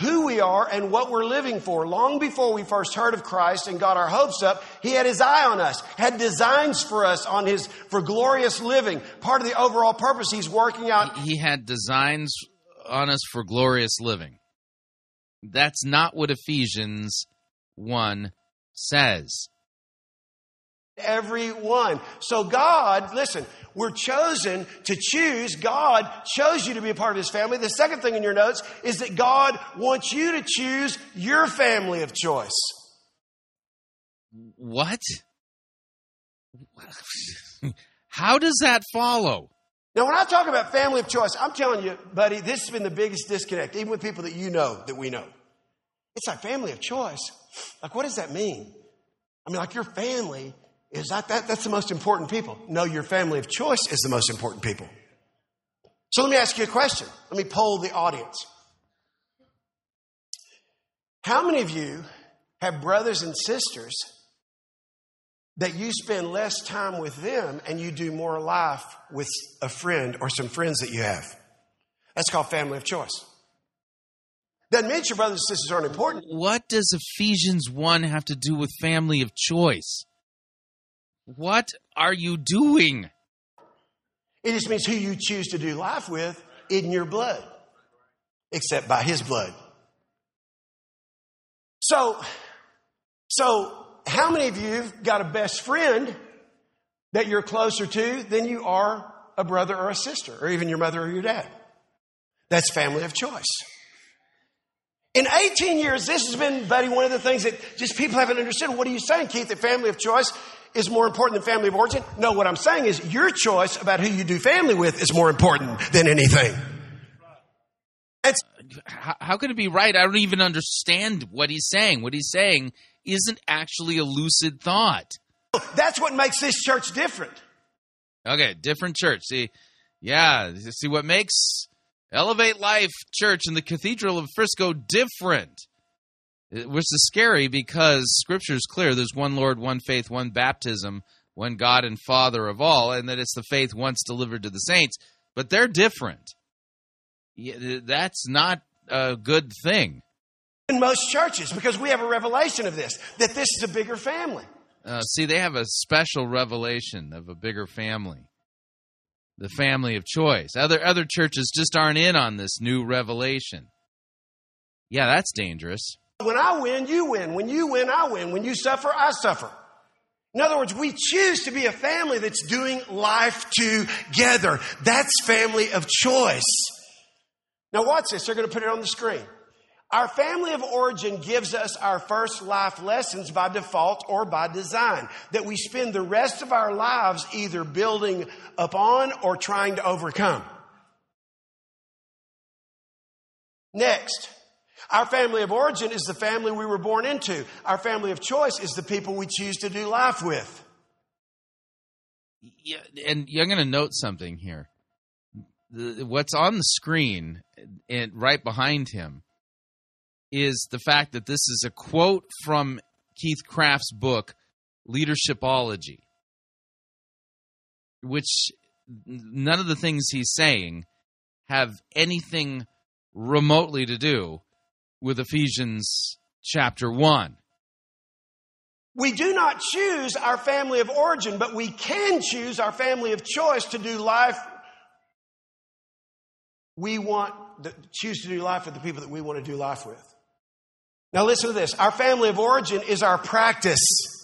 who we are and what we're living for. Long before we first heard of Christ and got our hopes up, He had His eye on us, had designs for us on His, for glorious living. Part of the overall purpose He's working out. He had designs on us for glorious living. That's not what Ephesians 1 says. Everyone. So God, listen, we're chosen to choose. God chose you to be a part of His family. The second thing in your notes is that God wants you to choose your family of choice. What? How does that follow? Now, when I talk about family of choice, I'm telling you, buddy, this has been the biggest disconnect, even with people that you know that we know. It's like family of choice. Like, what does that mean? I mean, like your family is that, that that's the most important people? No, your family of choice is the most important people. So let me ask you a question. Let me poll the audience. How many of you have brothers and sisters that you spend less time with them and you do more life with a friend or some friends that you have? That's called family of choice. Doesn't mean your brothers and sisters aren't important. What does Ephesians 1 have to do with family of choice? What are you doing? It just means who you choose to do life with in your blood, except by his blood. So, so how many of you have got a best friend that you're closer to than you are a brother or a sister, or even your mother or your dad? That's family of choice. In 18 years, this has been, buddy, one of the things that just people haven't understood. What are you saying, Keith, that family of choice is more important than family of origin? No, what I'm saying is your choice about who you do family with is more important than anything. It's, how, how can it be right? I don't even understand what he's saying. What he's saying isn't actually a lucid thought. That's what makes this church different. Okay, different church. See, yeah, see what makes Elevate Life Church in the Cathedral of Frisco different which is scary because scripture is clear. There's one lord one faith one baptism one god and father of all and that it's the faith once delivered to the saints. But they're different. That's not a good thing. In most churches because we have a revelation of this that this is a bigger family. Uh, see they have a special revelation of a bigger family. The family of choice. Other other churches just aren't in on this new revelation. Yeah that's dangerous when I win, you win. When you win, I win. When you suffer, I suffer. In other words, we choose to be a family that's doing life together. That's family of choice. Now, watch this. They're going to put it on the screen. Our family of origin gives us our first life lessons by default or by design that we spend the rest of our lives either building upon or trying to overcome. Next, our family of origin is the family we were born into. Our family of choice is the people we choose to do life with. Yeah, and I'm going to note something here. What's on the screen and right behind him is the fact that this is a quote from Keith Craft's book, Leadershipology, which none of the things he's saying have anything remotely to do with Ephesians chapter 1. We do not choose our family of origin, but we can choose our family of choice to do life. We want to choose to do life with the people that we want to do life with. Now, listen to this our family of origin is our practice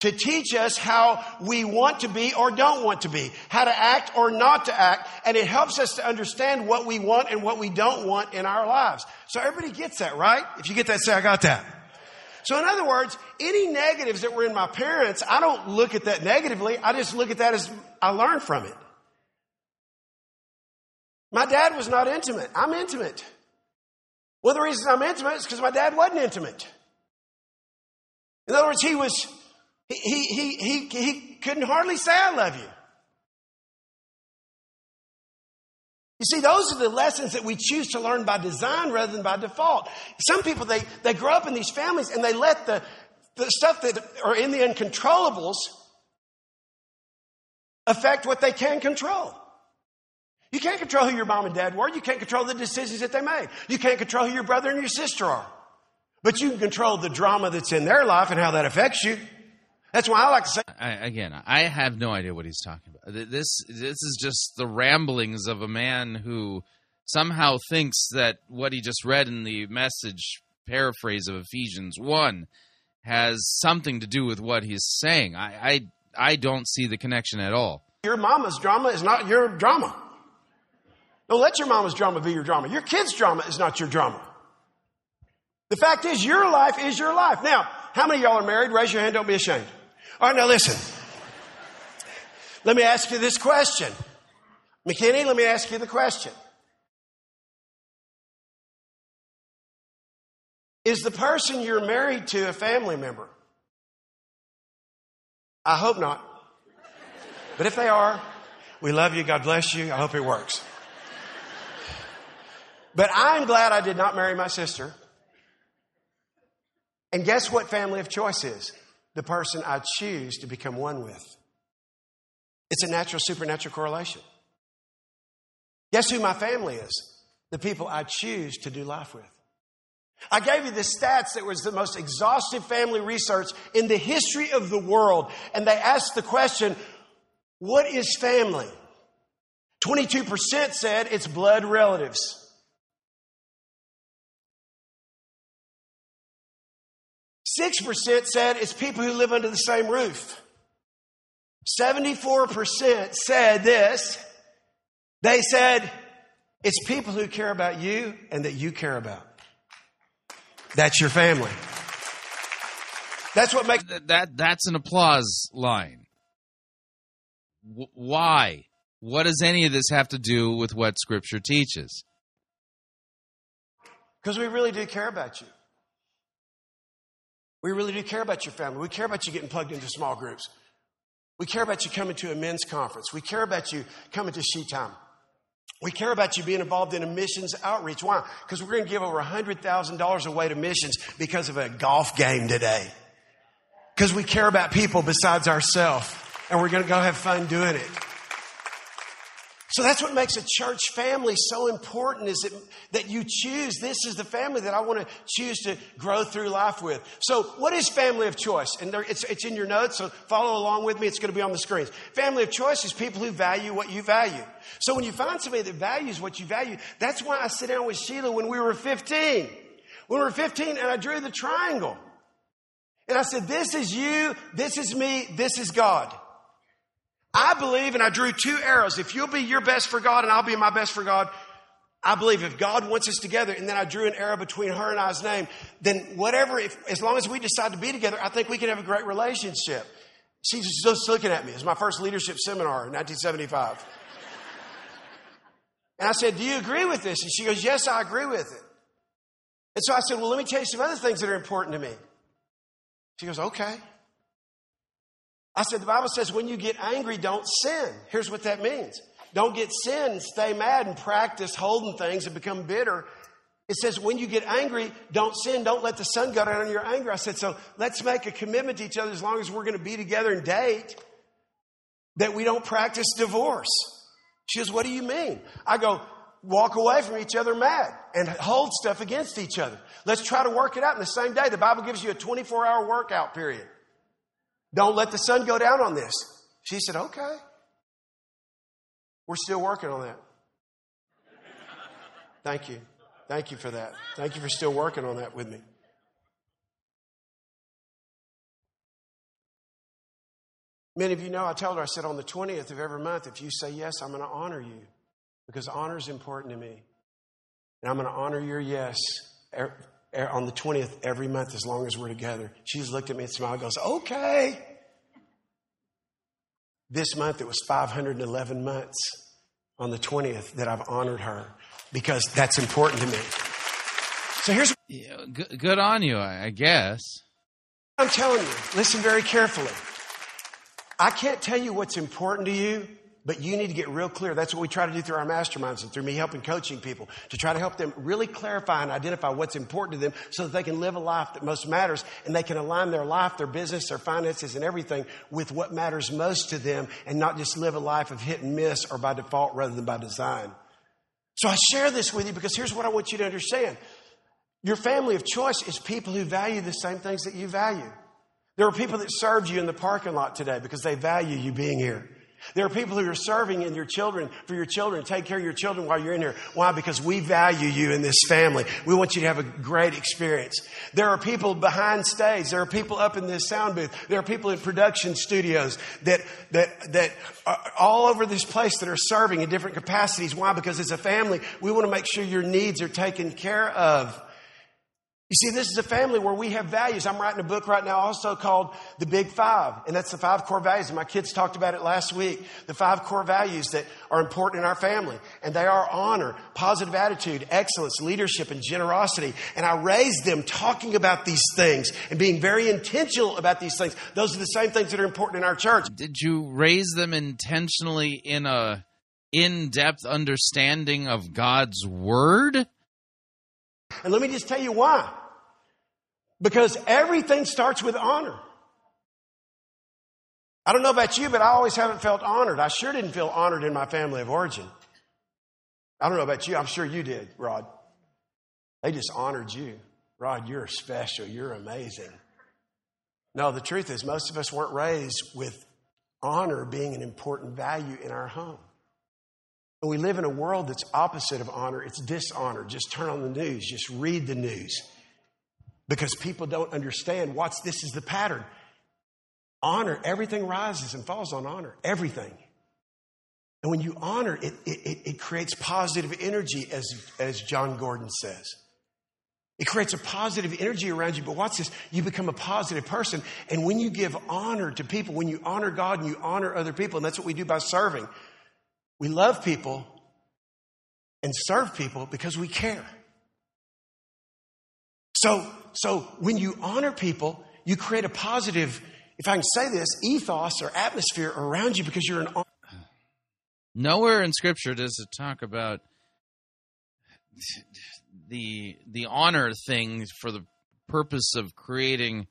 to teach us how we want to be or don't want to be, how to act or not to act, and it helps us to understand what we want and what we don't want in our lives. So everybody gets that, right? If you get that, say, I got that. So in other words, any negatives that were in my parents, I don't look at that negatively. I just look at that as I learned from it. My dad was not intimate. I'm intimate. One of the reasons I'm intimate is because my dad wasn't intimate. In other words, he was, he, he, he, he, couldn't hardly say I love you. You see, those are the lessons that we choose to learn by design rather than by default. Some people, they, they grow up in these families and they let the, the stuff that are in the uncontrollables affect what they can control. You can't control who your mom and dad were. You can't control the decisions that they made. You can't control who your brother and your sister are. But you can control the drama that's in their life and how that affects you. That's why I like to say. I, again, I have no idea what he's talking about. This this is just the ramblings of a man who somehow thinks that what he just read in the message paraphrase of Ephesians one has something to do with what he's saying. I I, I don't see the connection at all. Your mama's drama is not your drama. Don't let your mama's drama be your drama. Your kid's drama is not your drama. The fact is, your life is your life. Now, how many of y'all are married? Raise your hand. Don't be ashamed. All right, now listen. Let me ask you this question. McKinney, let me ask you the question. Is the person you're married to a family member? I hope not. But if they are, we love you. God bless you. I hope it works. But I'm glad I did not marry my sister. And guess what family of choice is? The person I choose to become one with. It's a natural supernatural correlation. Guess who my family is? The people I choose to do life with. I gave you the stats that was the most exhaustive family research in the history of the world. And they asked the question, what is family? 22% said it's blood relatives. 6% said it's people who live under the same roof. 74% said this. They said it's people who care about you and that you care about. That's your family. That's what makes that, that that's an applause line. W- why? What does any of this have to do with what scripture teaches? Because we really do care about you. We really do care about your family. We care about you getting plugged into small groups. We care about you coming to a men's conference. We care about you coming to She Time. We care about you being involved in a missions outreach. Why? Because we're going to give over $100,000 away to missions because of a golf game today. Because we care about people besides ourselves. And we're going to go have fun doing it. So that's what makes a church family so important is that, that you choose, this is the family that I want to choose to grow through life with. So what is family of choice? And there, it's, it's in your notes, so follow along with me. It's going to be on the screens. Family of choice is people who value what you value. So when you find somebody that values what you value, that's why I sit down with Sheila when we were 15. When we were 15 and I drew the triangle. And I said, this is you, this is me, this is God. I believe, and I drew two arrows. If you'll be your best for God and I'll be my best for God, I believe if God wants us together, and then I drew an arrow between her and I's name, then whatever, if, as long as we decide to be together, I think we can have a great relationship. She's just looking at me. It's my first leadership seminar in 1975. And I said, Do you agree with this? And she goes, Yes, I agree with it. And so I said, Well, let me tell you some other things that are important to me. She goes, Okay. I said, the Bible says when you get angry, don't sin. Here's what that means. Don't get sin stay mad and practice holding things and become bitter. It says when you get angry, don't sin. Don't let the sun go down on your anger. I said, so let's make a commitment to each other as long as we're going to be together and date that we don't practice divorce. She goes, what do you mean? I go, walk away from each other mad and hold stuff against each other. Let's try to work it out in the same day. The Bible gives you a 24 hour workout period. Don't let the sun go down on this. She said, Okay. We're still working on that. Thank you. Thank you for that. Thank you for still working on that with me. Many of you know I told her, I said, on the 20th of every month, if you say yes, I'm going to honor you because honor is important to me. And I'm going to honor your yes er, Er, on the 20th every month as long as we're together. She's looked at me and smiled, and goes, okay. This month, it was 511 months on the 20th that I've honored her because that's important to me. So here's Yeah, good, good on you, I I guess. I'm telling you, listen very carefully. I can't tell you what's important to you, but you need to get real clear. That's what we try to do through our masterminds and through me helping coaching people to try to help them really clarify and identify what's important to them so that they can live a life that most matters and they can align their life, their business, their finances, and everything with what matters most to them and not just live a life of hit and miss or by default rather than by design. So I share this with you because here's what I want you to understand. Your family of choice is people who value the same things that you value. There are people that served you in the parking lot today because they value you being here. There are people who are serving in your children, for your children, take care of your children while you're in here. Why? Because we value you in this family. We want you to have a great experience. There are people behind stage. There are people up in this sound booth. There are people in production studios that, that, that are all over this place that are serving in different capacities. Why? Because as a family, we want to make sure your needs are taken care of. You see, this is a family where we have values. I'm writing a book right now also called The Big Five, and that's the five core values. And my kids talked about it last week. The five core values that are important in our family. And they are honor, positive attitude, excellence, leadership, and generosity. And I raised them talking about these things and being very intentional about these things. Those are the same things that are important in our church. Did you raise them intentionally in a in-depth understanding of God's word? And let me just tell you why. Because everything starts with honor. I don't know about you, but I always haven't felt honored. I sure didn't feel honored in my family of origin. I don't know about you. I'm sure you did, Rod. They just honored you. Rod, you're special. You're amazing. No, the truth is, most of us weren't raised with honor being an important value in our home. And we live in a world that's opposite of honor. It's dishonor. Just turn on the news. Just read the news. Because people don't understand what's this is the pattern. Honor, everything rises and falls on honor. Everything. And when you honor, it, it, it creates positive energy, as, as Jon Gordon says. It creates a positive energy around you. But watch this. You become a positive person. And when you give honor to people, when you honor God and you honor other people, and that's what we do by serving, we love people and serve people because we care. So, so when you honor people, you create a positive, if I can say this, ethos or atmosphere around you because you're an Nowhere in Scripture does it talk about the the honor thing for the purpose of creating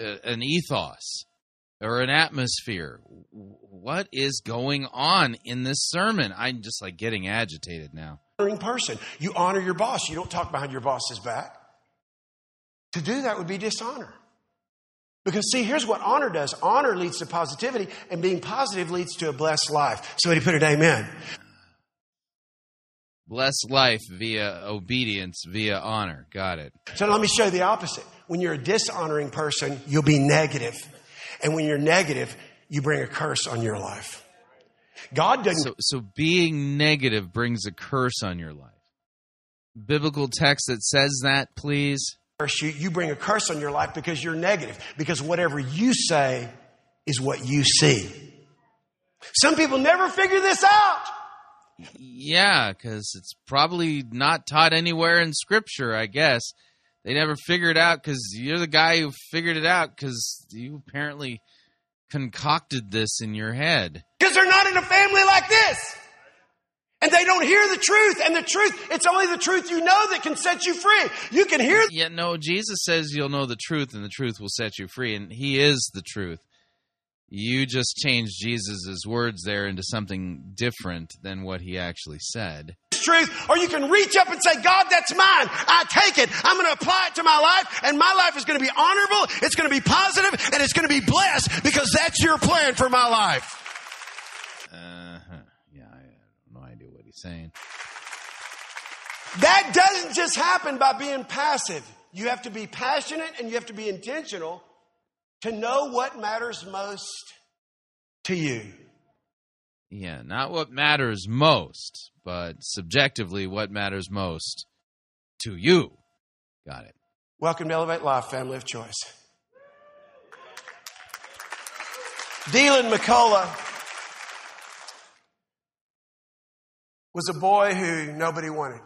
a, an ethos or an atmosphere. What is going on in this sermon? I'm just like getting agitated now. person. You honor your boss. You don't talk behind your boss's back. To do that would be dishonor. Because see, here's what honor does. Honor leads to positivity, and being positive leads to a blessed life. Somebody put it amen. Bless life via obedience, via honor. Got it. So let me show you the opposite. When you're a dishonoring person, you'll be negative. And when you're negative, you bring a curse on your life. God doesn't. So, so being negative brings a curse on your life. Biblical text that says that, please. Curse you, you bring a curse on your life because you're negative. Because whatever you say is what you see. Some people never figure this out. Yeah, because it's probably not taught anywhere in Scripture, I guess. They never figured it out because you're the guy who figured it out because you apparently concocted this in your head. Because they're not in a family like this. And they don't hear the truth. And the truth, it's only the truth you know that can set you free. You can hear. Yeah, no, Jesus says you'll know the truth and the truth will set you free, and He is the truth. You just changed Jesus' words there into something different than what He actually said. truth, or you can reach up and say, God, that's mine. I take it. I'm going to apply it to my life, and my life is going to be honorable, it's going to be positive, and it's going to be blessed because that's your plan for my life. Uh-huh. Yeah, I have no idea what he's saying. That doesn't just happen by being passive. You have to be passionate and you have to be intentional to know what matters most to you. Yeah, not what matters most, but subjectively what matters most to you. Got it. Welcome to Elevate Life, family of choice. Deland McCullough was a boy who nobody wanted.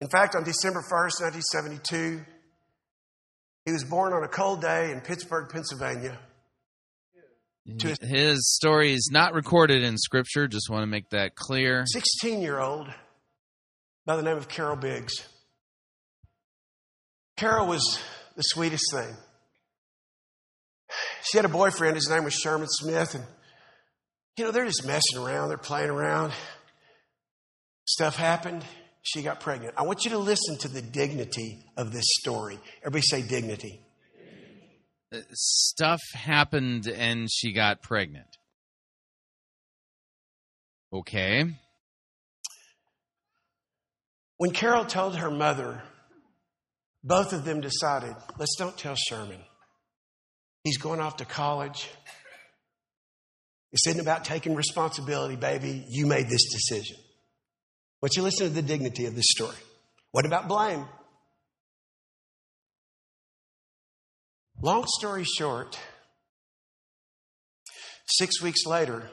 In fact, on December 1st, 1972, he was born on a cold day in Pittsburgh, Pennsylvania. His story is not recorded in Scripture. Just want to make that clear. 16 year old by the name of Carol Biggs. Carol was the sweetest thing. She had a boyfriend, his name was Sherman Smith, and you know, they're just messing around, they're playing around. Stuff happened, she got pregnant. I want you to listen to the dignity of this story. Everybody say dignity. Uh, Stuff happened and she got pregnant. Okay. When Carol told her mother, both of them decided, let's don't tell Sherman. He's going off to college. This isn't about taking responsibility, baby. You made this decision. But you listen to the dignity of this story. What about blame? Long story short, six weeks later,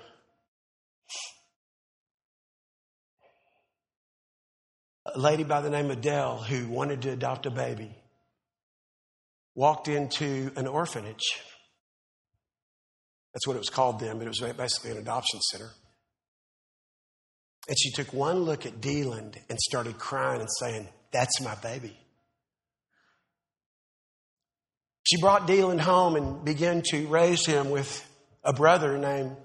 a lady by the name of Dell who wanted to adopt a baby walked into an orphanage. That's what it was called then, but it was basically an adoption center. And she took one look at Deland and started crying and saying, That's my baby. She brought Deland home and began to raise him with a brother named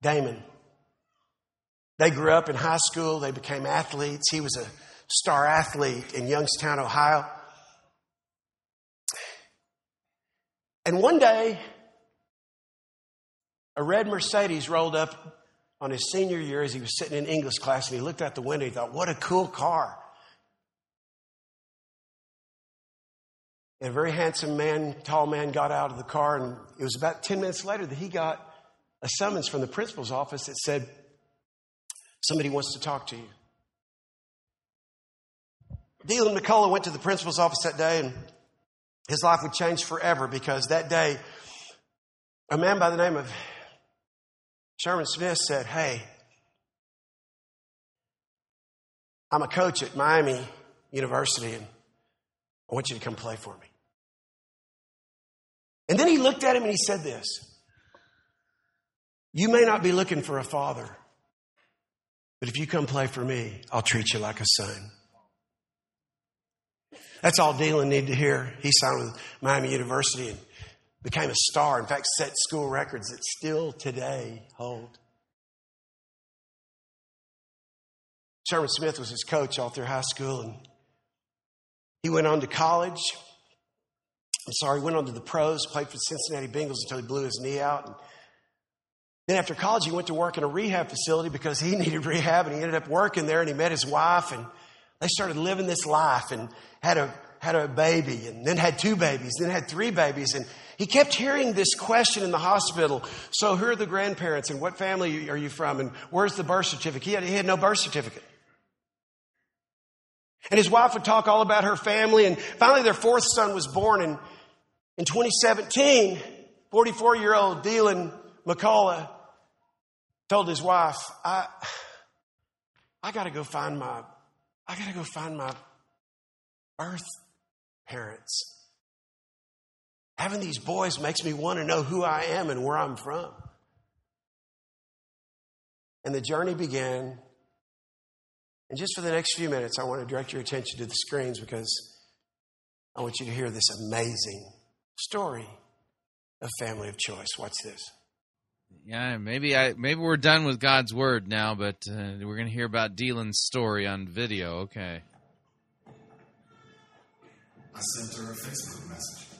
Damon. They grew up in high school, they became athletes. He was a star athlete in Youngstown, Ohio. And one day, a red Mercedes rolled up on his senior year as he was sitting in English class and he looked out the window. And he thought, what a cool car. And a very handsome man, tall man, got out of the car, and it was about 10 minutes later that he got a summons from the principal's office that said, Somebody wants to talk to you. Deland McCullough went to the principal's office that day, and his life would change forever because that day, a man by the name of Sherman Smith said, Hey, I'm a coach at Miami University, and I want you to come play for me. And then he looked at him and he said this You may not be looking for a father, but if you come play for me, I'll treat you like a son. That's all Deland needed to hear. He signed with Miami University and became a star. In fact, set school records that still today hold. Sherman Smith was his coach all through high school, and he went on to college. I'm sorry, he went on to the pros, played for the Cincinnati Bengals until he blew his knee out. And then after college, he went to work in a rehab facility because he needed rehab, and he ended up working there. And he met his wife, and they started living this life, and had a had a baby, and then had two babies, then had three babies, and he kept hearing this question in the hospital. So, who are the grandparents, and what family are you from, and where's the birth certificate? He had, he had no birth certificate. And his wife would talk all about her family, and finally, their fourth son was born in, in 2017. 44 year old Deland McCullough told his wife, I, I got to go find my, I got to go find my birth parents. Having these boys makes me want to know who I am and where I'm from. And the journey began. And just for the next few minutes, I want to direct your attention to the screens because I want you to hear this amazing story of family of choice. Watch this. Yeah, maybe I maybe we're done with God's word now, but uh, we're going to hear about Dylan's story on video. Okay. I sent her a Facebook message.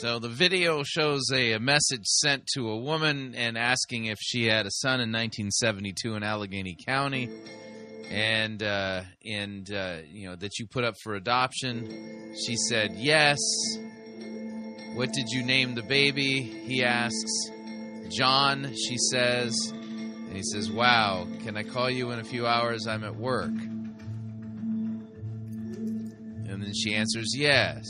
So the video shows a, a, message sent to a woman and asking if she had a son in 1972 in Allegheny County, and uh, and uh, you know that you put up for adoption. She said yes. What did you name the baby? He asks. John, she says. And he says, Wow, can I call you in a few hours? I'm at work. And then she answers, Yes.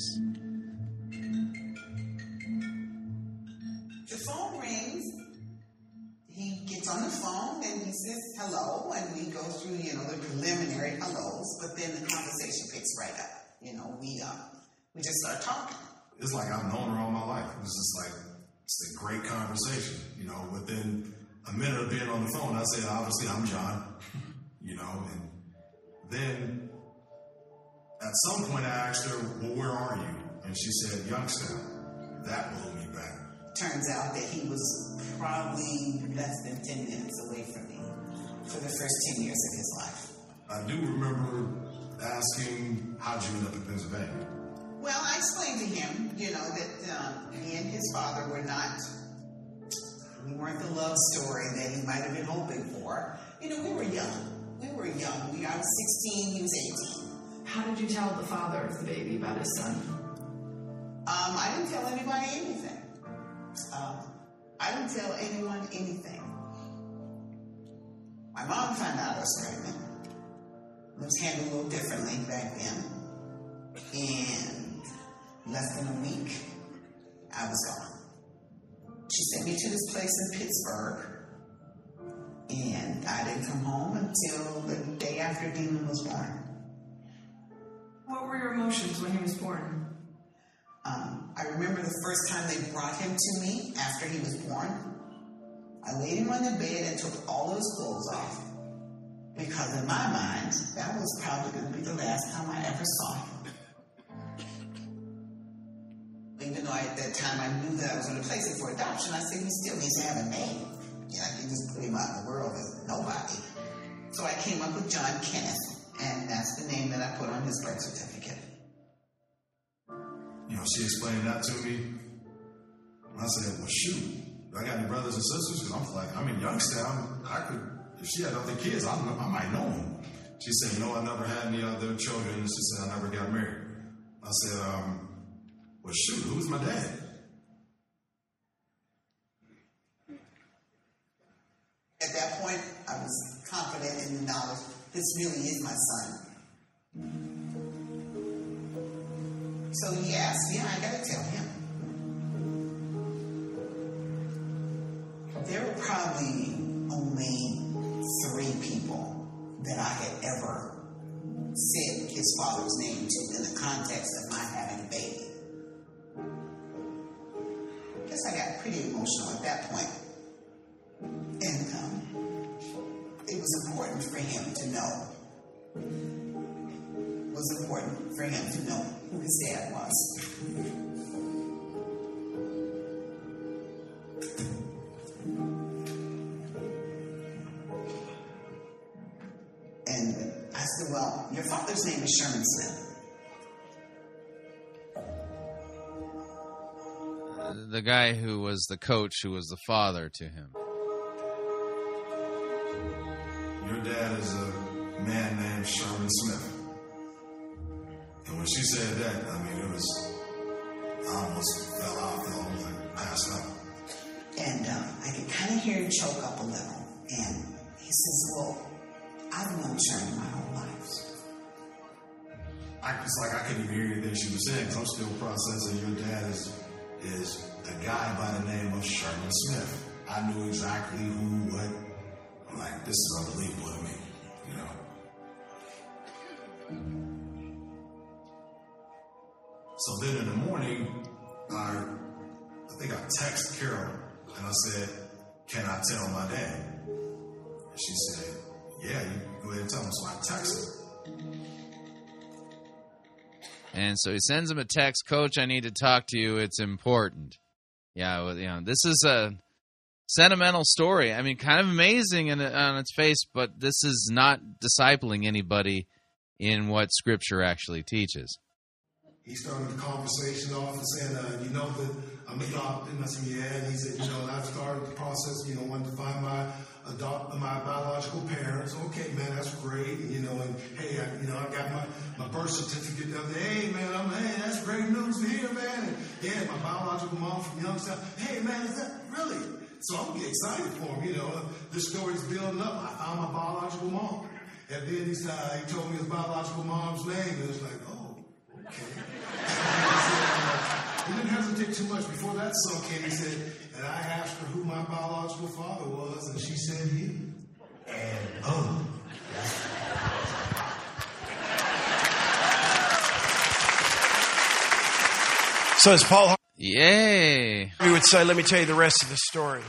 Hello, and we go through, you know, the preliminary hellos, but then the conversation picks right up. You know, we uh, we just start talking. It's like I've known her all my life. It was just like it's a great conversation. You know, within a minute of being on the phone, I said, obviously, I'm John. You know, and then at some point I asked her, well, where are you? And she said, Youngstown. That blew me back. Turns out that he was probably less than 10 minutes away from me for the first 10 years of his life. I do remember asking, how'd you end up in Pennsylvania? Well, I explained to him, you know, that um, he and his father were not, we weren't the love story that he might have been hoping for. You know, we were young. We were young. We, I was 16, he was 18. How did you tell the father of the baby about his son? Um, I didn't tell anybody anything. Um, I didn't tell anyone anything. My mom found out I was pregnant. It was handled a little differently back then. And less than a week, I was gone. She sent me to this place in Pittsburgh, and I didn't come home until the day after Demon was born. What were your emotions when he was born? Um, I remember the first time they brought him to me after he was born. I laid him on the bed and took all his clothes off. Because in my mind, that was probably going to be the last time I ever saw him. even though I, at that time I knew that I was going to place him for adoption, I said he still needs to have a name. Know, I can just put him out in the world as nobody. So I came up with John Kenneth, and that's the name that I put on his birth certificate. You know, she explained that to me. I said, well, shoot, I got any brothers and sisters? Because I'm like, I'm in Youngstown. I could, if she had other kids, I, I might know them. She said, no, I never had any other children. She said, I never got married. I said, um, well, shoot, who's my dad? At that point, I was confident in the knowledge this really is my son. So he asked, yeah, I gotta tell him. There were probably only three people that I had ever said his father's name to in the context of my having a baby. I guess I got pretty emotional at that point. And um, it was important for him to know. It was important for him to know who his dad was. Your father's name is Sherman Smith. the guy who was the coach, who was the father to him. Your dad is a man named Sherman Smith. And when she said that, I mean, it was, I almost fell off the almost like passed out. And uh, I could kind of hear him choke up a little. And he says, Well, I've known Sherman my whole life. I, it's like I couldn't even hear anything she was saying because I'm still processing your dad is is a guy by the name of Sherman Smith. I knew exactly who, what. I'm like, this is unbelievable to me, you know. So then in the morning, I, I think I texted Carol and I said, Can I tell my dad? And she said, Yeah, you go ahead and tell him. So I texted and so he sends him a text, Coach, I need to talk to you. It's important. Yeah, well, you know, this is a sentimental story. I mean, kind of amazing in, on its face, but this is not discipling anybody in what Scripture actually teaches. He started the conversation off and saying, uh, you know that I'm adopted. And I said, yeah. And he said, you know, I've started the process, you know, wanted to find my adopt my biological parents. Okay, man, that's great. You know, and hey, I, you know, I got my, my birth certificate the. Hey, man, I'm, hey, that's great news to hear, man. And yeah, my biological mom from Youngstown. Hey, man, is that really? So I'm getting excited for him. You know, this story's building up. I found my biological mom. And then he, said, he told me his biological mom's name. And it was like, oh. He didn't hesitate too much. Before that song came, he said, and I asked her who my biological father was, and she said you. And oh. So as Paul Yay. We would say, let me tell you the rest of the story.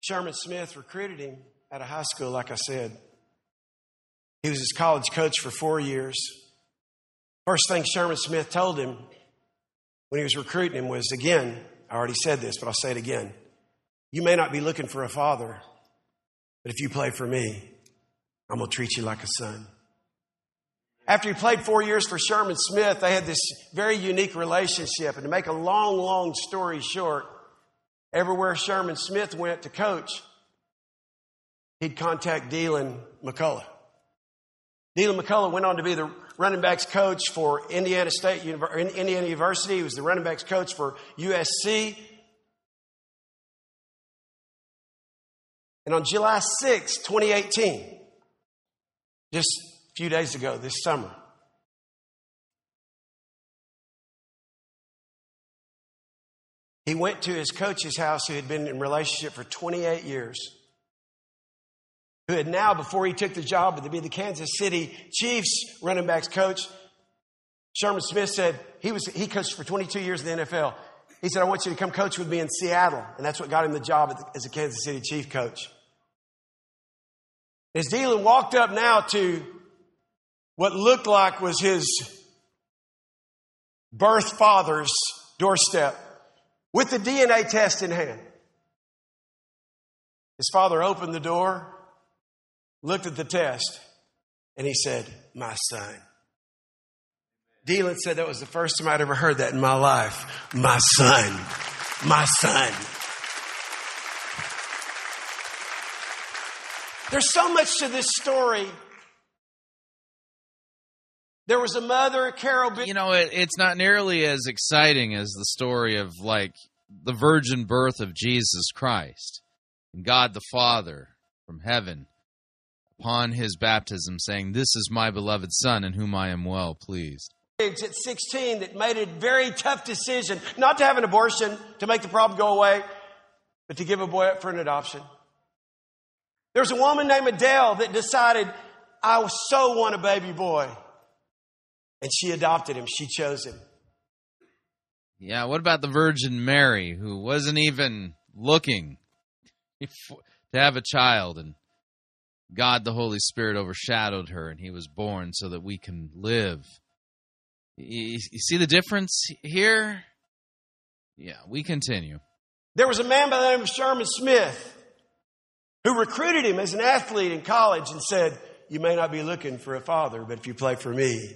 Sherman Smith recruited him out of high school, like I said. He was his college coach for four years. First thing Sherman Smith told him when he was recruiting him was again, I already said this, but I'll say it again. You may not be looking for a father, but if you play for me, I'm going to treat you like a son. After he played four years for Sherman Smith, they had this very unique relationship. And to make a long, long story short, everywhere Sherman Smith went to coach, he'd contact Deland McCullough. Deland McCullough went on to be the running backs coach for Indiana State Indiana University. He was the running backs coach for USC. And on July 6, 2018, just a few days ago this summer. He went to his coach's house who had been in relationship for 28 years, who had now, before he took the job to be the Kansas City Chiefs running backs coach, Sherman Smith said he was he coached for 22 years in the NFL. He said, I want you to come coach with me in Seattle. And that's what got him the job as a Kansas City Chief coach. As Deland walked up now to what looked like was his birth father's doorstep with the DNA test in hand. His father opened the door, looked at the test, and he said, My son. Deland said that was the first time I'd ever heard that in my life. My son. My son. There's so much to this story there was a mother, Carol. B- you know, it, it's not nearly as exciting as the story of like the virgin birth of Jesus Christ and God the Father from heaven upon his baptism, saying, "This is my beloved Son, in whom I am well pleased." At 16, that made a very tough decision not to have an abortion to make the problem go away, but to give a boy up for an adoption. There's a woman named Adele that decided, I so want a baby boy. And she adopted him, she chose him. Yeah, what about the Virgin Mary, who wasn't even looking to have a child, and God the Holy Spirit overshadowed her, and he was born so that we can live? You, see the difference here? Yeah, we continue. There was a man by the name of Sherman Smith who recruited him as an athlete in college and said, You may not be looking for a father, but if you play for me,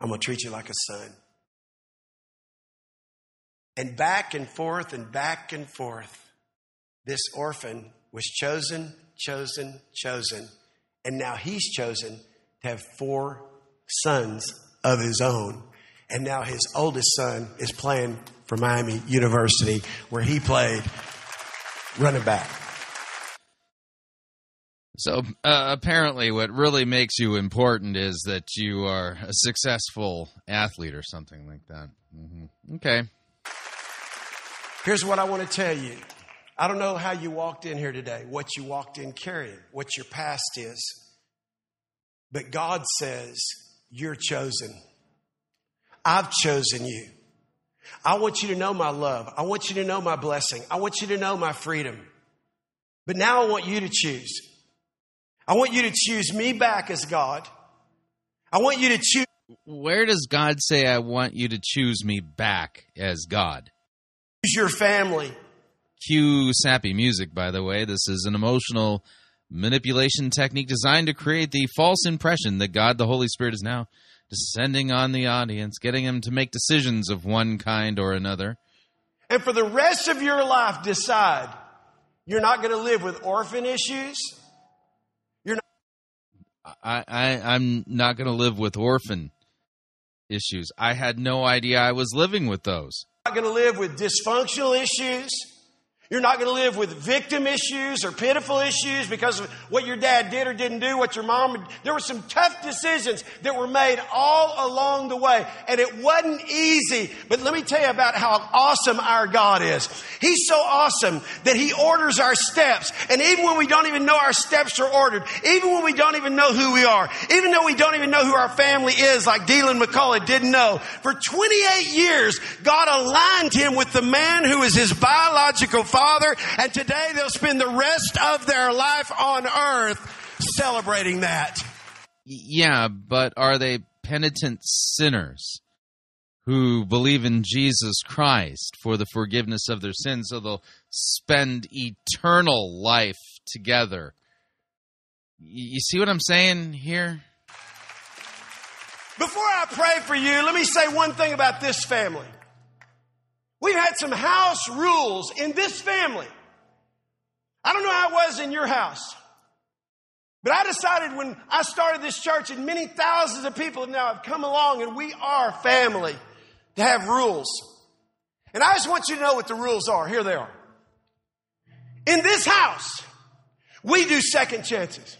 I'm going to treat you like a son. And back and forth and back and forth, this orphan was chosen, chosen, chosen. And now he's chosen to have four sons of his own. And now his oldest son is playing for Miami University, where he played running back. So uh, apparently, what really makes you important is that you are a successful athlete or something like that. Mm-hmm. Okay. Here's what I want to tell you. I don't know how you walked in here today, what you walked in carrying, what your past is. But God says, You're chosen. I've chosen you. I want you to know my love. I want you to know my blessing. I want you to know my freedom. But now I want you to choose. I want you to choose me back as God. I want you to choose. Where does God say, I want you to choose me back as God? Choose your family. Cue sappy music, by the way. This is an emotional manipulation technique designed to create the false impression that God the Holy Spirit is now descending on the audience, getting them to make decisions of one kind or another. And for the rest of your life, decide you're not going to live with orphan issues. You're not. I, I I'm not going to live with orphan issues. I had no idea I was living with those. Not going to live with dysfunctional issues. You're not going to live with victim issues or pitiful issues because of what your dad did or didn't do, what your mom. There were some tough decisions that were made all along the way, and it wasn't easy. But let me tell you about how awesome our God is. He's so awesome that He orders our steps, and even when we don't even know our steps are ordered, even when we don't even know who we are, even though we don't even know who our family is, like Deland McCullough didn't know, for 28 years, God aligned him with the man who is his biological father Father, and today they'll spend the rest of their life on earth celebrating that. Yeah, but are they penitent sinners who believe in Jesus Christ for the forgiveness of their sins so they'll spend eternal life together? You see what I'm saying here? Before I pray for you, let me say one thing about this family. We've had some house rules in this family. I don't know how it was in your house. But I decided when I started this church, and many thousands of people now have come along, and we are family, to have rules. And I just want you to know what the rules are. Here they are. In this house, we do second chances.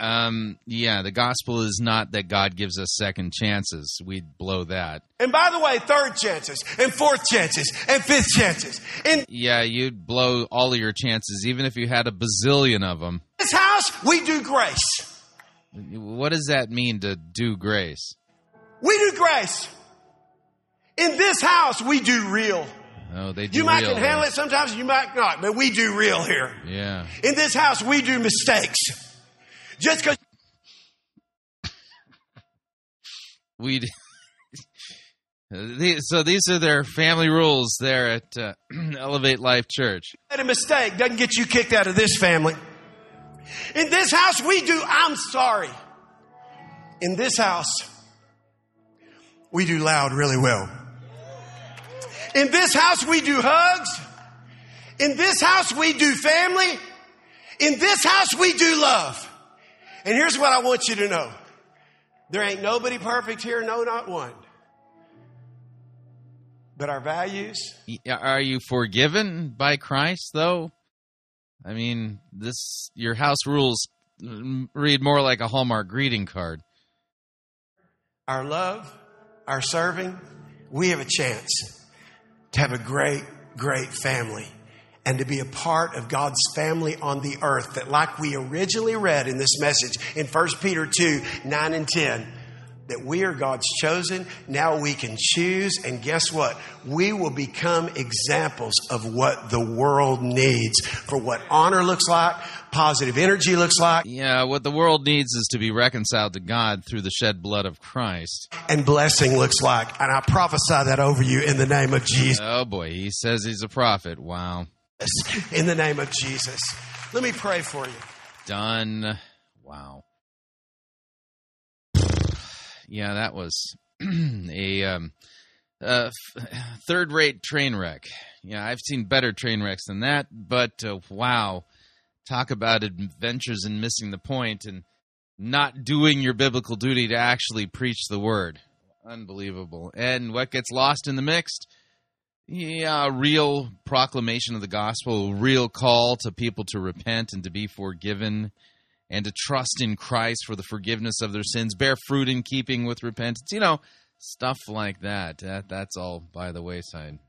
Um, yeah, the gospel is not that God gives us second chances. We'd blow that. And by the way, third chances, and fourth chances, and fifth chances. In yeah, you'd blow all of your chances, even if you had a bazillion of them. this house, we do grace. What does that mean to do grace? We do grace. In this house, we do real. Oh, they do You might can handle it sometimes, you might not, but we do real here. Yeah. In this house, we do mistakes. Just because We. so these are their family rules there at uh, Elevate Life Church. made a mistake doesn't get you kicked out of this family. In this house, we do I'm sorry. In this house, we do loud really well. In this house, we do hugs. In this house, we do family. In this house, we do love. And here's what I want you to know there ain't nobody perfect here, no, not one. But our values, Are you forgiven by Christ, though? I mean, this your house rules mm, read more like a Hallmark greeting card. our love, our serving, we have a chance to have a great, great family and to be a part of God's family on the earth that like we originally read in this message in 1 Peter 2, 9 and 10, that we are God's chosen. Now we can choose. And guess what? We will become examples of what the world needs for what honor looks like, positive energy looks like, Yeah, what the world needs is to be reconciled to God through the shed blood of Christ. and blessing looks like. And I prophesy that over you in the name of Jesus. Oh boy, he says he's a prophet. Wow. In the name of Jesus. Let me pray for you. Done. Wow. Yeah, that was a um, uh, third rate train wreck. Yeah, I've seen better train wrecks than that, but uh, wow. Talk about adventures and missing the point and not doing your biblical duty to actually preach the word. Unbelievable. And what gets lost in the mixed? Yeah, a real proclamation of the gospel, a real call to people to repent and to be forgiven and to trust in Christ for the forgiveness of their sins, bear fruit in keeping with repentance. You know, stuff like that. that that's all by the wayside.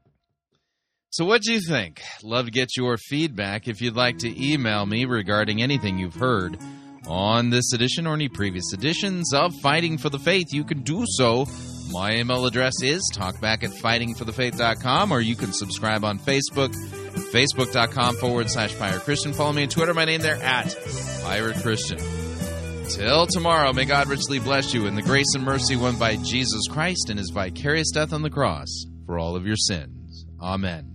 So, what do you think? Love to get your feedback. If you'd like to email me regarding anything you've heard on this edition or any previous editions of Fighting for the Faith, you can do so. My email address is talkback at fightingforthefaith.com, or you can subscribe on Facebook, facebook.com forward slash Pirate Christian. Follow me on Twitter, my name there at Pirate Christian. Till tomorrow, may God richly bless you in the grace and mercy won by Jesus Christ and his vicarious death on the cross for all of your sins. Amen.